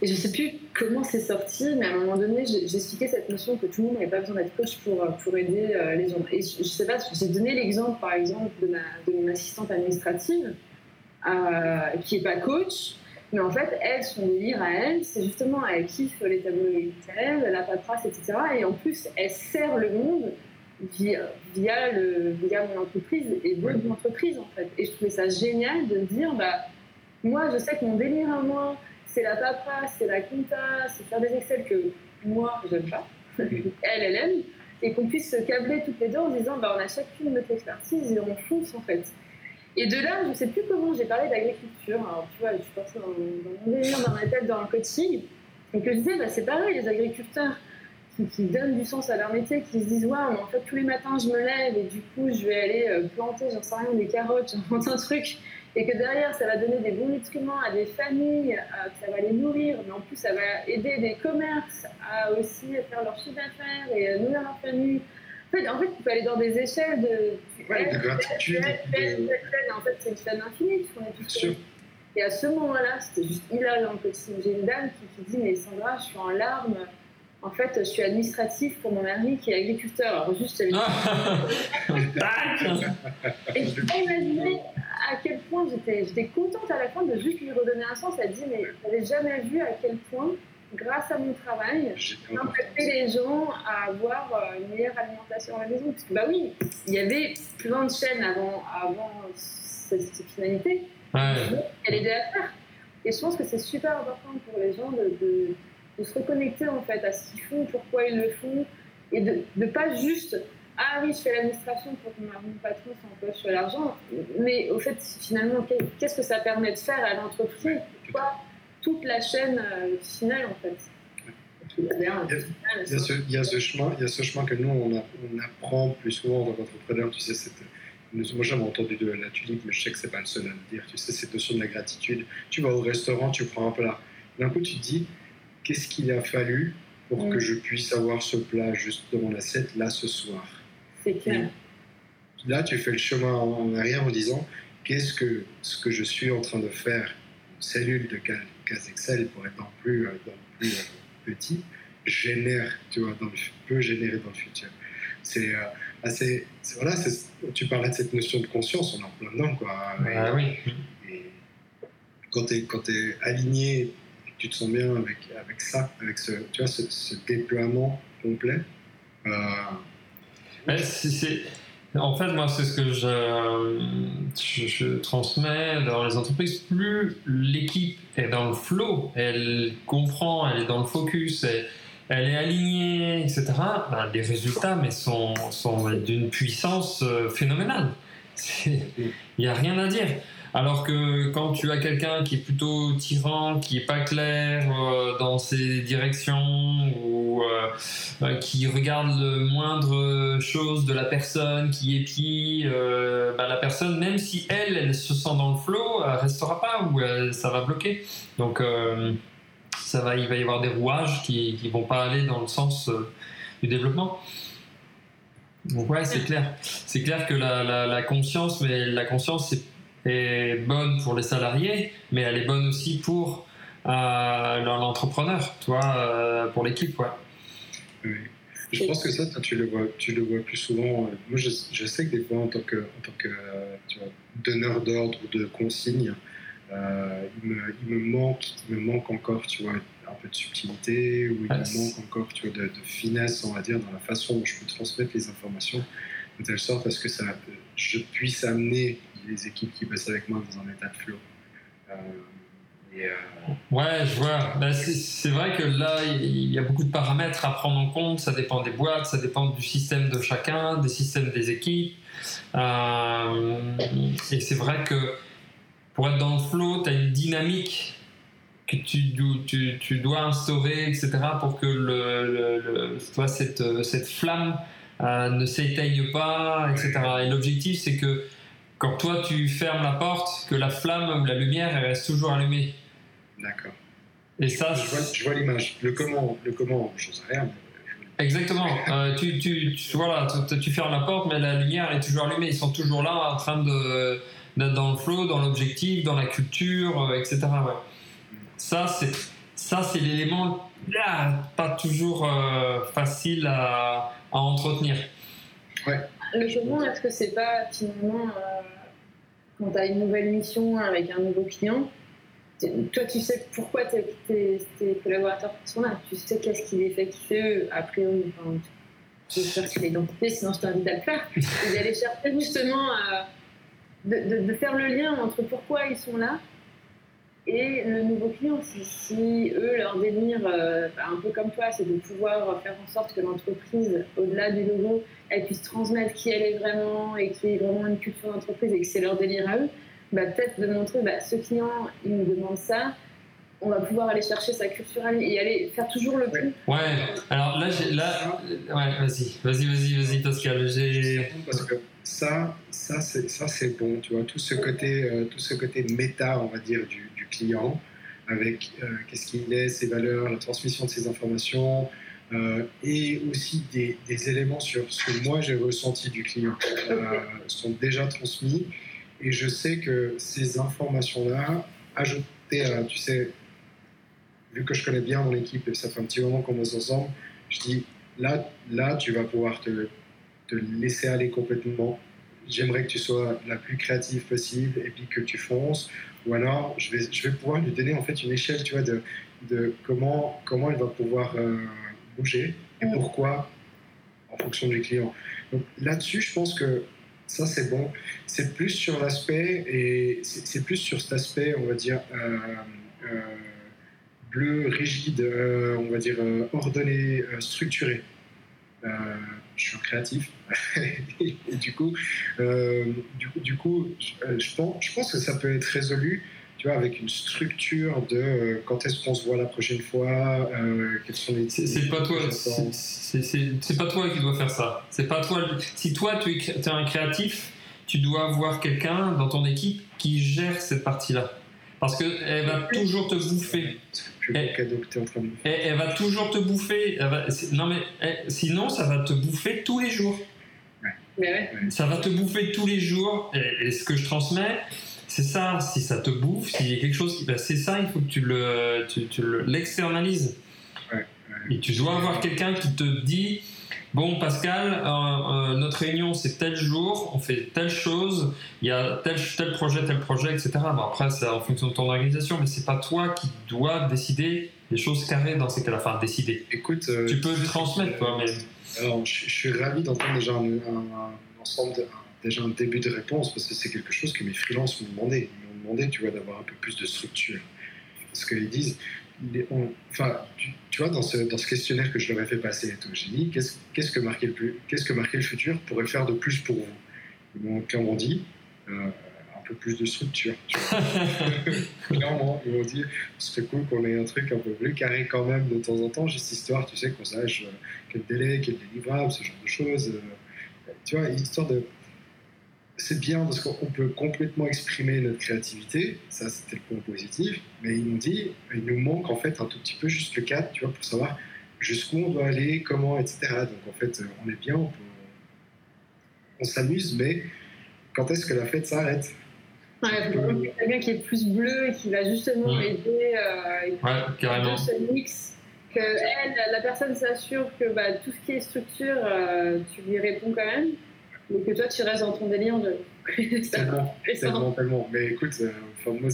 Et je ne sais plus comment c'est sorti, mais à un moment donné, expliqué cette notion que tout le monde n'avait pas besoin d'être coach pour, euh, pour aider euh, les gens. Et je, je sais pas, j'ai donné l'exemple, par exemple, de, mon assistante administrative, qui n'est pas coach. Mais en fait, elle, son délire à elle, c'est justement, elle kiffe les tableaux Excel, la paperasse, etc. Et en plus, elle sert le monde via, via, le, via mon entreprise et d'autres entreprises, en fait. Et je trouvais ça génial de me dire, bah, moi, je sais que mon délire à moi, c'est la paperasse, c'est la compta, c'est faire des Excel que moi, j'aime pas. elle, elle aime. Et qu'on puisse se câbler toutes les deux en disant, bah, on a chacune notre expertise et on fonce, en fait. Et de là, je ne sais plus comment j'ai parlé d'agriculture. Alors, tu vois, je suis partie dans, dans mon délire, dans ma tête, dans le coaching. Et que je disais, bah, c'est pareil, les agriculteurs qui, qui donnent du sens à leur métier, qui se disent, waouh, mais en fait, tous les matins, je me lève et du coup, je vais aller euh, planter, j'en sais rien, des carottes, j'invente un truc. Et que derrière, ça va donner des bons nutriments à des familles, euh, que ça va les nourrir, mais en plus, ça va aider des commerces à aussi faire leur chiffre d'affaires et nourrir leur famille. En fait, en fait, il faut aller dans des échelles de. Ouais, de gratitude, de- En fait, c'est une chaîne infinie qu'on est tous Sûr. Et à ce moment-là, c'était juste hilarant. que J'ai une dame qui, qui dit Mais Sandra, je suis en larmes. En fait, je suis administratif pour mon mari qui est agriculteur. Alors, juste, Tac et je peux imaginer à quel point j'étais, j'étais contente à la fin de juste lui redonner un sens. Elle dit Mais je n'avais jamais vu à quel point, grâce à mon travail, J'ai impacter les gens à avoir euh, une meilleure alimentation à la maison. Parce que, bah oui, il y avait plein de chaînes avant, avant cette, cette finalité. Ouais. Elle aidait à faire. Et je pense que c'est super important pour les gens de, de, de se reconnecter en fait à ce qu'ils font, pourquoi ils le font, et de ne pas juste ah oui, je fais l'administration pour que mon patron s'empoche l'argent, mais au fait, finalement, qu'est- qu'est-ce que ça permet de faire à l'entreprise Quoi Toute la chaîne euh, finale en fait? Il y a un- Il y a ce, il y a ce chemin, il y a ce chemin que nous on, a- on apprend plus souvent dans l'entrepreneur. Tu sais, cette, moi j'avais entendu de la tulipe, mais je sais que c'est pas le seul à le dire. Tu sais, cette notion de la gratitude. Tu vas au restaurant, tu prends un plat. D'un coup, tu te dis, qu'est-ce qu'il a fallu pour Mm. que je puisse avoir ce plat juste dans mon assiette là ce soir. C'est clair. Là, tu fais le chemin en arrière en disant, qu'est-ce que ce que je suis en train de faire, une cellule de ca- case Excel pour être dans le plus, euh, dans plus euh, petit, génère, tu vois, dans le, peut générer dans le futur. C'est euh, assez, c'est- voilà, c'est- tu parlais de cette notion de conscience, on est en plein dedans, quoi. Ah oui. Et, quand tu es, aligné, et que tu te sens bien avec, avec ça, avec ce, tu vois, ce, déploiement complet, euh, En fait, moi, c'est ce que je, transmets dans les entreprises. Plus l'équipe est dans le flow, elle comprend, elle est dans le focus, elle, est alignée, etc., ben, les résultats mais sont, sont d'une puissance euh, phénoménale. Il n'y a rien à dire. Alors que quand tu as quelqu'un qui est plutôt tyran, qui est pas clair euh, dans ses directions ou euh, euh, qui regarde le moindre chose de la personne, qui épie, euh, bah, la personne, même si elle, elle se sent dans le flow, elle restera pas ou elle- ça va bloquer. Donc ça va, il va y avoir des rouages qui, qui vont pas aller dans le sens du développement. Donc ouais, c'est clair. C'est clair que la, la, la conscience, mais la conscience est, est bonne pour les salariés, mais elle est bonne aussi pour euh, l'entrepreneur, toi, euh, pour l'équipe, quoi. Oui. Je pense que ça, toi, tu le vois, tu le vois plus souvent. euh, Moi, je, je sais que des fois, en tant que, en tant que tu vois, donneur d'ordre ou de consigne, euh, il, me, il me manque, il me manque encore, tu vois, un peu de subtilité ou il Ah, me c'est- manque encore, tu vois, de, de finesse, on va dire, dans la façon dont je peux transmettre les informations de telle sorte à ce que ça, je puisse amener les équipes qui bossent avec moi dans un état de flow. Euh, euh, Ouais, je vois. Bah, c'est- vrai que là, il y a beaucoup de paramètres à prendre en compte. Ça dépend des boîtes, ça dépend du système de chacun, des systèmes des équipes. Euh, et c'est vrai que pour être dans le flow, tu as une dynamique que tu, tu, tu dois instaurer, etc., pour que le, cette, cette flamme ne s'éteigne pas, etc. Et l'objectif, c'est que quand toi tu fermes la porte, que la flamme ou la lumière elle reste toujours allumée. D'accord. Et ça, Je vois, l'image. Le comment, le comment, je sais rien. exactement. Euh, tu, tu, tu, voilà, tu, tu fermes la porte, mais la lumière elle est toujours allumée. Ils sont toujours là en train de d'être dans le flow, dans l'objectif, dans la culture, euh, etc. ouais. Ça, c'est ça, c'est l'élément là, pas toujours euh, facile à, à entretenir. Le comment, est-ce que c'est pas finalement euh, quand tu as une nouvelle mission avec un nouveau client, toi tu sais pourquoi tes, tes- tes collaborateurs sont là, tu sais qu'est-ce qui les fait kiffer, a priori, enfin, vais chercher l'identité, sinon je t'invite à le faire, d'aller chercher justement euh, de faire le lien entre pourquoi ils sont là et le nouveau client. Si, si eux, leur délire, euh, bah, un peu comme toi, c'est de pouvoir faire en sorte que l'entreprise, au-delà du logo, elle puisse transmettre qui elle est vraiment et qu'il y ait vraiment une culture d'entreprise et que c'est leur délire à eux, bah, peut-être de montrer, bah, ce client, il nous demande ça, on va pouvoir aller chercher sa culture à lui et aller faire toujours le plus. Ouais. Alors là, là, ouais, vas-y, vas-y, vas-y, vas-y, Pascal. Parce que ça, ça c'est ça c'est bon, tu vois, tout ce côté, euh, tout ce côté méta, on va dire, du client, avec euh, qu'est-ce qu'il est, ses valeurs, la transmission de ses informations, euh, et aussi des, des éléments sur ce que moi j'ai ressenti du client euh, sont déjà transmis, et je sais que ces informations-là, ajoutées à, tu sais, vu que je connais bien mon équipe et ça fait un petit moment qu'on bosse ensemble, je dis là, là, tu vas pouvoir te, te laisser aller complètement. J'aimerais que tu sois la plus créative possible et puis que tu fonces. Ou alors, je vais, je vais pouvoir lui donner en fait une échelle, tu vois, de, de comment, comment il va pouvoir euh, bouger et Mm. pourquoi en fonction du client. Donc là-dessus, je pense que ça c'est bon. C'est plus sur l'aspect et c'est plus sur cet aspect, on va dire. euh, euh, bleu, rigide, on va dire ordonné, structuré. Je suis créatif et du coup, euh, du coup, du coup je, euh, je pense, je pense que ça peut être résolu, tu vois, avec une structure de euh, quand est-ce qu'on se voit la prochaine fois, euh, quels sont les. c'est, pas toi, c'est, pas toi qui dois faire ça. C'est pas toi. Si toi tu es, un créatif, tu dois avoir quelqu'un dans ton équipe qui gère cette partie-là, parce que elle va toujours te bouffer. C'est le plus beau Eh. cadeau que tu es en train de me faire. Elle, elle va toujours te bouffer. elle va- c'est- non mais elle- sinon ça va te bouffer tous les jours. Ouais. Ça va te bouffer tous les jours. Et, et ce que je transmets, c'est ça. Si ça te bouffe, s'il y a quelque chose, qui- ben, c'est ça. Il faut que tu le, tu, tu le- l'externalises. Ouais, Et tu dois avoir quelqu'un qui te dit. Bon, Pascal, euh, euh, notre réunion c'est tel jour, on fait telle chose, il y a tel, tel projet, tel projet, etc. Bon, après, c'est en fonction de ton organisation, mais c'est pas toi qui dois décider les choses carrées dans ces cas-là. Enfin, décider. Écoute, euh, Tu peux le transmettre, mais. Alors, je, je suis ravi d'entendre déjà un, un- un ensemble, de- déjà un début de réponse, parce que c'est quelque chose que mes freelances m'ont demandé. Ils m'ont demandé, tu vois, d'avoir un peu plus de structure. Parce qu'ils disent, on- enfin, tu, tu vois, dans ce, dans ce questionnaire que je leur ai fait passer et tout, j'ai dit, qu'est-ce qu'est-ce que marquer le plus, qu'est-ce que marquer le futur pourrait faire de plus pour vous? Ils m'ont clairement dit, euh, un peu plus de structure. tu vois. clairement, ils m'ont dit, ce serait cool qu'on ait un truc un peu plus carré quand même de temps en temps, juste histoire, tu sais, qu'on sache euh, quel délai, quel délivrable, ce genre de choses. euh, tu vois, histoire de. C'est bien parce qu'on peut complètement exprimer notre créativité, ça c'était le point positif, mais ils nous dit, il nous manque en fait un tout petit peu juste le cadre, tu vois, pour savoir jusqu'où on doit aller, comment, etc. Donc en fait, on est bien, on, peut- on s'amuse, mais quand est-ce que la fête s'arrête? Ouais, il faut vraiment quelqu'un qui est plus bleu et qui va justement aider euh, Ouais, carrément. dans ce mix. Que elle, la personne s'assure que bah, tout ce qui est structure, euh, tu lui réponds quand même, mais que toi tu restes dans ton délire de. Tellement, tellement, tellement. Mais écoute, euh, enfin, moi,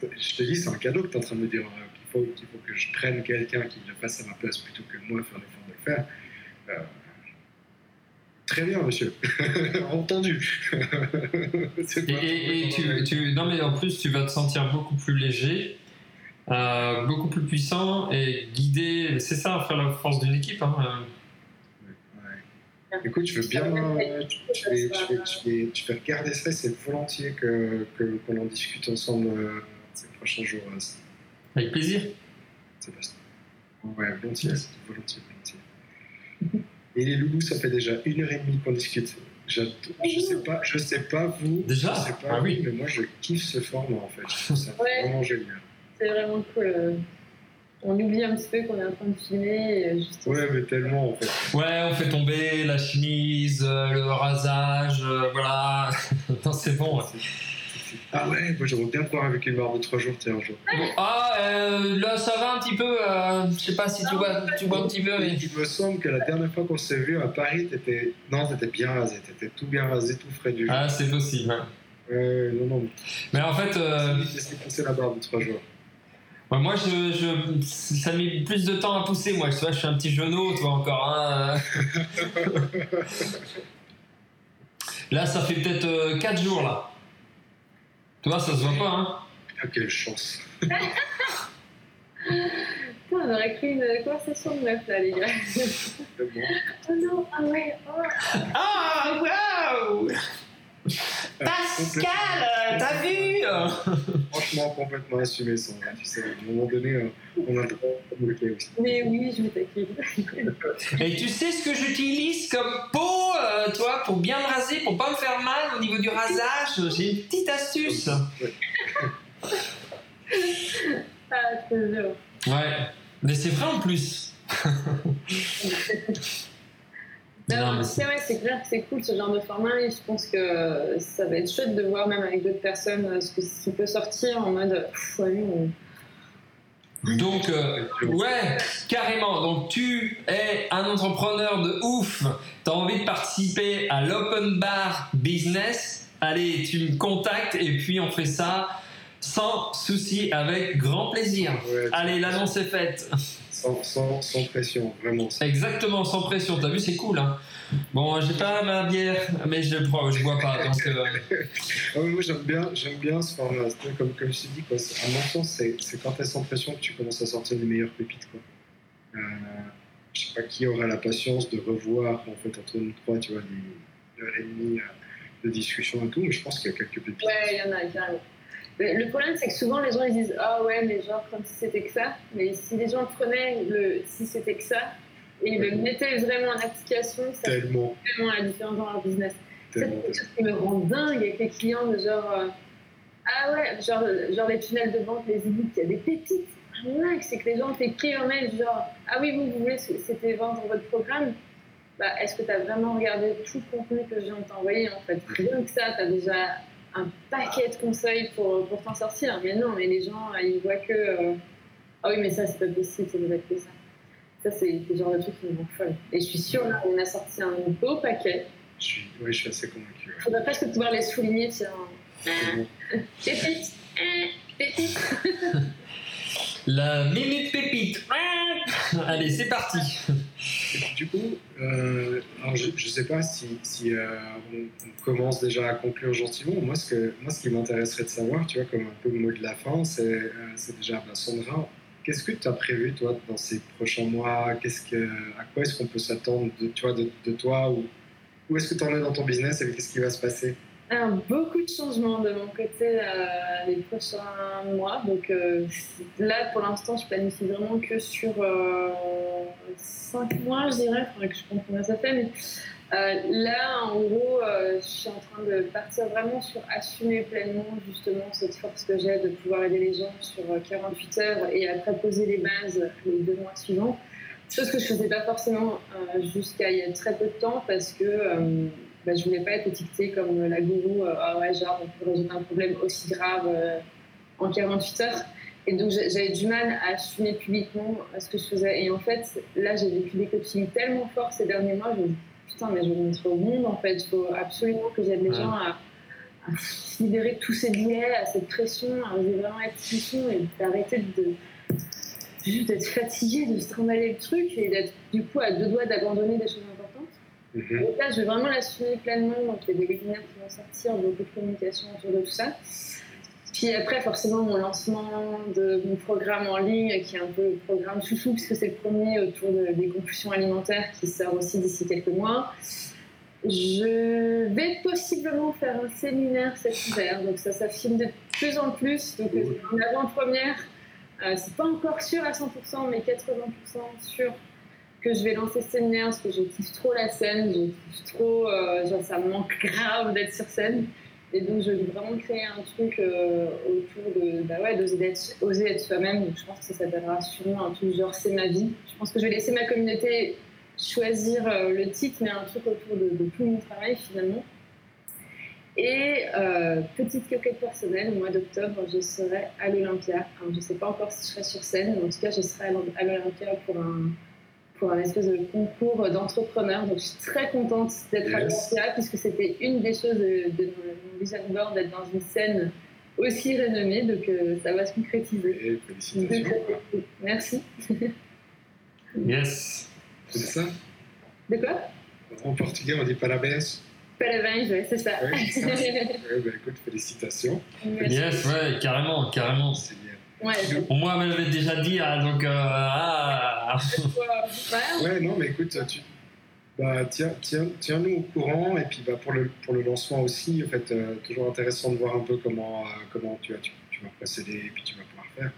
je te dis, c'est un cadeau que tu es en train de me dire euh, qu'il faut, qu'il faut que je prenne quelqu'un qui le fasse à ma place plutôt que moi faire l'effort de le faire. Euh, très bien, monsieur. Entendu. C'est Et, pas- et- et tu, tu- non mais en plus tu vas te sentir beaucoup plus léger euh, beaucoup plus puissant et guider. C'est ça, faire la force d'une équipe. Hein. Écoute, je veux bien. euh, Je vais, je vais- je vais- je vais regarder ça, c'est volontiers que que- qu'on en discute ensemble euh, ces prochains jours, euh, Avec plaisir. Sébastien. Ouais, volontiers, volontiers, volontiers. Et les loulous, ça fait déjà une heure et demie qu'on discute. J'ad- Je sais pas, je sais pas vous, Déjà je sais pas Ah oui. mais moi je kiffe ce format en fait. Je trouve ça Ouais. vraiment génial. C'est vraiment cool. euh. On oublie un petit peu qu'on est en train de filmer. juste Ouais, mais tellement en fait. Ouais, on fait tomber la chemise, euh, le rasage, euh, voilà. non, c'est bon. ouais. Ah ouais, moi j'aimerais bien te voir avec une barre de 3 jours, tiens, un jour. Ah, euh, là, ça va un petit peu. euh, je sais pas si tu vois, tu vois un petit peu, mais. Il me semble que la dernière fois qu'on s'est vu à Paris, t'étais. Non, t'étais bien rasé, t'étais tout bien rasé, tout frais du jour. Ah, c'est possible. hein. Ouais, non, non, Mais en fait, euh, passer la barre de 3 jours. Ouais, moi, je, je, ça met plus de temps à pousser. Moi, tu vois, je suis un petit genou, toi encore. Hein. Là, ça fait peut-être 4 jours, là. Tu vois, ça se voit pas, hein. Ah, quelle chance. Putain, on aurait cru une conversation de meuf là, les gars. Oh non, ah ouais, oh. Ah, waouh Pascal, t'as vu Franchement, complètement assumé ça. hein, Tu sais, à un moment donné, euh, on a le droit de bloquer aussi. Mais oui, je vais t'accueillir. Et tu sais ce que j'utilise comme peau, euh, toi, pour bien me raser, pour pas me faire mal au niveau du rasage? J'ai une petite astuce. Ah, c'est dur. Ouais, mais c'est vrai en plus. Non, c'est- ouais, c'est clair que c'est cool ce genre de format et je pense que ça va être chouette de voir même avec d'autres personnes euh, ce, que, ce qui peut sortir en mode pff, ouais, on- Donc, euh, ouais, carrément. Donc, tu es un entrepreneur de ouf. Tu as envie de participer à l'Open Bar Business. Allez, tu me contactes et puis on fait ça sans souci, avec grand plaisir. Ouais, Allez, l'annonce est faite. Sans, sans, sans pression, vraiment. Exactement, sans pression. T'as vu, c'est cool. Hein bon, j'ai pas ma bière, mais je prends, je bois pas. Donc, euh, Ah ouais, moi j'aime bien, j'aime bien ce format. Comme, comme je t'ai dit, quoi, à mon sens, c'est, c'est quand t'es sans pression que tu commences à sortir les meilleures pépites. Quoi. Euh, je sais pas qui aura la patience de revoir en fait entre nous trois, tu vois, des heures et demie euh, de discussion et tout, mais je pense qu'il y a quelques pépites. Ouais, il y en a, carrément. Le, le problème, c'est que souvent les gens ils disent Ah ouais, mais genre comme si c'était que ça. Mais si les gens prenaient le si c'était que ça et le mettaient vraiment en application, ça fait Tellement, vraiment la différence dans leur business. C'est quelque chose qui me rend dingue avec les clients de genre euh, Ah ouais, genre, genre les tunnels de vente, les e-books, il y a des pépites. Dingue, c'est que les gens un mail genre Ah oui, vous, vous voulez c'était vendre votre programme? Bah, Est-ce que tu as vraiment regardé tout le contenu que je viens de t'envoyer en fait? Rien que ça, tu as déjà un paquet de conseils pour, pour t'en sortir. Mais non, mais les gens, ils voient que euh, Ah oui, mais ça, c'est pas possible, ça doit être que ça. Ça, c'est le genre de truc qui me rend folle. Et je suis sûre, là, on a sorti un beau paquet. Je suis, ouais, je suis assez convaincu. ouais. Il faudrait presque pouvoir les souligner, tiens. Tellement. Pépite, hein, pépite. la minute pépite. Allez, c'est parti. Et Du coup, euh, alors je ne sais pas si, si euh, on, commence déjà à conclure gentiment. Moi, ce, que, moi, ce qui m'intéresserait de savoir, tu vois, comme un peu le mot de la fin, c'est euh, déjà, bah, Sandra, qu'est-ce que tu as prévu, toi, dans ces prochains mois? Qu'est-ce que, À quoi est-ce qu'on peut s'attendre de, de, de toi? Ou, Où est-ce que tu en es dans ton business et qu'est-ce qui va se passer? Beaucoup de changements de mon côté euh, les prochains mois. Donc euh, là, pour l'instant, je planifie vraiment que sur 5 mois, je dirais. Il faudrait que je compte combien ça fait. Mais euh, là, en gros, euh, je suis en train de partir vraiment sur assumer pleinement justement cette force que j'ai de pouvoir aider les gens sur euh, 48 heures et après poser les bases les deux mois suivants. Chose que je faisais pas forcément euh, jusqu'à il y a très peu de temps parce que euh, bah, je voulais pas être étiquetée comme la gourou, euh, ah ouais, genre on peut résoudre un problème aussi grave euh, en 48 heures. Et donc j'avais du mal à assumer publiquement euh, ce que je faisais. Et en fait, là j'ai vécu des coachings tellement forts ces derniers mois, je me dis putain, mais je vais montrer au monde en fait. Il faut absolument que j'aide les Ouais. gens à, à se libérer de tous ces biais, à cette pression, à vraiment être sont et d'arrêter de juste d'être fatigué, de se trimballer le truc et d'être du coup à deux doigts d'abandonner des choses importantes. Mhm. Donc là, je vais vraiment l'assumer pleinement. Donc, il y a des webinaires qui vont sortir, beaucoup de communication autour de tout ça. Puis après, forcément, mon lancement de mon programme en ligne, qui est un peu le programme chouchou, puisque c'est le premier autour de- des compulsions alimentaires qui sort aussi d'ici quelques mois. Je vais possiblement faire un séminaire cet hiver, donc ça s'affine de plus en plus. Donc une avant-première, Euh, c'est pas encore sûr à 100%, mais 80% sûr que je vais lancer ce séminaire parce que je kiffe trop la scène, je kiffe trop, euh, genre ça me manque grave d'être sur scène. Et donc je veux vraiment créer un truc euh, autour de, bah ouais, d'oser être, oser être soi-même. Donc je pense que ça s'appellera sûrement un truc genre c'est ma vie. Je pense que je vais laisser ma communauté choisir euh, le titre, mais un truc autour de, tout mon travail finalement. Et petite coquette personnelle, au mois d'octobre, je serai à l'Olympia. Je ne sais pas encore si je serai sur scène, mais en tout cas, je serai à l'Olympia pour un, pour un espèce de concours d'entrepreneurs. Donc, je suis très contente d'être à Yes. l'Olympia, puisque c'était une des choses de, de mon vision board, d'être dans une scène aussi renommée. Donc, euh, ça va se concrétiser. Et félicitations. Merci. Yes. C'est ça? De quoi? En portugais, on dit parabéns. Parabéns, ouais, c'est ça. Ouais, c'est ça. Ouais, bah, écoute, félicitations. Merci. Yes, ouais, carrément, carrément. C'est bien. Ouais, moi, elle m'avait déjà dit, ah, donc, euh, ah, Ouais, non, mais écoute, tu, bah, tiens, tiens, tiens-nous au courant. Et puis bah, pour, le, pour le lancement aussi, en fait, euh, toujours intéressant de voir un peu comment, euh, comment tu, vas- tu, tu vas procéder et puis tu vas pouvoir faire.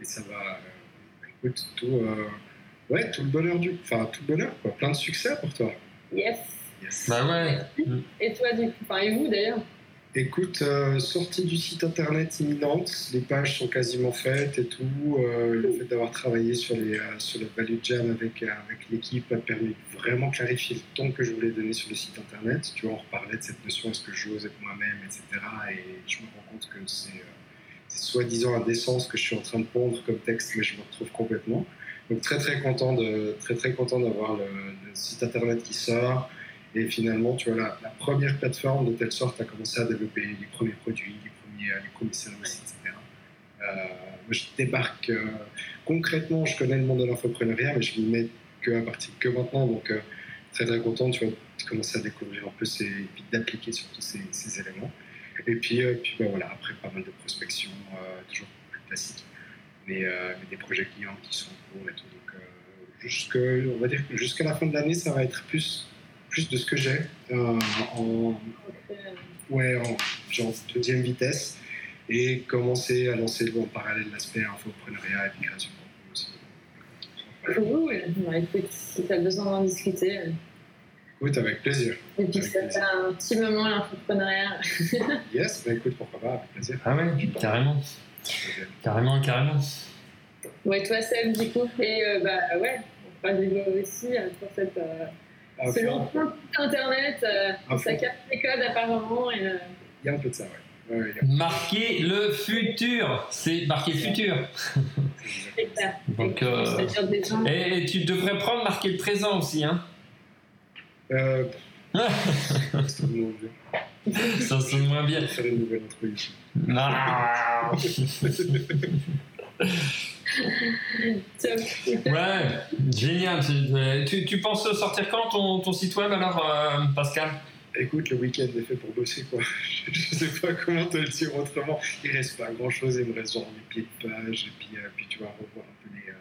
Et ça va, euh, écoute, tout, euh, ouais, tout le bonheur du, enfin tout le bonheur, quoi. Plein de succès pour toi. Yes. Yes. bah ouais. Et toi, du coup, enfin, et vous d'ailleurs? Écoute, euh, sortie du site internet imminente, les pages sont quasiment faites et tout. Euh, le fait d'avoir travaillé sur, les, euh, sur le Value Jam avec, avec l'équipe a permis de vraiment clarifier le ton que je voulais donner sur le site internet. Tu vois, on reparlait de cette notion est-ce que j'ose être moi-même, etc. Et je me rends compte que c'est soi-disant indécent ce que je suis en train de pondre comme texte, mais je me retrouve complètement. Donc très très content de très très d'avoir le site internet qui sort. Et finalement, tu vois, la, la première plateforme de telle sorte à commencer à développer les premiers produits, les premiers, les premiers services, etc. Euh, je débarque euh, concrètement, je connais le monde de l'infoprenariat, mais je m'y mets que à partir que maintenant. Donc, euh, très très content, tu vois, de commencer à découvrir un peu ces, et puis d'appliquer surtout ces, ces éléments. Et puis, euh, puis ben voilà, après pas mal de prospection, toujours plus classique, mais, des projets clients qui sont en cours et tout. Donc, jusque, on va dire que jusqu'à la fin de l'année, ça va être plus, plus de ce que j'ai euh, en, ouais, en genre deuxième vitesse et commencer à lancer en parallèle l'aspect infoprenariat et puis création aussi. Cool. Bah, écoute, si tu as besoin d'en discuter, euh, Écoute, avec plaisir. que Avec ça plaisir. fait un petit moment l'entrepreneuriat. Yes, bah écoute, pourquoi pas, avec plaisir. Ah ouais, carrément, carrément, carrément. Ouais, toi, Seb, du coup. Et euh, bah ouais, on les doigts aussi pour cette. Euh, À ce fond. lancement de site internet, euh, À ça capte les codes apparemment. Et, euh, Il y a un peu de ça. Ouais, a- Marquer le futur, c'est marquer le futur. c'est. Donc, Et euh, et, et tu devrais prendre marquer le présent aussi, hein. Euh, c'est le nom de- Ça sonne moins bien. Faire Ouais, génial. C'est- Tu, tu penses sortir quand ton, ton site web alors, euh, Pascal? Écoute, le week-end est fait pour bosser, quoi. Je sais pas comment te le dire autrement. Il reste pas grand-chose, il me reste genre les pieds de page, et puis, euh, puis tu vas revoir un peu les... euh,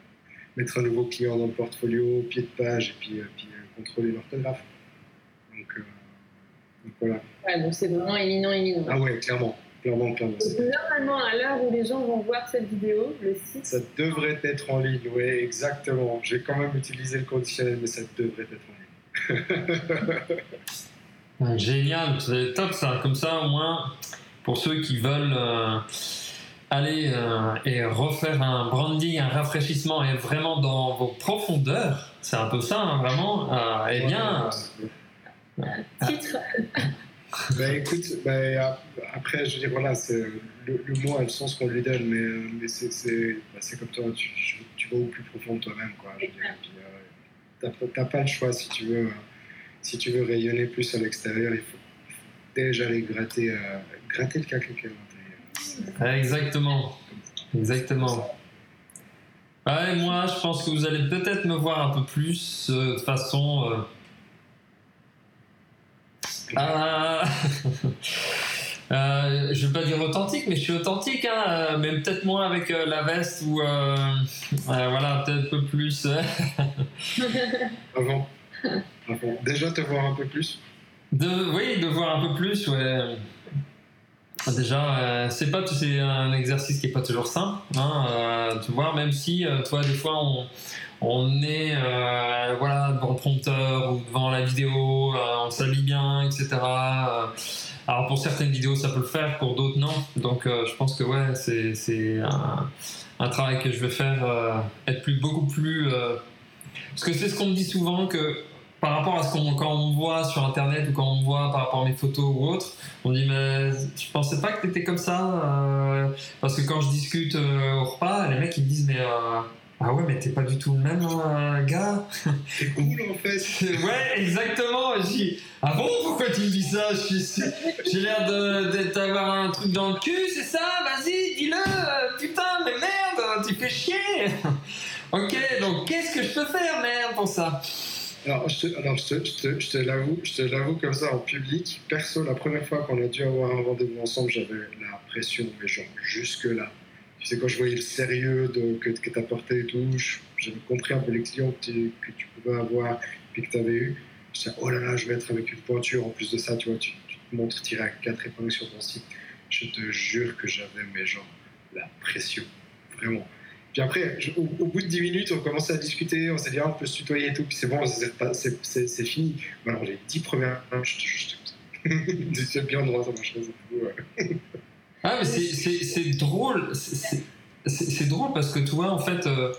mettre un nouveau client dans le portfolio, pied de page, et puis, euh, puis euh, contrôler l'orthographe. Donc, euh, donc voilà. Ouais, donc c'est vraiment imminent, imminent. Ah ouais, clairement, Donc, normalement, à l'heure où les gens vont voir cette vidéo, le site. Ça devrait être en ligne, ouais, exactement. J'ai quand même utilisé le conditionnel, mais ça devrait être en ligne. Génial, c'est top ça. Comme ça, au moins, pour ceux qui veulent euh, aller euh, et refaire un branding, un rafraîchissement et vraiment dans vos profondeurs, c'est un peu ça, hein, vraiment. euh, eh bien, Titre. Bah écoute, bah, après, je veux dire, voilà, c'est, le, le mot a le sens qu'on lui donne, mais, euh, mais c'est, c'est, bah, c'est comme toi, tu, tu vas au plus profond de toi-même, quoi. Je veux dire, et puis, euh, t'as, t'as pas le choix si tu veux, euh, si tu veux rayonner plus à l'extérieur, il faut, déjà aller gratter, euh, gratter le caca qui est à l'intérieur. exactement. Exactement. Ouais, moi, je pense que vous allez peut-être me voir un peu plus euh, de façon. euh, Ah, Euh, je veux pas dire authentique, mais je suis authentique, hein, euh, mais peut-être moins avec euh, la veste ou euh, voilà, peut-être un peu plus. Avant. Avant. Déjà te voir un peu plus. De, oui, de voir un peu plus, ouais. Déjà, c'est pas c'est un exercice qui est pas toujours simple, hein, tu vois, même si toi des fois on, on est voilà devant le prompteur ou devant la vidéo, on s'habille bien, etc. Alors pour certaines vidéos ça peut le faire, pour d'autres non. Donc euh, je pense que ouais, c'est un, un, travail que je vais faire, euh, être plus, beaucoup plus... Euh, parce que c'est ce qu'on me dit souvent que par rapport à ce qu'on quand on voit sur internet ou quand on voit par rapport à mes photos ou autres, on dit mais je pensais pas que tu étais comme ça parce que quand je discute au repas, les mecs ils me disent mais ah ouais, mais t'es pas du tout le même hein, gars. C'est cool en fait. ouais, exactement. J'ai ah bon, pourquoi tu me dis ça? J'ai l'air d'avoir un truc dans le cul, c'est ça? Vas-y, dis-le. Putain, mais merde, tu fais chier. ok, donc qu'est-ce que je peux faire, merde, pour ça? Alors, je te, alors, je te, je te, l'avoue, je te l'avoue comme ça en public. Perso, la première fois qu'on a dû avoir un rendez-vous ensemble, j'avais la pression, mais genre jusque là c'est quand je voyais le sérieux que, que tu apportais et tout, j'avais compris un peu clients que tu, que tu pouvais avoir puis que tu avais eu. Je disais, oh là là, je vais être avec une pointure. En plus de ça, tu vois, tu, te montres tiré à quatre épingles sur ton site. Je te jure que j'avais, mes gens, la pression. Vraiment. Puis après, au, bout de 10 minutes, on commençait à discuter, on s'est dit, ah, on peut se tutoyer et tout, puis c'est bon, c'est fini. Alors, les 10 premières je te juste. J'étais bien droit dans ma chaise et tout. Ah, mais c'est drôle. C'est drôle parce que tu vois, en fait, euh,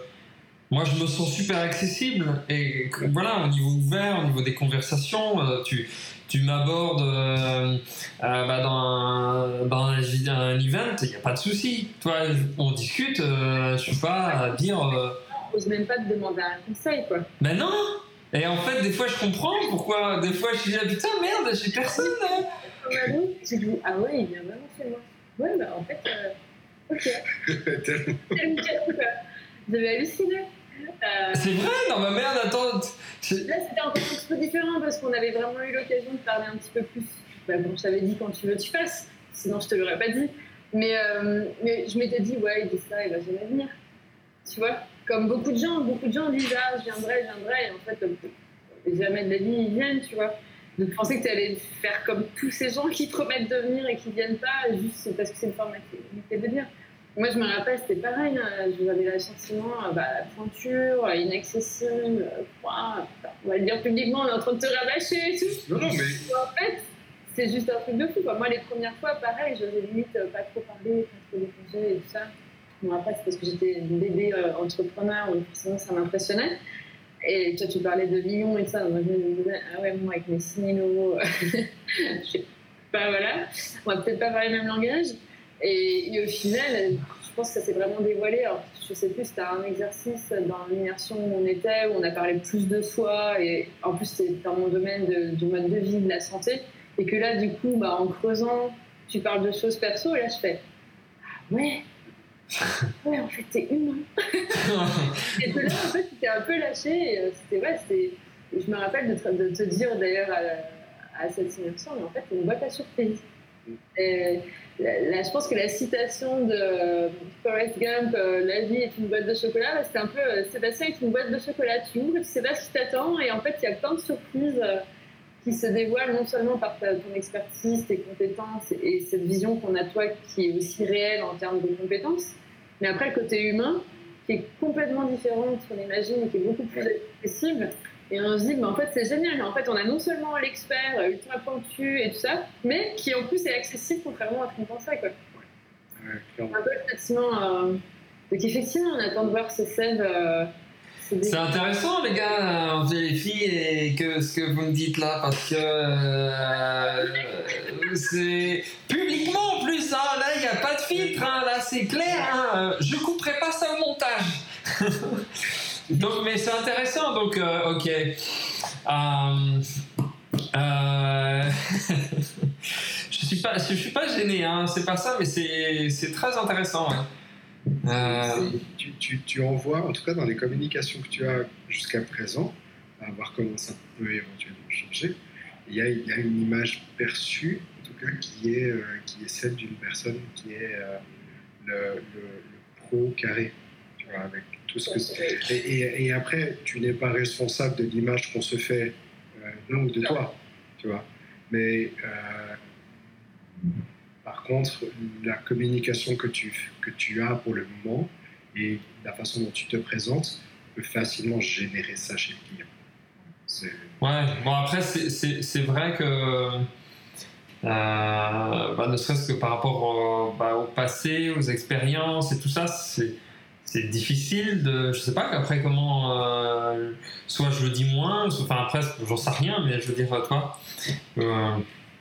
moi je me sens super accessible. Et voilà, au niveau ouvert, au niveau des conversations, euh, tu, tu m'abordes euh, bah, dans, un, dans un, event, il n'y a pas de souci. Toi, on discute, je suis pas à dire. Je n'ose même pas te demander un conseil, quoi. Ben non! Et en fait, des fois, je comprends pourquoi. Des fois, je dis, ah putain, merde, j'ai personne. Hein. Ah ouais, il vient vraiment chez moi. Ouais, bah en fait, euh, ok. J'avais halluciné. Euh, c'est vrai, non, ma merde, attends. Là, c'était un peu différent parce qu'on avait vraiment eu l'occasion de parler un petit peu plus. Bah, bon, je t'avais dit quand tu veux, tu fasses. Sinon, je te l'aurais pas dit. Mais, euh, mais je m'étais dit, ouais, il dit ça, il va jamais venir. Tu vois Comme beaucoup de gens, beaucoup de gens disent, ah, je viendrai, je viendrai. Et en fait, jamais de la vie, ils viennent, tu vois de penser que tu allais faire comme tous ces gens qui promettent de venir et qui viennent pas juste parce que c'est une formalité de venir. Moi, je me rappelle, c'était pareil. Hein. J'avais l'assentiment, bah, la pointure, inaccessible, quoi. on va le dire publiquement, on est en train de te rabâcher et tout. Non, non, mais. En fait, c'est juste un truc de fou. Moi, les premières fois, pareil, j'avais limite pas trop parlé, pas trop déposer et tout ça. Bon, après, c'est parce que j'étais une bébé euh, entrepreneur, donc forcément, ça m'impressionnait. Et toi, tu parlais de Lyon et ça. Moi, je me disais, ah ouais, moi, avec mes cinélos, je sais pas, voilà. On va peut-être pas parler le même langage. Et, au final, je pense que ça s'est vraiment dévoilé. Alors, je sais plus, c'était un exercice dans l'immersion où on était, où on a parlé plus de soi. Et en plus, c'était dans mon domaine de, du mode de vie, de la santé. Et que là, du coup, bah, en creusant, tu parles de choses perso. Et là, je fais, ah ouais, ouais, en fait, t'es humain. et que là, en fait, c'était un peu lâché. Euh, c'était, ouais, c'était. Je me rappelle de te, de te dire d'ailleurs à, à, cette immersion, mais en fait, c'est une boîte à surprise. Et là, je pense que la citation de Forrest Gump, euh, La vie est une boîte de chocolat, c'était un peu euh, Sébastien est une boîte de chocolat. Tu ouvres, tu sais pas ce qui t'attend, et en fait, il y a plein de surprises qui se dévoilent non seulement par ta, ton expertise, tes compétences et cette vision qu'on a toi qui est aussi réelle en termes de compétences, mais après le côté humain qui est complètement différent de ce qu'on imagine et qui est beaucoup plus accessible. Et on se dit, en fait, c'est génial. En fait, on a non seulement l'expert ultra pointu et tout ça, mais qui en plus est accessible contrairement à ce qu'on pensait. Quoi. un peu le sentiment. Euh... Donc, effectivement, on attend de voir ce scènes. Euh, c'est intéressant, les gars, les filles, et que ce que vous me dites là, parce que euh, c'est publiquement en plus, hein, là, il n'y a pas de filtre, hein, là, c'est clair, hein, je couperai pas ça au montage. donc, mais c'est intéressant, donc, euh, ok. Euh, je suis suis pas gêné, hein, c'est pas ça, mais c'est très intéressant. Euh, tu, tu, tu, envoies, en tout cas dans les communications que tu as jusqu'à présent, à voir comment ça peut éventuellement changer, il y a, il y a une image perçue, en tout cas, qui est, euh, qui est celle d'une personne qui est euh, le, le- le pro carré, tu vois, avec tout ce que et, et- et après, tu n'es pas responsable de l'image qu'on se fait, ou de Non. toi, tu vois. Mais contre, la communication que tu, que tu as pour le moment et la façon dont tu te présentes peut facilement générer ça chez le client. Ouais, bon après c'est- vrai que euh, bah, ne serait-ce que par rapport au, bah, au passé, aux expériences et tout ça, c'est c'est difficile de, je sais pas qu'après comment, euh, soit je le dis moins, soit- enfin après j'en sais rien, mais je veux dire toi, euh,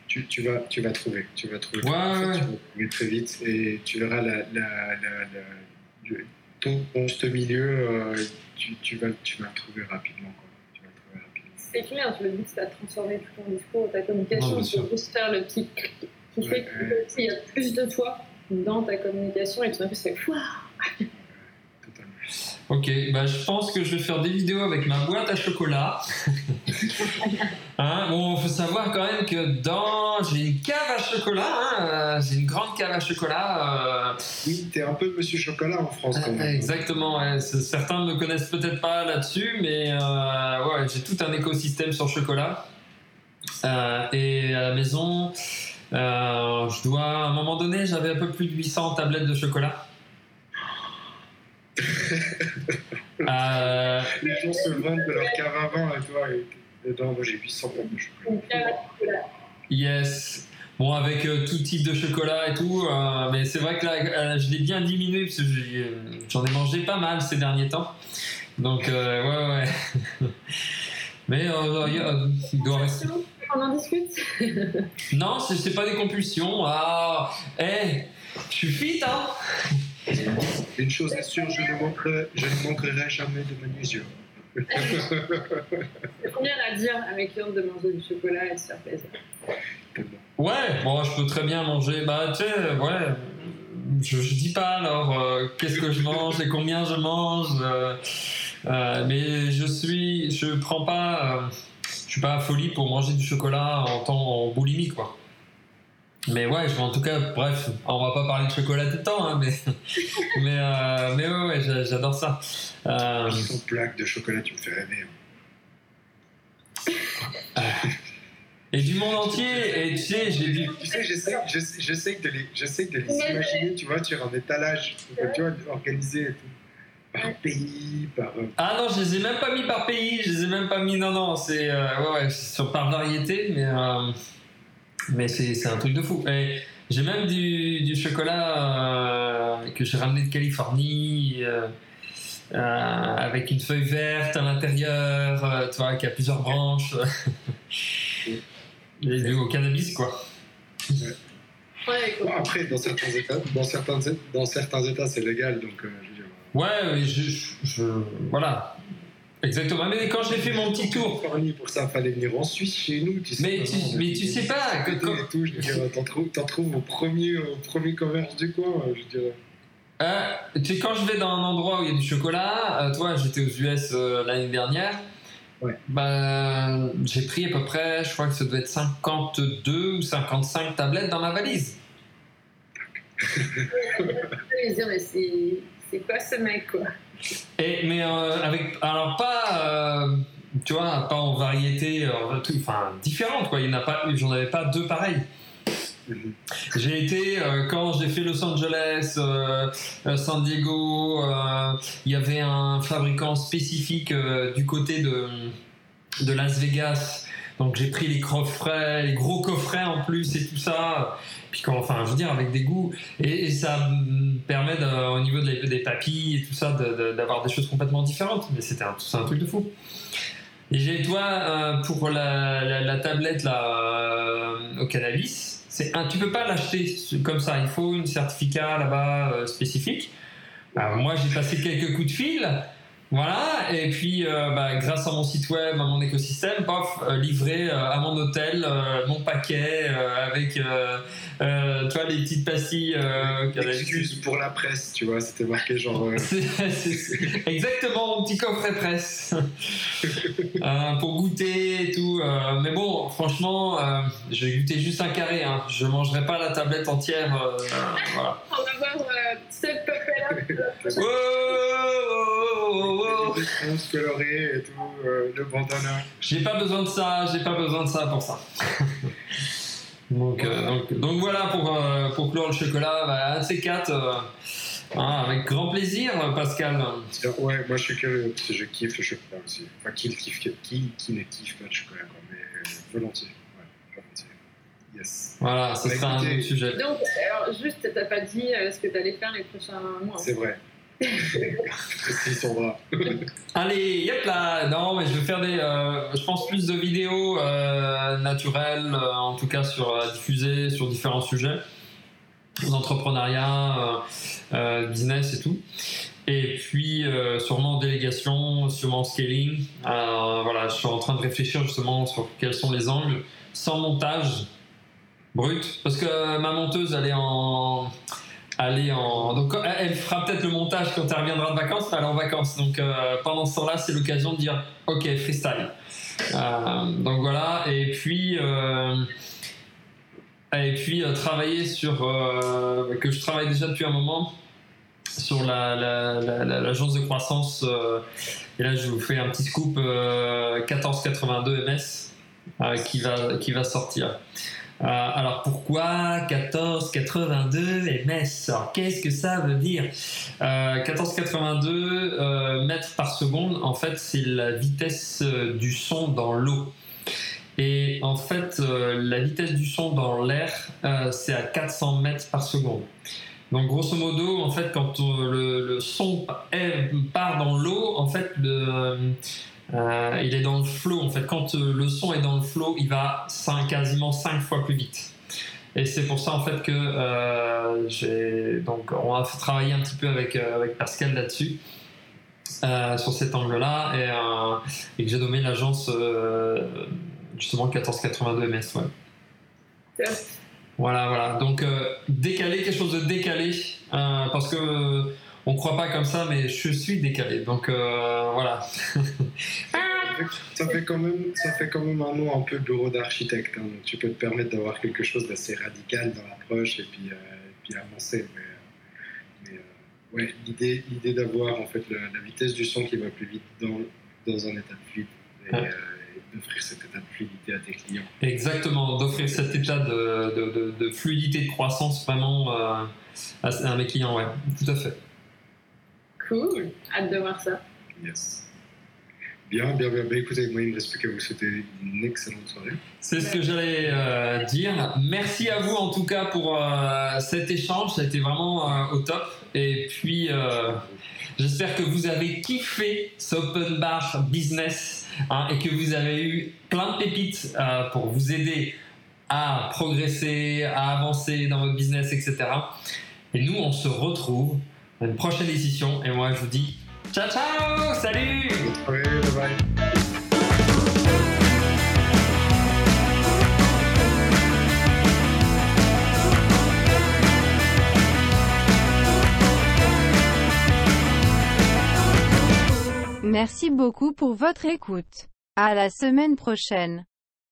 Tu, tu vas, tu vas trouver, tu vas trouver, Ouais, En fait, ouais. tu vas trouver très vite et tu verras la, la, la, la- le- ton, ton juste milieu, euh, tu, tu, vas, tu vas le trouver rapidement. Quoi. Tu vas le trouver rapidement. C'est clair, le but c'est de transformer tout ton discours, ta communication, c'est sûr. juste faire le petit clic qui fait Ouais, ouais. qu'il y a plus de toi dans ta communication et tout d'un coup c'est Ouah Totalement. Ok, bah, je pense que je vais faire des vidéos avec ma boîte à chocolat. Hein, bon, faut savoir quand même que dans j'ai une cave à chocolat, hein, euh, j'ai une grande cave à chocolat. euh, Oui, t'es un peu Monsieur Chocolat en France quand même. exactement. ouais, c'est- certains ne me connaissent peut-être pas là-dessus, mais euh, ouais, j'ai tout un écosystème sur le chocolat. Euh, et à la maison, euh, je dois à un moment donné, j'avais un peu plus de 800 tablettes de chocolat. Euh, Les gens se vendent de leur cave à vin toi, et, non, moi j'ai 800 grammes de chocolat. Yes. Bon, avec euh, tout type de chocolat et tout, euh, mais c'est vrai que là, euh, je l'ai bien diminué parce que euh, j'en ai mangé pas mal ces derniers temps. Donc, euh, ouais, ouais. mais euh, il y a- il doit rester. On en discute? Non, c'est, pas des compulsions. Ah, hé, je suis fit, hein Une chose est sûre, je ne manquerai, je ne manquerai jamais de magnésium. C'est combien à dire à mes clientes de manger du chocolat et de se faire plaisir Ouais, bon, je peux très bien manger. Bah, tu sais, ouais. Je, je dis pas alors euh, qu'est-ce que je mange et combien je mange. euh, euh, mais je suis. Je prends pas. je suis pas à folie pour manger du chocolat en temps en boulimie, quoi. Mais ouais, je, en tout cas, bref, on va pas parler de chocolat tout le temps, hein, mais, mais, euh, mais ouais, ouais, j'a- j'adore ça. Euh, Ton plaque de chocolat, tu me fais rêver. hein. et du monde entier, et tu sais, j'ai vu. Tu sais, j'essaie, j'essaie, j'essaie de les, j'essaie de les imaginer, tu vois, sur un étalage, tu vois, organisé et tout. Par pays, par. euh, Ah non, je les ai même pas mis par pays, je les ai même pas mis. Non, non, c'est euh, ouais, ouais, c'est sur par variété, mais euh, mais c'est c'est un truc de fou. Et j'ai même du, du chocolat euh, que j'ai ramené de Californie. euh, euh, avec une feuille verte à l'intérieur, euh, tu vois, qui a plusieurs branches. Et du au cannabis, quoi. Ouais, Bon, après, dans certains états, dans certains, dans certains états, c'est légal, donc euh, je veux dire. Ouais, je- je- Voilà. Exactement. Mais quand j'ai fait mon petit tour, pour ça, fallait venir en Suisse, chez nous, tu sais. Mais tu- mais sais pas, que- quand- et tout, je veux dire, t'en trouves, t'en trouves au premier, au premier commerce du coin, euh, je dirais. Euh, tu sais, quand je vais dans un endroit où il y a du chocolat, euh, toi, j'étais aux US euh, l'année dernière. Ouais. Ben, j'ai pris à peu près, je crois que ça doit être 52 ou 55 tablettes dans ma valise. C'est quoi ce mec, quoi Et, mais euh, avec, alors pas, euh, tu vois, pas en variété, tout- enfin différente quoi. Il y en a pas, j'en avais pas deux pareils. Mhm. J'ai été, euh, quand j'ai fait Los Angeles, euh, San Diego, euh, il y avait un fabricant spécifique euh, du côté de, de Las Vegas. Donc j'ai pris les coffrets, les gros coffrets en plus et tout ça. Puis quand, enfin, je veux dire, avec des goûts. Et, et ça me permet, au niveau des papilles et tout ça, d'avoir des choses complètement différentes. Mais c'était un, truc de fou. Et j'ai, toi, euh, pour la, tablette là, euh, au cannabis, c'est un, tu peux pas l'acheter comme ça. Il faut un certificat là-bas euh, spécifique. Alors, moi, j'ai passé quelques coups de fil. Voilà, et puis euh, bah, grâce à mon site web, à mon écosystème, pof, euh, livré euh, à mon hôtel, euh, mon paquet euh, avec euh, euh, euh, tu vois, les petites pastilles. Euh, Excuse pour la presse, tu vois, c'était marqué genre. euh, Exactement, mon petit coffret presse. Euh, pour goûter et tout. euh, mais bon, franchement, euh, je vais goûter juste un carré. Hein. Je mangerai pas la tablette entière. euh, voilà. On va voir euh, cette réponses colorées et tout, euh, le bandana. J'ai pas besoin de ça, j'ai pas besoin de ça pour ça. donc, euh, donc, donc voilà pour, euh, pour clore le chocolat, bah, un de ces quatre, euh, hein, avec grand plaisir, Pascal. Ouais, moi je suis curieux parce que je kiffe le chocolat aussi. Enfin, qui, le kiffe, qui, qui ne kiffe pas le chocolat, quoi, mais euh, volontiers. Ouais, volontiers. Yes. Voilà, ce Bah, sera un sujet. Donc, alors, juste, t'as pas dit euh, ce que t'allais faire les prochains mois. C'est vrai. Allez, yep là. Non, mais je vais faire des, euh, je pense plus de vidéos euh, naturelles, euh, en tout cas sur diffusées sur différents sujets, d'entrepreneuriat, euh, business et tout. Et puis sûrement délégation, sûrement scaling. Voilà, je suis en train de réfléchir justement sur quels sont les angles, sans montage brut, parce que ma monteuse elle est en est en donc elle- fera peut-être le montage quand elle reviendra de vacances, mais elle est en vacances. Donc euh, pendant ce temps-là, c'est l'occasion de dire OK, freestyle. Euh, donc voilà, et puis euh, et puis travailler sur que je travaille déjà depuis un moment sur la, la- la- l'agence de croissance. et là, je vous fais un petit scoop euh, 1482 MS qui va qui va sortir. Euh, alors pourquoi 1482 ms Alors qu'est-ce que ça veut dire? Euh, 1482 euh, mètres par seconde, en fait, c'est la vitesse euh, du son dans l'eau. Et en fait, euh, la vitesse du son dans l'air, euh, c'est à 400 mètres par seconde. Donc, grosso modo, en fait, quand euh, le, son part dans l'eau, en fait, le, euh, il est dans le flow. En fait, quand euh, le son est dans le flow, il va cinq- quasiment 5 fois plus vite. Et c'est pour ça en fait que euh, j'ai donc on a fait travailler un petit peu avec avec Pascal là-dessus sur cet angle-là et, et que j'ai nommé l'agence justement 1482 ms. Ouais. Voilà, voilà. Donc décalé, quelque chose de décalé, parce que on croit pas comme ça, mais je suis décalé. Donc euh, voilà. Ça fait, quand même, ça fait quand même un nom un peu bureau d'architecte. hein, donc tu peux te permettre d'avoir quelque chose d'assez radical dans l'approche et puis, euh, et puis avancer. Mais, euh, mais, euh, ouais, l'idée, l'idée d'avoir en fait la, la vitesse du son qui va plus vite dans, dans un état de fluide et, Ouais. d'offrir cet état de fluidité à tes clients. Exactement, d'offrir cet état de, de- de- de fluidité de croissance vraiment euh, à, à mes clients, ouais, tout à fait. Cool. Hâte de voir ça. Yes. Bien, bien, bien. Bah, écoutez, moi, il ne me reste plus qu'à vous souhaiter une excellente soirée. C'est ce que j'allais euh, dire. Merci à vous en tout cas pour euh, cet échange, ça a été vraiment euh, au top. Et puis euh, j'espère que vous avez kiffé ce open bar business hein, et que vous avez eu plein de pépites euh, pour vous aider à progresser, à avancer dans votre business, etc. Et nous, on se retrouve à une prochaine édition. Et moi, je vous dis ciao, ciao, salut bye bye. Merci beaucoup pour votre écoute. À la semaine prochaine.